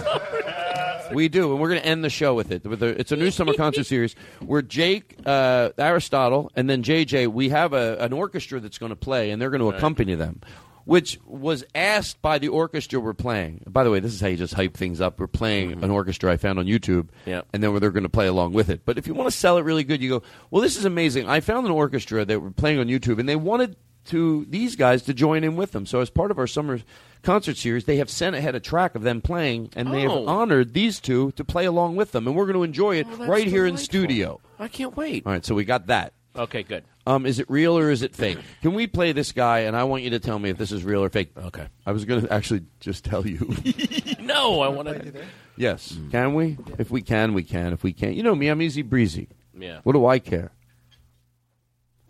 we do, and we're going to end the show with it. With a, it's a new summer concert series where Jake, uh, Aristotle, and then JJ, we have a, an orchestra that's going to play, and they're going to accompany them. Which was asked by the orchestra we're playing. By the way, this is how you just hype things up. We're playing mm-hmm. an orchestra I found on YouTube, Yeah. and then they're going to play along with it. But if you want to sell it really good, you go, well, this is amazing. I found an orchestra that were playing on YouTube, and they wanted to these guys to join in with them. So as part of our summer concert series, they have sent ahead a track of them playing, and they have Oh. honored these two to play along with them, and we're going to enjoy it Oh, right here in studio. I can't wait. All right, so we got that. Okay, good. Um, is it real or is it fake? Can we play this guy? And I want you to tell me if this is real or fake. Okay. I was going to actually just tell you. <laughs> no, I want to. yes. Can we? If we can, we can. If we can't, you know me. I'm easy breezy. Yeah. What do I care?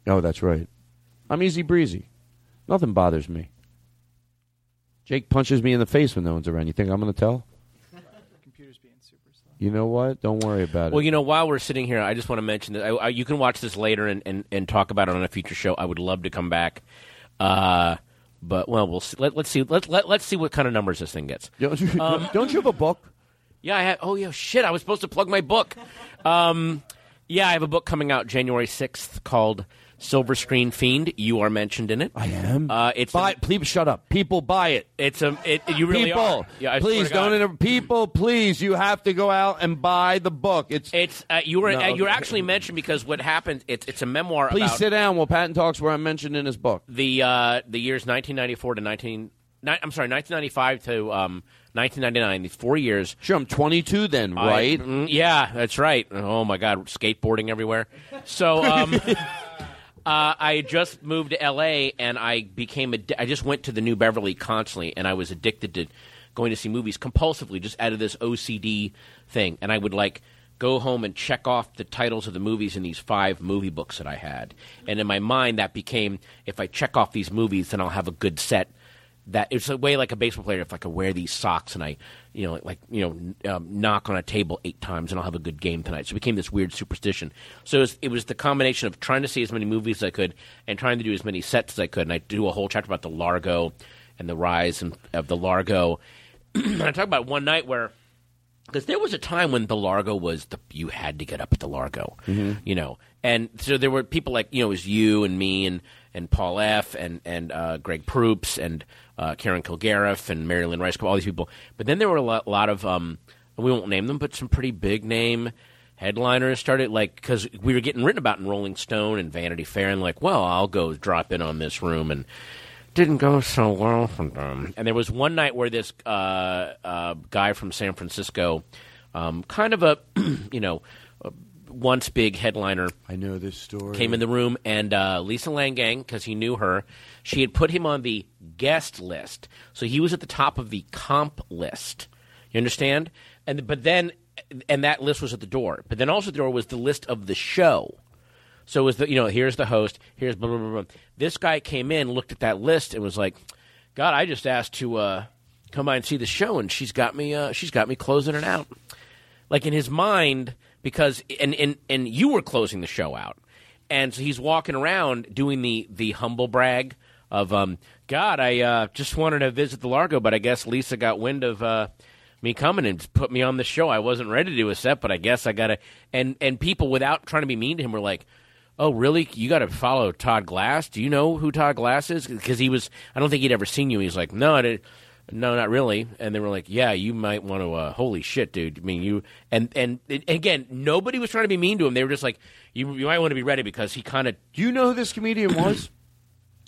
Oh, that's right. I'm easy breezy. Nothing bothers me. Jake punches me in the face when no one's around. You think I'm going to tell? You know what? Don't worry about it. Well, you know, while we're sitting here, I just want to mention that I, I, you can watch this later and, and, and talk about it on a future show. I would love to come back. Uh, but well, we'll see. Let, let's see. Let, let, let's see what kind of numbers this thing gets. <laughs> Don't you, Um, don't you have a book? <laughs> Yeah, I have. Oh, yeah, shit. I was supposed to plug my book. Um, yeah, I have a book coming out January 6th called Silver Screen Fiend. You are mentioned in it. I am. Uh, it's buy, a, please shut up. People buy it. It's a. It, you really people, are. Yeah, please don't. Inter- people, please, you have to go out and buy the book. It's It's uh, you were No, uh, you were okay. actually mentioned because what happened. It's it's a memoir. please sit down while Patton talks. Where I'm mentioned in his book. the uh, the years 1994 to 19. Ni- I'm sorry, 1995 to um, 1999. These four years. Sure, I'm 22 then, I- right? mm, yeah, that's right. Oh my God, skateboarding everywhere. So. Um, <laughs> Uh, I just moved to L.A. and I became addi- I just went to the New Beverly constantly, and I was addicted to going to see movies compulsively, just out of this OCD thing. And I would like go home and check off the titles of the movies in these five movie books that I had. And in my mind, that became if I check off these movies, then I'll have a good set. That it's a way like a baseball player. If I could wear these socks and I, you know, like you know, um, knock on a table eight times and I'll have a good game tonight. So it became this weird superstition. So it was, it was the combination of trying to see as many movies as I could and trying to do as many sets as I could. And I do a whole chapter about the Largo and the rise and, of the Largo. <clears throat> and I talk about one night where because there was a time when the Largo was the you had to get up at the Largo, you know, and so there were people like you know it was you and me and and Paul F and and uh, Greg Proops and uh, Karen Kilgariff and Mary Lynn Rajskub, all these people. But then there were a lot, lot of um, we won't name them, but some pretty big name headliners started like because we were getting written about in Rolling Stone and Vanity Fair, and like, well, I'll go drop in on this room and didn't go so well for them. And there was one night where this uh, uh, guy from San Francisco, um, kind of a, <clears throat> you know, a once big headliner, I know this story. came in the room, and uh, Lisa Leingang, because he knew her, she had put him on the guest list, so he was at the top of the comp list. You understand? And but then, and that list was at the door. But then also at the door was the list of the show. So it was the you know here's the host, here's blah blah blah. blah. This guy came in, looked at that list, and was like, "God, I just asked to uh, come by and see the show, and she's got me uh, she's got me closing it out." Like in his mind, because and and and you were closing the show out, and so he's walking around doing the the humble brag of um, God, I uh, just wanted to visit the Largo, but I guess Lisa got wind of. Uh, me coming and put me on the show. I wasn't ready to do a set, but I guess I got to. And and people, without trying to be mean to him, were like, "Oh, really? You got to follow Todd Glass? Do you know who Todd Glass is? Because he was. I don't think he'd ever seen you. He's like, no. No, not really. And they were like, "Yeah, you might want to. Uh, holy shit, dude! I mean, you and and and again, nobody was trying to be mean to him. They were just like, "You, you might want to be ready because he kind of." <clears throat> Do you know who this comedian was? <clears throat>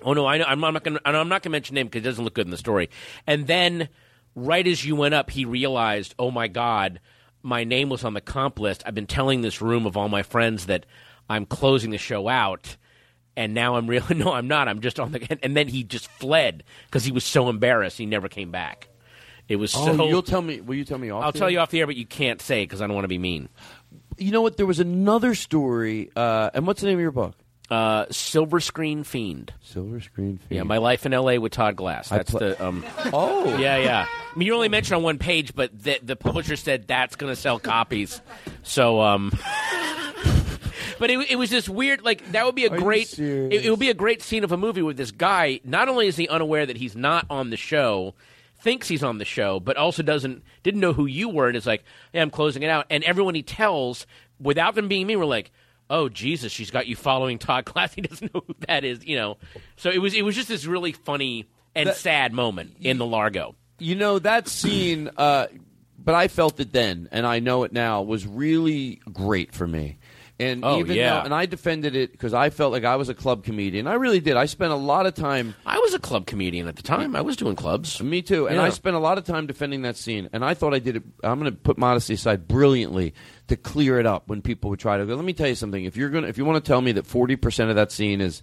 Oh no, I know, I'm not going. to I'm not going to mention name because it doesn't look good in the story. And then, right as you went up, he realized, oh my god, my name was on the comp list. I've been telling this room of all my friends that I'm closing the show out, and now I'm really <laughs> no, I'm not. I'm just on the. And then he just fled because he was so embarrassed. He never came back. It was oh, so. you'll tell me. Will you tell me off? I'll tell air? you off the air, but you can't say because I don't want to be mean. You know what? There was another story. Uh, and what's the name of your book? Uh, Silver Screen Fiend. Silver Screen Fiend. Yeah, my life in L.A. with Todd Glass. That's pla- the. Um, Oh. yeah, yeah. I mean, you only mentioned on one page, but the, the publisher said that's going to sell copies. So, um, but it, it was this weird. Like that would be a Are great. It, it would be a great scene of a movie with this guy. Not only is he unaware that he's not on the show, thinks he's on the show, but also doesn't didn't know who you were, and is like, "Hey, I'm closing it out." And everyone he tells, without them being me, we're like. Oh Jesus! She's got you following Todd Glass. <laughs> He doesn't know who that is, you know. So it was it was just this really funny and That- sad moment in the Largo. You know that scene, uh, but I felt it then, and I know it now. Was really great for me. And Oh, even yeah. though, and I defended it because I felt like I was a club comedian. I really did. I spent a lot of time. I was a club comedian at the time. I was doing clubs. Me too. And Yeah. I spent a lot of time defending that scene. And I thought I did it. I'm going to put modesty aside brilliantly to clear it up when people would try to go. Let me tell you something. If you're going, to if you want to tell me that 40 percent of that scene is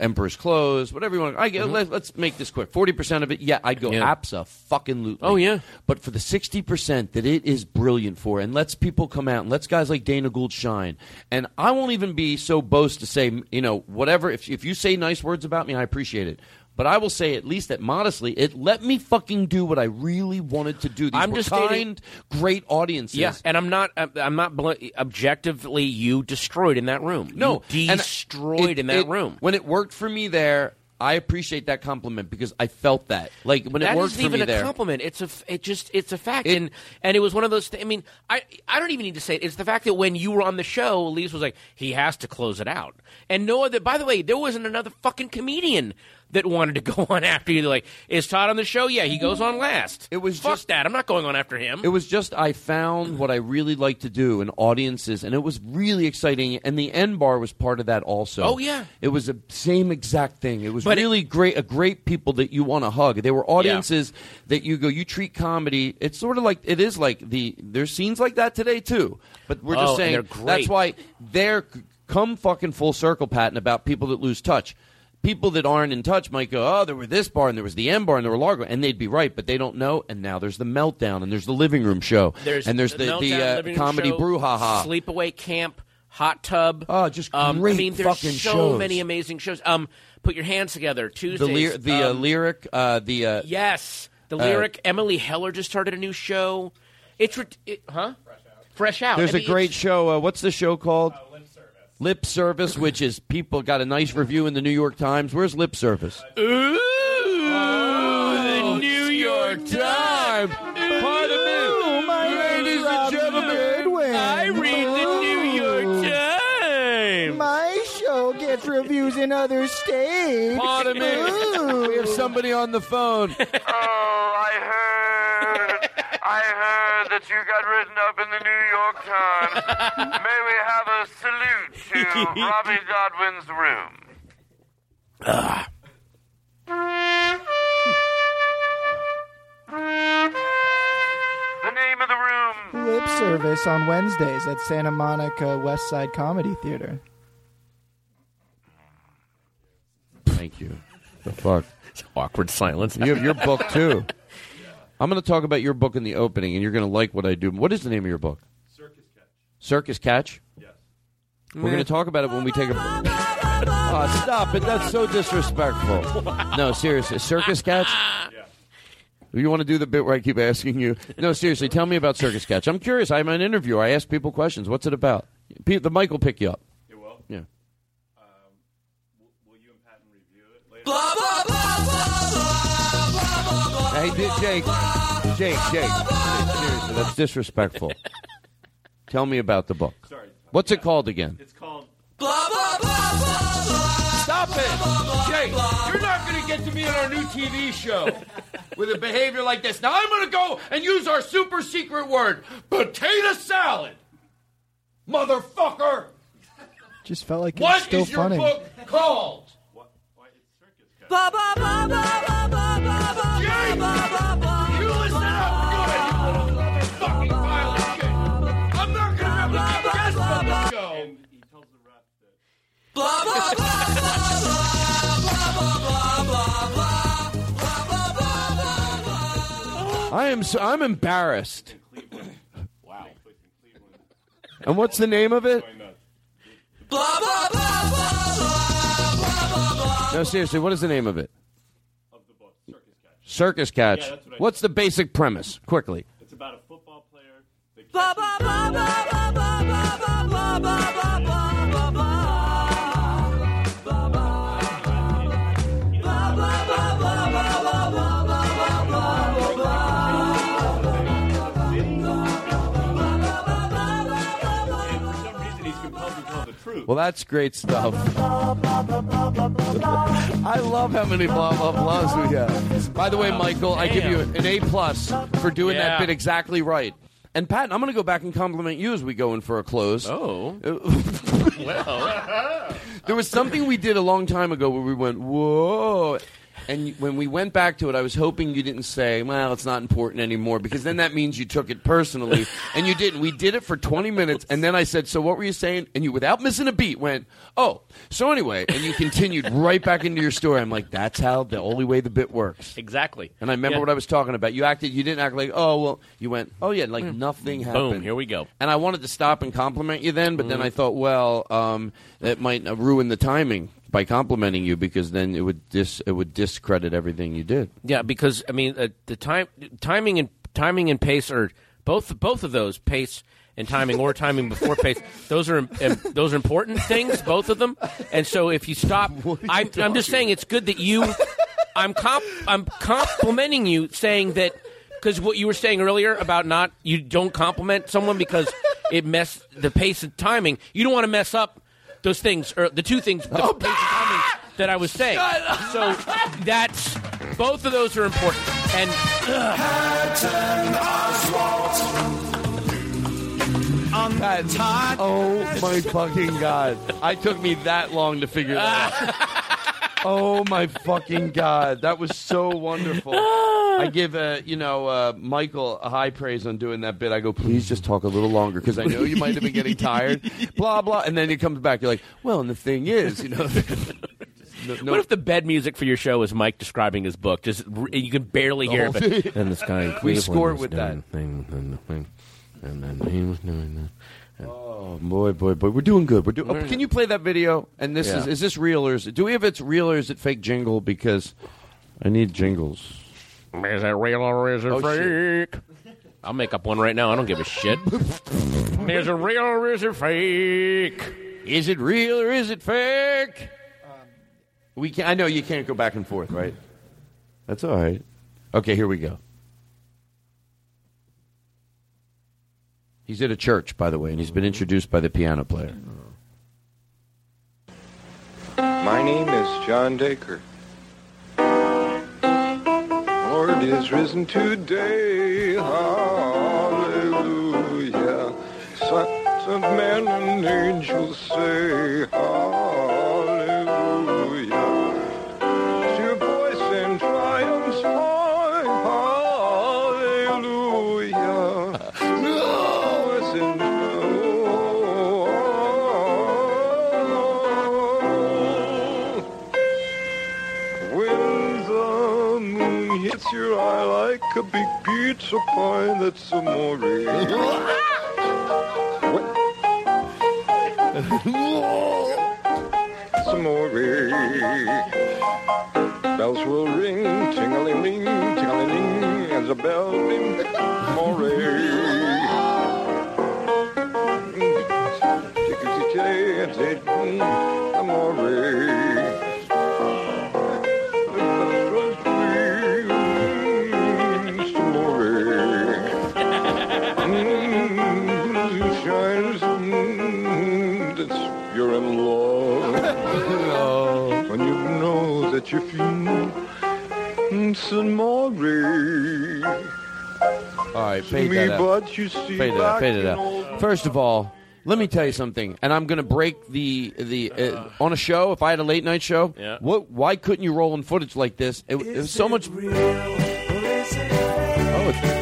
Emperor's Clothes, whatever you want, I get. Let, us make this quick. 40 percent of it, yeah, I'd go Mm-hmm. Yeah. absa fucking loot. Oh, yeah. But for the 60 percent that it is brilliant for, and lets people come out and lets guys like Dana Gould shine. And I won't even be so boast to say, you know, whatever. If if you say nice words about me, I appreciate it. But I will say, at least that modestly, it let me fucking do what I really wanted to do. These I'm just kind, stating- great audiences. Yeah, and I'm not. I'm- not bl- objectively. You destroyed in that room. No, you destroyed it- in that it- room. When it worked for me there, I appreciate that compliment because I felt that. Like when it That worked isn't for even me a there. compliment. It's a. It just. It's a fact. and and it was one of those. Th- I mean, I. I don't even need to say it. It's the fact that when you were on the show, Elise was like, he has to close it out. And no other. By the way, there wasn't another fucking comedian that wanted to go <laughs> on after you. They're like, is Todd on the show? Yeah, he goes on last. It was fuck that. I'm not going on after him. It was just I found what I really like to do in audiences, and it was really exciting. And the M bar was part of that also. Oh, yeah. it was the same exact thing. It was But it- really great. A great people that you want to hug. They were audiences that you go. You treat comedy. It's sort of like it is like the there's scenes like that today too. But we're Oh, just and saying that's why they're come fucking full circle, Patton, about people that lose touch. People that aren't in touch might go, oh, there were this bar and there was the M bar and there were Largo, and they'd be right, but they don't know. And now there's the meltdown and there's the living room show There's and there's the, the, Meltdown, uh, Living comedy Show, brouhaha. Sleepaway Camp, Hot Tub. Oh, just um, I great mean, there's so shows. many amazing shows. Um, put your hands together. The Tuesdays. lyr- the uh, um, lyric, uh, the uh, Yes, the uh, lyric. Emily Heller just started a new show. It's ret- it, huh? Fresh out. There's I a mean, great show. Uh, what's the show called? Lip Service, which is people got a nice review in the New York Times. Where's Lip Service? Ooh, the oh, New York Times. Pardon me, ladies and gentlemen. I read the New York Times. My show gets reviews in other states. Pardon me. Ooh. We have somebody on the phone. <laughs> Oh, I heard. I heard that you got written up in the New York Times. <laughs> May we have a salute to <laughs> Robbie Godwin's room? The name of the room. Lip service on Wednesdays at Santa Monica West Side Comedy Theater. Thank you. The fuck. <laughs> Awkward silence. You have your book too. I'm going to talk about your book in the opening, and you're going to like what I do. What is the name of your book? Circus Catch. Circus Catch. Yes. We're going to talk about it when we take a. <laughs> Oh, stop it! That's so disrespectful. No, seriously, Circus Catch. You want to do the bit where I keep asking you? No, seriously, tell me about Circus Catch. I'm curious. I'm an interviewer. I ask people questions. What's it about? Pe- The mic will pick you up. It will. Yeah. Hey, Jake. Jake, Jake. Jake, Seriously, that's disrespectful. <laughs> Tell me about the book. Sorry. What's it called again? It's called. Blah Blah Blah Blah Blah. Stop it! Jake, you're not going to get to me on our new TV show with a behavior like this. Now I'm going to go and use our super secret word potato salad. Motherfucker! Just felt like it What was still is your funny. book called? Jake! You listen up good, you little motherfucking pile of shit. I'm not going to be able to get guests on the show. He tells the rep that. I am so, I'm embarrassed. wow. And what's the name of it? No, seriously, what is the name of it? Of the book, Circus Catch. Yeah, that's what I- What's the basic premise? Quickly. It's about a football player. that And Well, that's great stuff. I love how many blah blah blahs we have. By the way, Michael, I give you an A plus for doing Yeah. that bit exactly right. And Pat, I'm going to go back and compliment you as we go in for a close. Oh. <laughs> well. there was something we did a long time ago where we went, whoa. And when we went back to it, I was hoping you didn't say, well, it's not important anymore, because then that means you took it personally. <laughs> And you didn't. We did it for 20 minutes, and then I said, so what were you saying? And you, without missing a beat, went, oh, so anyway. And you continued right back into your story. I'm like, that's how the only way the bit works. Exactly. And I remember Yeah. what I was talking about. You acted, you didn't act like, oh, well, you went, oh, yeah, like nothing happened. Boom, here we go. And I wanted to stop and compliment you then, but then Mhm. I thought, well, um, it might ruin the timing by complimenting you because then it would dis it would discredit everything you did. Yeah, because I mean uh, the time timing and timing and pace are both both of those pace and timing or timing before pace. <laughs> Those are um, those are important things, both of them. And so if you stop, <laughs> I'm, I'm just saying it's good that you. I'm comp, I'm complimenting you, saying that because what you were saying earlier about not you don't compliment someone because it mess the pace and timing. You don't want to mess up those things or the two things. The pace and timing that I was saying. So that's both of those are important. And Pat, oh my fucking god! I took me that long to figure that <laughs> out. Oh my fucking god, that was so wonderful. <sighs> I give uh, you know uh, Michael a high praise on doing that bit. I go, please just talk a little longer because I know you might have been getting tired. <laughs> blah blah, and then he comes back. You're like, well, and the thing is, you know. <laughs> no- no- What if the bed music for your show is Mike describing his book? Just you can barely hear <laughs> The it. whole but- thing. And this guy, in We Cleveland score was with doing that. thing, and the thing, and then he was doing that. Oh boy, boy, boy, we're doing good. We're doing. Oh, can you play that video? And this is Yeah. is this real or is it? Do we have it's real or is it fake jingle? Because I need jingles. Is it real or is it Oh, shit. fake? I'll make up one right now. I don't give a shit. <laughs> is it real or is it fake? Is it real or is it fake? We can. I know you can't go back and forth, right? That's all right. Okay, here we go. He's at a church, by the way, and he's been introduced by the piano player. My name is John Dacre. Lord is risen today. Hallelujah. Sons of men and angels say hallelujah. Big a pie, that's amore. It's amore. Bells will ring, ting-a-ling-ling, ting-a-ling-ling, as a bell ring, amore. Amore. Know that you feel it's amore. All right, fade me, that out. you see fade it out. Fade it out. First of all, let me tell you something, and I'm going to break the the uh, on a show. If I had a late night show, Yeah. what? Why couldn't you roll in footage like this? It, it was so much. Oh,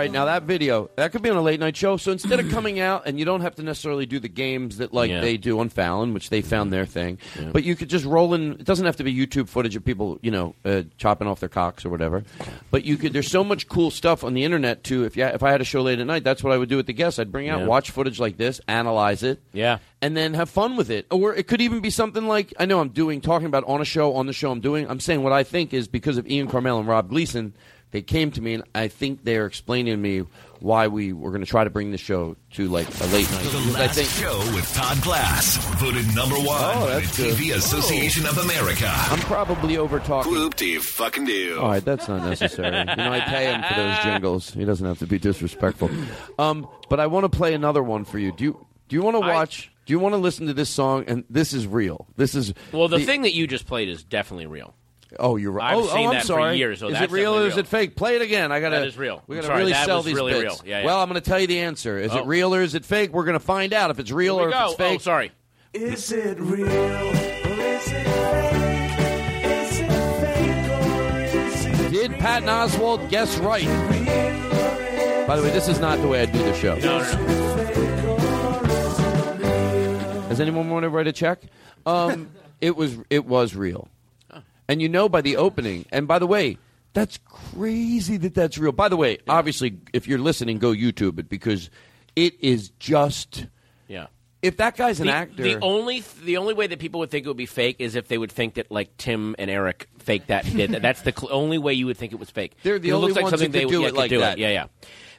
right, now that video that could be on a late night show. So instead of coming <clears throat> out, and you don't have to necessarily do the games that like Yeah. they do on Fallon, which they found their thing, but you could just roll in. It doesn't have to be YouTube footage of people, you know, uh, chopping off their cocks or whatever. But you could. There's so much cool stuff on the internet too. If you, if I had a show late at night, that's what I would do with the guests. I'd bring out Yeah. watch footage like this, analyze it, Yeah. and then have fun with it. Or it could even be something like I know I'm doing talking about on a show on the show I'm doing. I'm saying what I think is because of Ian Karmel and Rob Gleason. They came to me, and I think they're explaining to me why we were going to try to bring the show to like a late night. The Because I last think show with Todd Glass, voted number one Oh, by the that's good. TV Association of America. I'm probably over talking. Whoop do fucking do? All right, that's not necessary. you know, I pay him for those jingles. He doesn't have to be disrespectful. Um, but I want to play another one for you. Do you do you want to watch? do you want to listen to this song? And this is real. This is Well, the, thing that you just played is definitely real. Oh, you're right. I've oh, seen oh, I'm that for sorry. years, so is it real or definitely is real. it fake? Play it again. I gotta. That is real. We I'm gotta sorry, really that sell was these really bits. real. Yeah, yeah. Well, I'm going to tell you the answer. Is Oh. it real or is it fake? We're going to find out if it's real or we if it's fake. Oh, sorry. Is it real or is it fake? Is it fake or is it Did Patton Oswalt guess right? By the way, this is not the way I do the show. Has anyone want to write a check? Um, <laughs> it was it was real, and you know by the opening. And by the way, that's crazy that that's real. By the way, obviously, if you're listening, go YouTube it because it is just. Yeah. If that guy's an the, actor, The only the only way that people would think it would be fake is if they would think that like Tim and Eric faked that and did that. That's the cl- only way you would think it was fake. They're the It only looks like ones something that they could do yeah, it like do that. Yeah, yeah.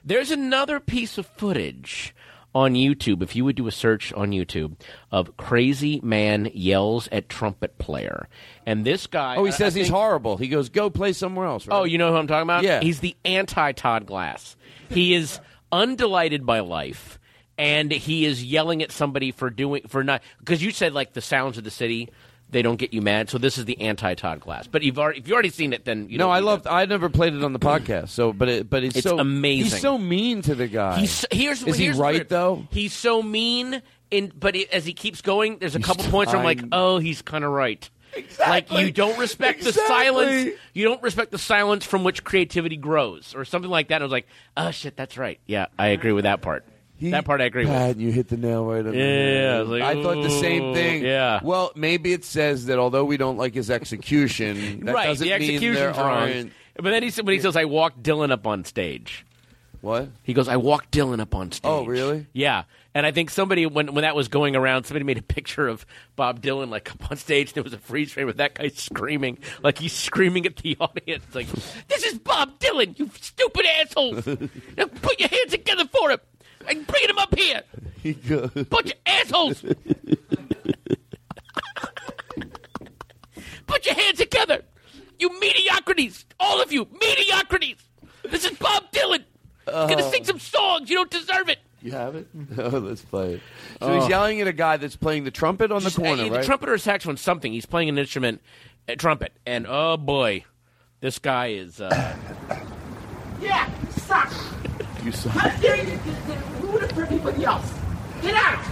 There's another piece of footage on YouTube. If you would do a search on YouTube of crazy man yells at trumpet player, and this guy. oh, he I- says I he's think- horrible. He goes, "Go play somewhere else." Right? Oh, you know who I'm talking about? Yeah. He's the anti Todd Glass. He is undelighted by life, and he is yelling at somebody for doing for not because you said like the sounds of the city. They don't get you mad, so this is the anti Todd Glass. But you've already, if you've already seen it, then you no, I loved. I never played it on the podcast. So, but it, but it's, It's so amazing. He's so mean to the guy. He's here's is he right weird. though? He's so mean, in but it, as he keeps going, there's a couple points where I'm like, oh, he's kind of right. Exactly. Like you don't respect the silence. You don't respect the silence from which creativity grows, or something like that. And I was like, oh shit, that's right. Yeah, I agree with that part. That part I agree with. You hit the nail right on the Yeah, head. I like, I thought the same thing. yeah. Well, maybe it says that although we don't like his execution, that right, doesn't the mean there execution's wrong. aren't. But then he said, when he says, "I walked Dylan up on stage." What? He goes, "I walked Dylan up on stage." Oh, really? Yeah. And I think somebody when when that was going around, somebody made a picture of Bob Dylan like up on stage. And there was a freeze frame with that guy screaming, like he's screaming at the <laughs> audience, like, "This is Bob Dylan, you stupid assholes! <laughs> now put your hands together for him and bring him up here, <laughs> He goes, bunch of assholes! <laughs> put your hands together, you mediocrities, all of you mediocrities! This is Bob Dylan. He's gonna Oh. sing some songs. You don't deserve it." You have it? <laughs> Oh, let's play it. So Oh. he's yelling at a guy that's playing the trumpet on the Just, corner, uh, right? The trumpet or saxophone, something. He's playing an instrument, a trumpet, and oh boy, this guy is. Uh, Yeah, suck. You suck. How dare you get- it for everybody else? Get out!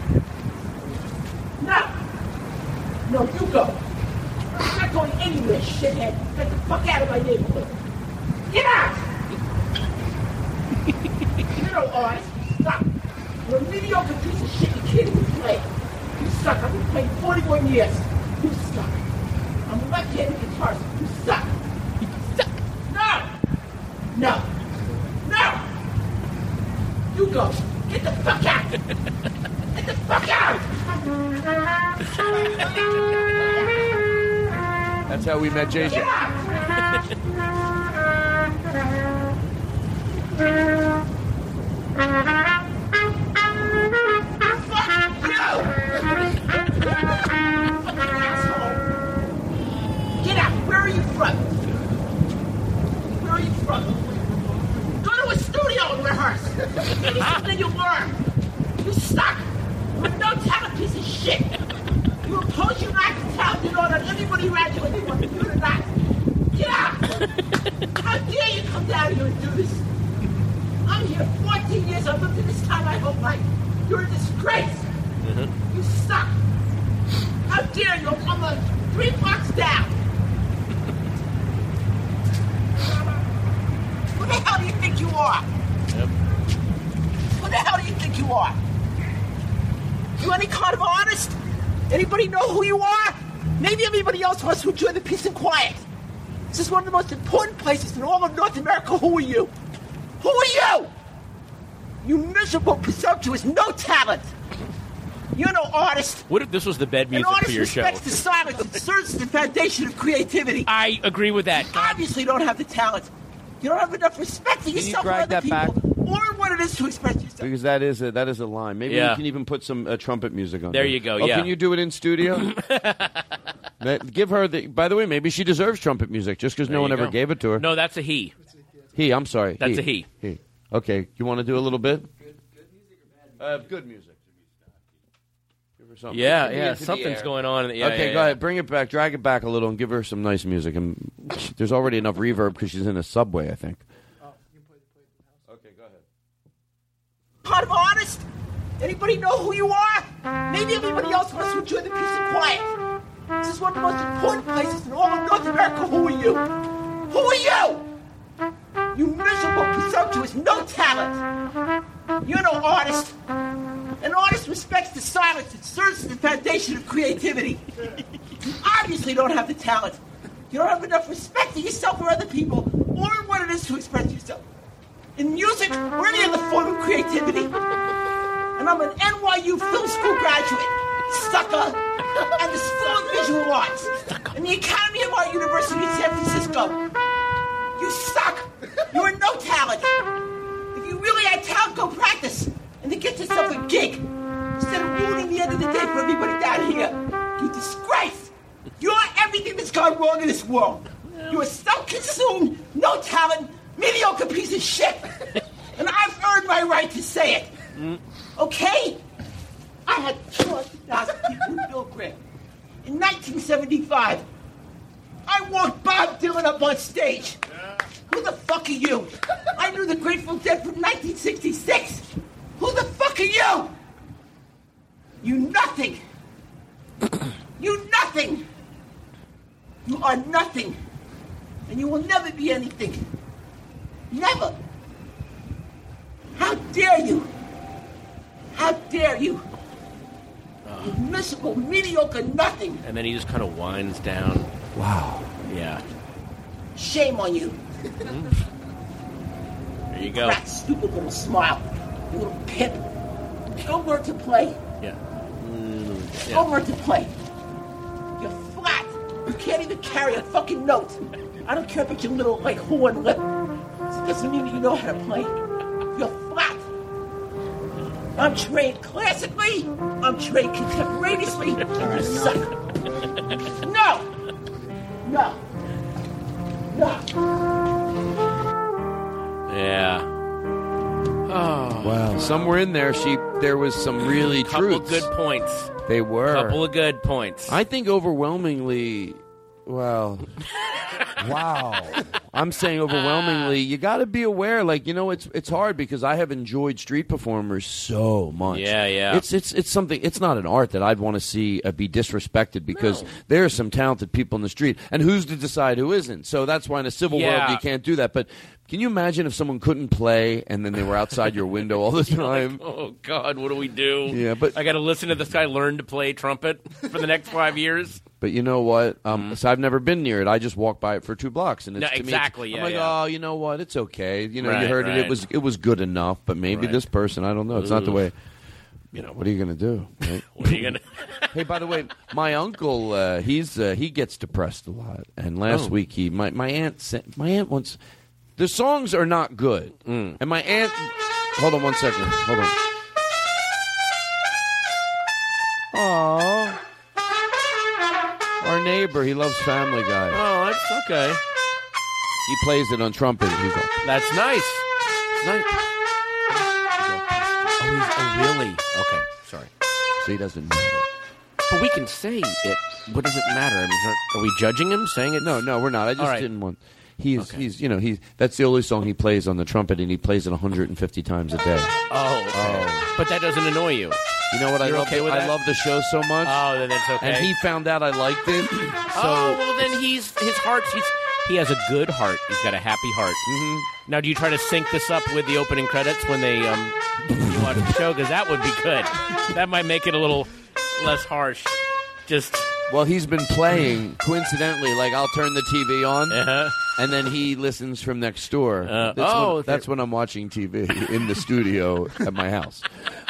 No! No, you go. I'm not going anywhere, shithead. Get the fuck out of my neighborhood. Get out! <laughs> you know, Oz, stop. You're a mediocre piece of shit. You can't even play. You suck. I've been playing 41 years. You suck. I'm a left-handed guitarist. You suck. You suck. No! No! No! You go. Get the fuck out! Get the fuck out! That's how we met JJ. Get out! Where are you from? Where are you from? Go to a and rehearse. Something you learn. You suck. You're a no talent piece of shit. You impose your lack of talent in order on everybody around you, whether you want to do it or not. Get out! How dare you come down here and do this? I'm here 14 years. I've lived in this town my whole life. You're a disgrace. You suck. How dare you? I'm uh, three blocks down. Who the hell do you think you are? Who the hell do you think you are? You any kind of artist? Anybody know who you are? Maybe everybody else wants to enjoy the peace and quiet. This is one of the most important places in all of North America. Who are you? Who are you? You miserable, presumptuous, no talent. You're no artist. what if this was the bed music for your show? An artist respects the silence and serves the foundation of creativity. I agree with that. Obviously, don't have the talent. You don't have enough respect for Can you yourself drag or other that people, or what it is to express yourself. Because that is a, that is a line. Maybe Yeah. we can even put some uh, trumpet music on. There you go, Oh, yeah. Can you do it in studio? <laughs> That- Give her the. By the way, maybe she deserves trumpet music just because no you one ever gave it to her. No, that's a he. He. I'm sorry. That's a he. He. Okay. You want to do a little bit? Uh, good music. Give her something. Yeah, Give me yeah, into the something's going on in the- yeah, okay, yeah, go yeah. ahead. Bring it back. Drag it back a little and give her some nice music. And there's already enough reverb because she's in a subway. I think. Okay, go ahead. Part of honest. Anybody know who you are? Maybe everybody else wants to enjoy the peace and quiet. This is one of the most important places in all of North America. Who are you? Who are you? You miserable, presumptuous, no talent. You're no artist. An artist respects the silence that serves as the foundation of creativity. You obviously don't have the talent. You don't have enough respect for yourself or other people, or what it is to express yourself. In music or any other form of creativity. And I'm an NYU film school graduate, sucker, and the School of Visual Arts, and the Academy of Art University in San Francisco. You suck. You are no talent. If you really had talent, go practice and then get yourself a gig instead of ruining the end of the day for everybody down here. You disgrace. You're everything that's gone wrong in this world. You're a self-consumed, no talent, mediocre piece of shit. And I've earned my right to say it. Okay? I had 200,000 people in Bill Graham. In 1975, I walked Bob Dylan up on stage. Who the fuck are you? I knew the Grateful Dead from 1966. Who the fuck are you? You nothing. <clears throat> You nothing. You are nothing. And you will never be anything. Never. How dare you? How dare you? Uh. You miserable, mediocre nothing. And then he just kind of winds down. Wow. Yeah. Shame on you. <laughs> There you go. That stupid little smile. You little pimp. Go learn to play. Yeah. Mm, Go learn to play. You're flat. You can't even carry a fucking note. I don't care about your little, like, horn lip. It doesn't mean that you know how to play. You're flat. I'm trained classically. I'm trained contemporaneously. <laughs> You suck. No. No. No. Yeah. Oh. Wow. Somewhere in there, she there was some really Couple truths. good points. They were. Couple of good points. I think overwhelmingly, well, <laughs> wow. I'm saying overwhelmingly, you got to be aware. Like you know, it's it's hard because I have enjoyed street performers so much. Yeah, yeah. It's it's it's something. It's not an art that I'd want to see uh, be disrespected because there are some talented people in the street, and who's to decide who isn't? So that's why in a civil world you can't do that. But can you imagine if someone couldn't play and then they were outside your window all the <laughs> time? Oh God, what do we do? Yeah, but- I got to listen to this guy learn to play trumpet for the next five years. But you know what? Um, So I've never been near it. I just walked by it for two blocks, and it's, Mm-hmm. No, to me, it's- exactly, I'm yeah, like, yeah. oh, you know what? It's okay. You know, you heard it. right. It was it was good enough. But maybe Right. this person, I don't know. It's not the way. You know, what are you going to do? right? <laughs> What are you gonna? <laughs> hey, by the way, my uncle, uh, he's uh, he gets depressed a lot. And last Oh. week, he my my aunt sent my aunt once. The songs are not good, Mm. and my aunt. Hold on one second. Hold on. Aww. Our neighbor, he loves Family Guy. Oh, that's okay. He plays it on trumpet. He's all, That's nice. Nice. Oh, he's, oh, really? Okay, sorry. so he doesn't know. But we can say it. What does it matter? I mean, are, are we judging him saying it? No, no, we're not. I just All right. didn't want. He's he's you know he's that's the only song he plays on the trumpet, and he plays it 150 times a day. Oh, okay. but that doesn't annoy you. You know what I You're love? okay with I love the show so much. Oh, then that's okay. And he found out I liked it. So oh, well, then he's his heart's he's he has a good heart. He's got a happy heart. Mm-hmm. Now, do you try to sync this up with the opening credits when they um you watch the show? Because that would be good. That might make it a little less harsh. Just well, he's been playing coincidentally. Like I'll turn the TV on, uh-huh. And then he listens from next door. Uh, that's oh, when, that's when I'm watching TV <laughs> in the studio at my house.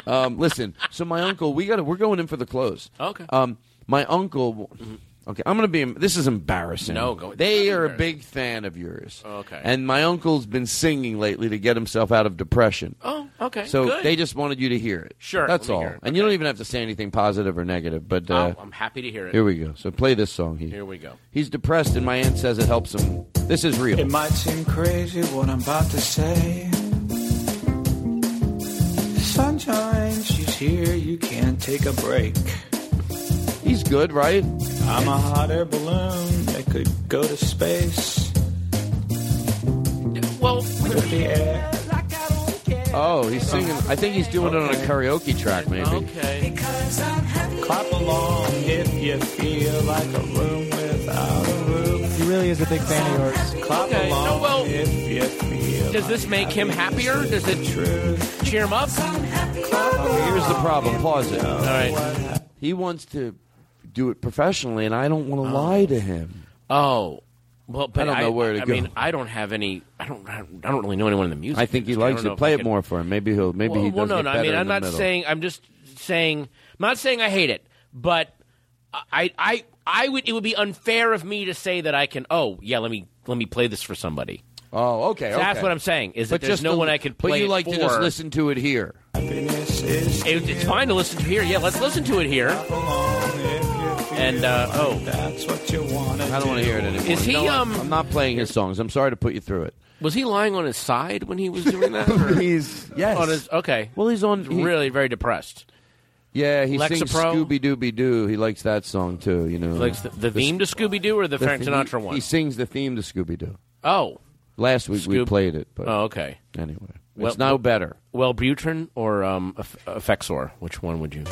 Um, listen, so my uncle, we got we're going in for the close. Okay. Um, my uncle, Okay, I'm going to be. This is embarrassing. No, go- They are a big fan of yours. Okay. And my uncle's been singing lately to get himself out of depression. Oh, okay. So good. they just wanted you to hear it. Sure, That's all. hear it. And you don't even have to say anything positive or negative. But uh, Oh, I'm happy to hear it. Here we go. So play this song here. Here we go. He's depressed, and my aunt says it helps him. This is real. It might seem crazy what I'm about to say. Sunshine, she's here, you can't take a break. He's good, right? I'm a hot air balloon that could go to space. Well, with the air. Oh, he's singing. I think he's doing it on a karaoke track, maybe. Okay. Clap along if you feel like a room without a roof. He really is a big fan of yours. Clap Okay, along no, well- if you feel Does this make him happier? Does it cheer him up? Oh, here's the problem. Pause it. All right. He wants to do it professionally, and I don't want to oh. lie to him. Oh. Well, but I don't know where to I go. mean, I don't have any. I don't. I don't really know anyone in the music. I think he industry. Likes don't know it. if Play I it could- more for him. Maybe he'll. Maybe well, he well, does no, get no. I better mean, in I'm the not middle. saying. I'm just saying. I'm not saying I hate it, but I, I, I would. It would be unfair of me to say that I can. Oh, yeah. Let me let me play this for somebody. Oh, okay. So that's okay. what I'm saying. Is that But there's just no to- one I can play. But you it like to for. just listen to it here. It, it's fine to listen to here. Yeah, let's listen to it here. And uh, oh, that's what you want. I don't want to hear it anymore. Is he, You know um, I'm not playing his songs. I'm sorry to put you through it. was he lying on his side when he was doing that? <laughs> He's yes. On his, okay. Well, he's on. he- really very depressed. Yeah, he sings Lexapro? Scooby Dooby Doo. He likes that song too. You know, he Likes the, the theme to Scooby Doo or the, Frank theme- Sinatra one? He sings the theme to Scooby Doo. Oh, Last week we played it, but oh, okay. anyway, Well- it's now better. Well, Butrin or um, Eff- Effexor? Which one would you?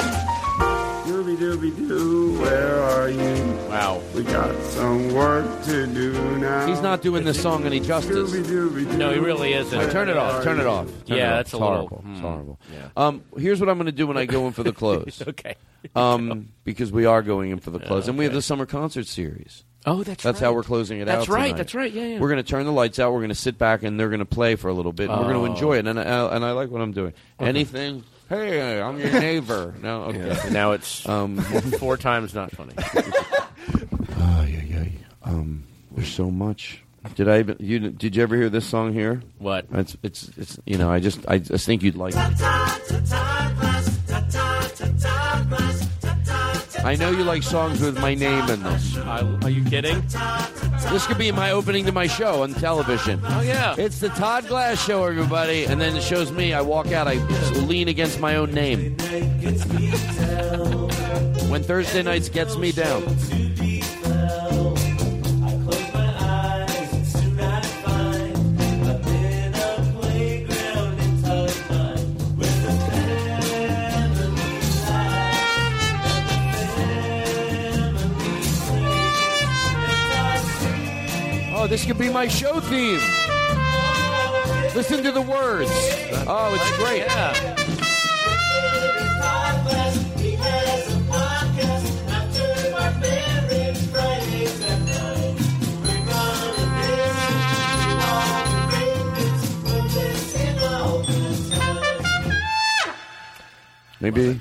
Dooby dooby doo, where are you? Wow. We got some work to do now. He's not doing this song any justice. Dooby dooby doo. No, he really isn't. Hey, turn it off. Turn it off. Turn Yeah, it off. that's It's a little- horrible. It's hmm, horrible. yeah. Um, here's what I'm going to do when I go in for the <laughs> close. Okay. Um, because we are going in for the close, and we have the summer concert series. Oh, that's That's right. how we're closing it out. That's right. tonight. That's right. Yeah, yeah. We're going to turn the lights out. We're going to sit back, and they're going to play for a little bit. and We're going Oh. to enjoy it, and I, and I like what I'm doing. Okay. Anything? Hey, I'm your <laughs> neighbor. No, okay. Yeah, now it's um, <laughs> four times not funny. Ay, yeah, yeah. Um, there's so much. Did I? even- You did you ever hear this song here? What? It's it's it's. You know, I just I just think you'd like. it. I know you like songs with my name in them. are you kidding? This could be my opening to my show on television. Oh yeah. It's the Todd Glass Show, everybody. And then it shows me. I walk out. I lean against my own name. When Thursday nights gets me down. Oh, this could be my show theme. Listen to the words. Oh, it's great. Maybe.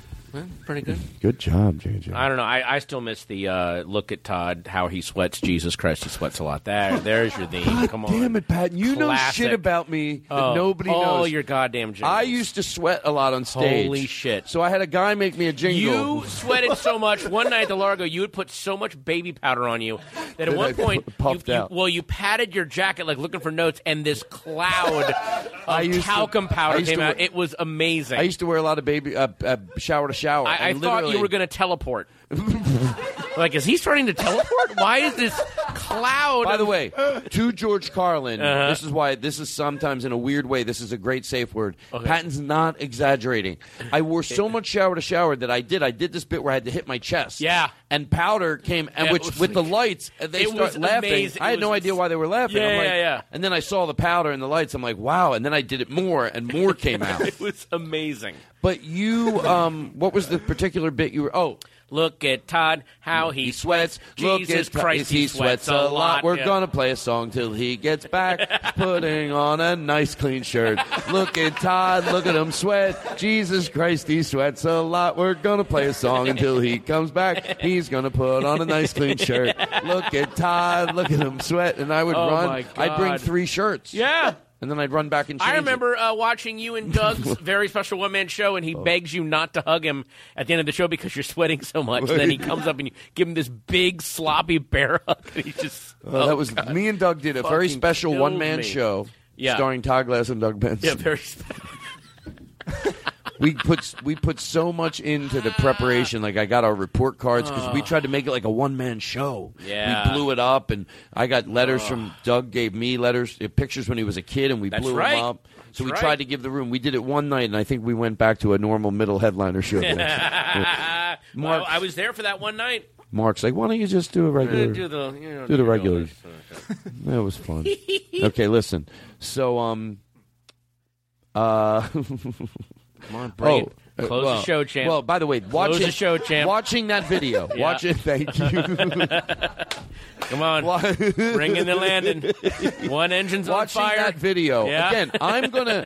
Well, pretty good. <laughs> Good job, JJ. I don't know. I, I still miss the uh, look at Todd how he sweats. Jesus Christ, he sweats a lot. There, <laughs> there's your theme. God Come on. damn it, Pat. You know shit about me that Oh, nobody oh, knows. Oh, your goddamn jingle. I used to sweat a lot on stage. Holy shit. So I had a guy make me a jingle. You <laughs> sweated so much one night at the Largo. You would put so much baby powder on you that at That one I point, you, puffed you- out. well, you patted your jacket like looking for notes, and this cloud I of used to- talcum I powder came to out. It was amazing. I used to wear a lot of baby uh, uh, shower to shower. I, I and thought you were going to teleport. <laughs> like, is he starting to teleport? Why is this cloud? By the way, <laughs> to George Carlin, Uh-huh. this is why this is sometimes in a weird way. This is a great safe word. Okay. Patton's not exaggerating. I wore so much shower to shower that I did. I did this bit where I had to hit my chest. Yeah. and powder came, and Yeah, which with the lights, they start was laughing. amazing. I had no idea why they were laughing. Yeah, I'm like, yeah, yeah. And then I saw the powder and the lights. I'm like, wow. And then I did it more, and more came <laughs> out. it was amazing. But you, um, what was the particular bit you were? Oh, Look at Todd, how he, sweats. Look Jesus at- Christ, he sweats a lot. We're Yeah. gonna play a song till he gets back, <laughs> putting on a nice clean shirt. Look at Todd, look at him sweat. Jesus Christ, he sweats a lot. We're gonna play a song until he comes back. He's gonna put on a nice clean <laughs> shirt. Look at Todd, look at him sweat. And I would Oh, run. I'd bring three shirts. Yeah. And then I'd run back and change. I remember uh, watching you and Doug's <laughs> very special one man show, and Oh. he begs you not to hug him at the end of the show because you're sweating so much. And then he comes up and you give him this big sloppy bear hug, and he just Oh, that was God. me and Doug did a very special one man show Yeah. starring Todd Glass and Doug Benson. Yeah, very. Spe- <laughs> we put we put so much into the preparation. Like I got our report cards because we Oh. tried to make it like a one man show. Yeah. we blew it up, and I got letters from Doug. Gave me letters, uh, pictures when he was a kid, and we That's blew right. them up. So we That's tried to give the room. We did it one night, and I think we went back to a normal middle headliner show. night. <laughs> well, I was there for that one night. Mark's like, why don't you just do a regular? do the- you know, do the regular. that was fun. <laughs> okay, listen. So um, uh, <laughs> Come on, bring it. uh, Close the show, champ. Well, by the way, watching the show, champ. Watching that video, <laughs> Yeah. watch it. Thank you. <laughs> Come on, bring in the landing. <laughs> One engine's Watching on fire. that video Yeah. again, I'm gonna,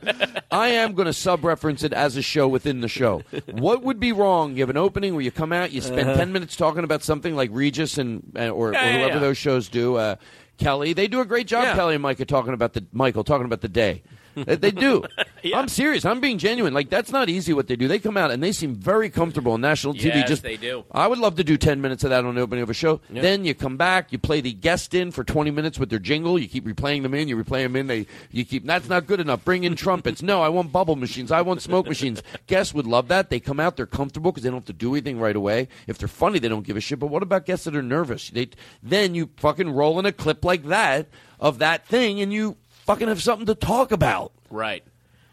I am gonna sub-reference it as a show within the show. What would be wrong? You have an opening where you come out, you spend Uh-huh. ten minutes talking about something like Regis and uh, or, Yeah, or whoever those shows do. Uh, Kelly, they do a great job. Kelly and Micah talking about the Michael talking about the day. They do. <laughs> I'm serious. I'm being genuine. Like that's not easy what they do. They come out and they seem very comfortable on national TV. Yes, just they do. I would love to do 10 minutes of that on the opening of a show. Yep. Then you come back, you play the guest in for 20 minutes with their jingle. You keep replaying them in, you replay them in. They, you keep, that's not good enough. Bring in trumpets. No, I want bubble machines. I want smoke machines. Guests would love that. They come out, they're comfortable because they don't have to do anything right away. If they're funny, they don't give a shit. But what about guests that are nervous? They, then you fucking roll in a clip like that of that thing and you fucking have something to talk about Right.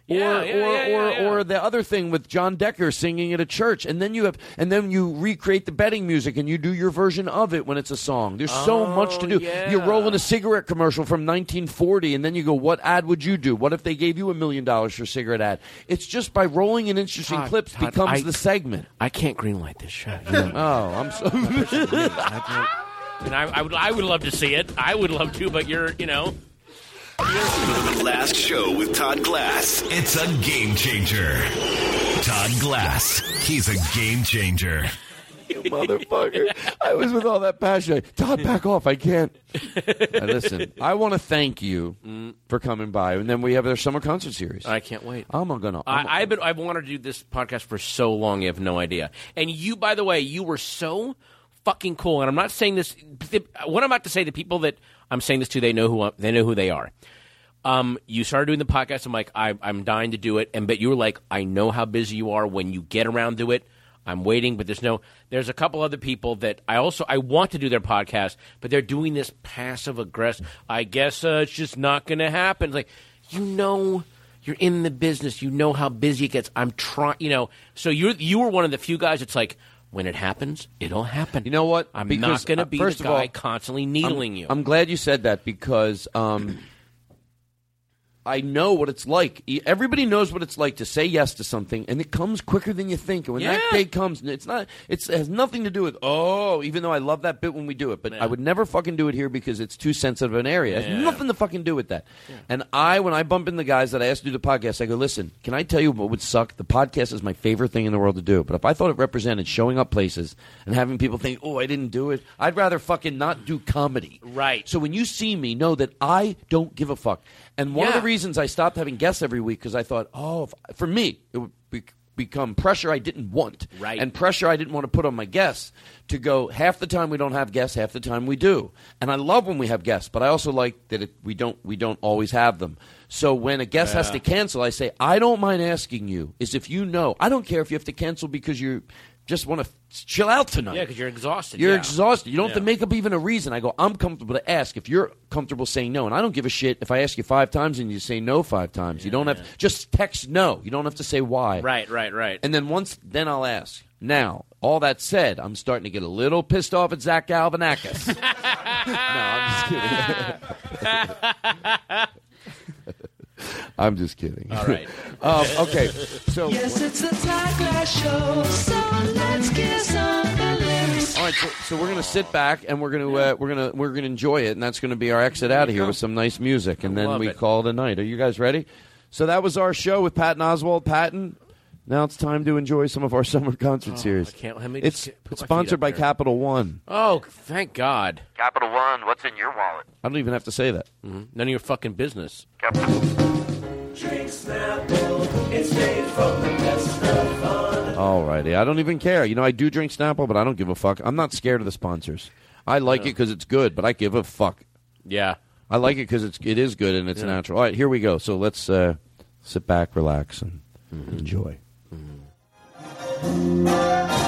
or Yeah, or yeah, or, yeah. or the other thing with John Decker singing at a church, and then you have and then you recreate the betting music and you do your version of it when it's a song. There's so oh, much to do. Oh, yeah. You roll in a cigarette commercial from 1940, and then you go, "What ad would you do? What if they gave you a million dollars for a cigarette ad?" It's just by rolling in interesting Todd, clips Todd, becomes I- the segment. I can't greenlight this show. You <laughs> know? Oh, I'm so. <laughs> and I, I would, I would love to see it. I would love to, but you're, you know. The last show with Todd Glass. It's a game changer. Todd Glass. He's a game changer. you motherfucker. I was with all that passion. Todd, back off. I can't. Now, listen, I want to thank you for coming by. And then we have our summer concert series. I can't wait. I'm going to. I, I've been I've wanted to do this podcast for so long. You have no idea. And you, by the way, you were so fucking cool. And I'm not saying this. What I'm about to say, the people that I'm saying this to, they know who I- they know who they are. Um, you started doing the podcast. I'm like, I, I'm dying to do it. And but you were like, I know how busy you are when you get around to it. I'm waiting, but there's no. There's a couple other people that I also I want to do their podcast, but they're doing this passive aggressive. I guess uh, it's just not going to happen. It's like you know, you're in the business. You know how busy it gets. I'm trying. You know, so you you were one of the few guys. that's like when it happens, it'll happen. You know what? I'm Because, not going uh, to be first the of all, guy constantly needling I'm, you. I'm glad you said that because um, I know what it's like. Everybody knows what it's like to say yes to something, and it comes quicker than you think. And when that day comes, it's not. It's, it has nothing to do with oh. Even though I love that bit when we do it, but I would never fucking do it here because it's too sensitive an area. It has Yeah. nothing to fucking do with that. And I, when I bump in the guys that I asked to do the podcast, I go, listen, can I tell you what would suck? The podcast is my favorite thing in the world to do. But if I thought it represented showing up places and having people think, oh, I didn't do it, I'd rather fucking not do comedy. Right. So when you see me, know that I don't give a fuck. And one of the reasons I stopped having guests every week because I thought, oh, for me, it would be, become pressure I didn't want, Right. And pressure I didn't want to put on my guests to go. Half the time we don't have guests, half the time we do. And I love when we have guests, but I also like that it, we don't we don't always have them. So when a guest has to cancel, I say I don't mind asking you. Is if you know, I don't care if you have to cancel because you just want to chill out tonight. yeah, because you're exhausted. You're yeah. exhausted. You don't have to make up even a reason. I go, I'm comfortable to ask if you're comfortable saying no. And I don't give a shit if I ask you five times and you say no five times. you don't have just text no. You don't have to say why. Right, right, right. And then once, then I'll ask. Now, all that said, I'm starting to get a little pissed off at Zach Galifianakis. <laughs> no, I'm just kidding. <laughs> <laughs> I'm just kidding. All right. <laughs> um, okay, so Yes, it's the Todd Glass Show, so let's kiss on the lyrics. All right, so, so we're gonna sit back and we're gonna uh, we're gonna we're gonna enjoy it, and that's gonna be our exit out of here with some nice music, and then we it. call it a night. Are you guys ready? So that was our show with Patton Oswalt. Patton, now it's time to enjoy some of our <laughs> summer concert series. Oh, I can't- let me it's get- it's sponsored by here. Capital One. Oh, thank God. Capital One, what's in your wallet? I don't even have to say that. None of your fucking business. Drink Snapple, it's made from the best of fun. Alrighty, I don't even care. You know, I do drink Snapple, but I don't give a fuck. I'm not scared of the sponsors. I like it because it's good, but I give a fuck. Yeah. I like it because it's it is good and it's Yeah. natural. All right, here we go. So let's uh, sit back, relax, and Mm-hmm. enjoy. There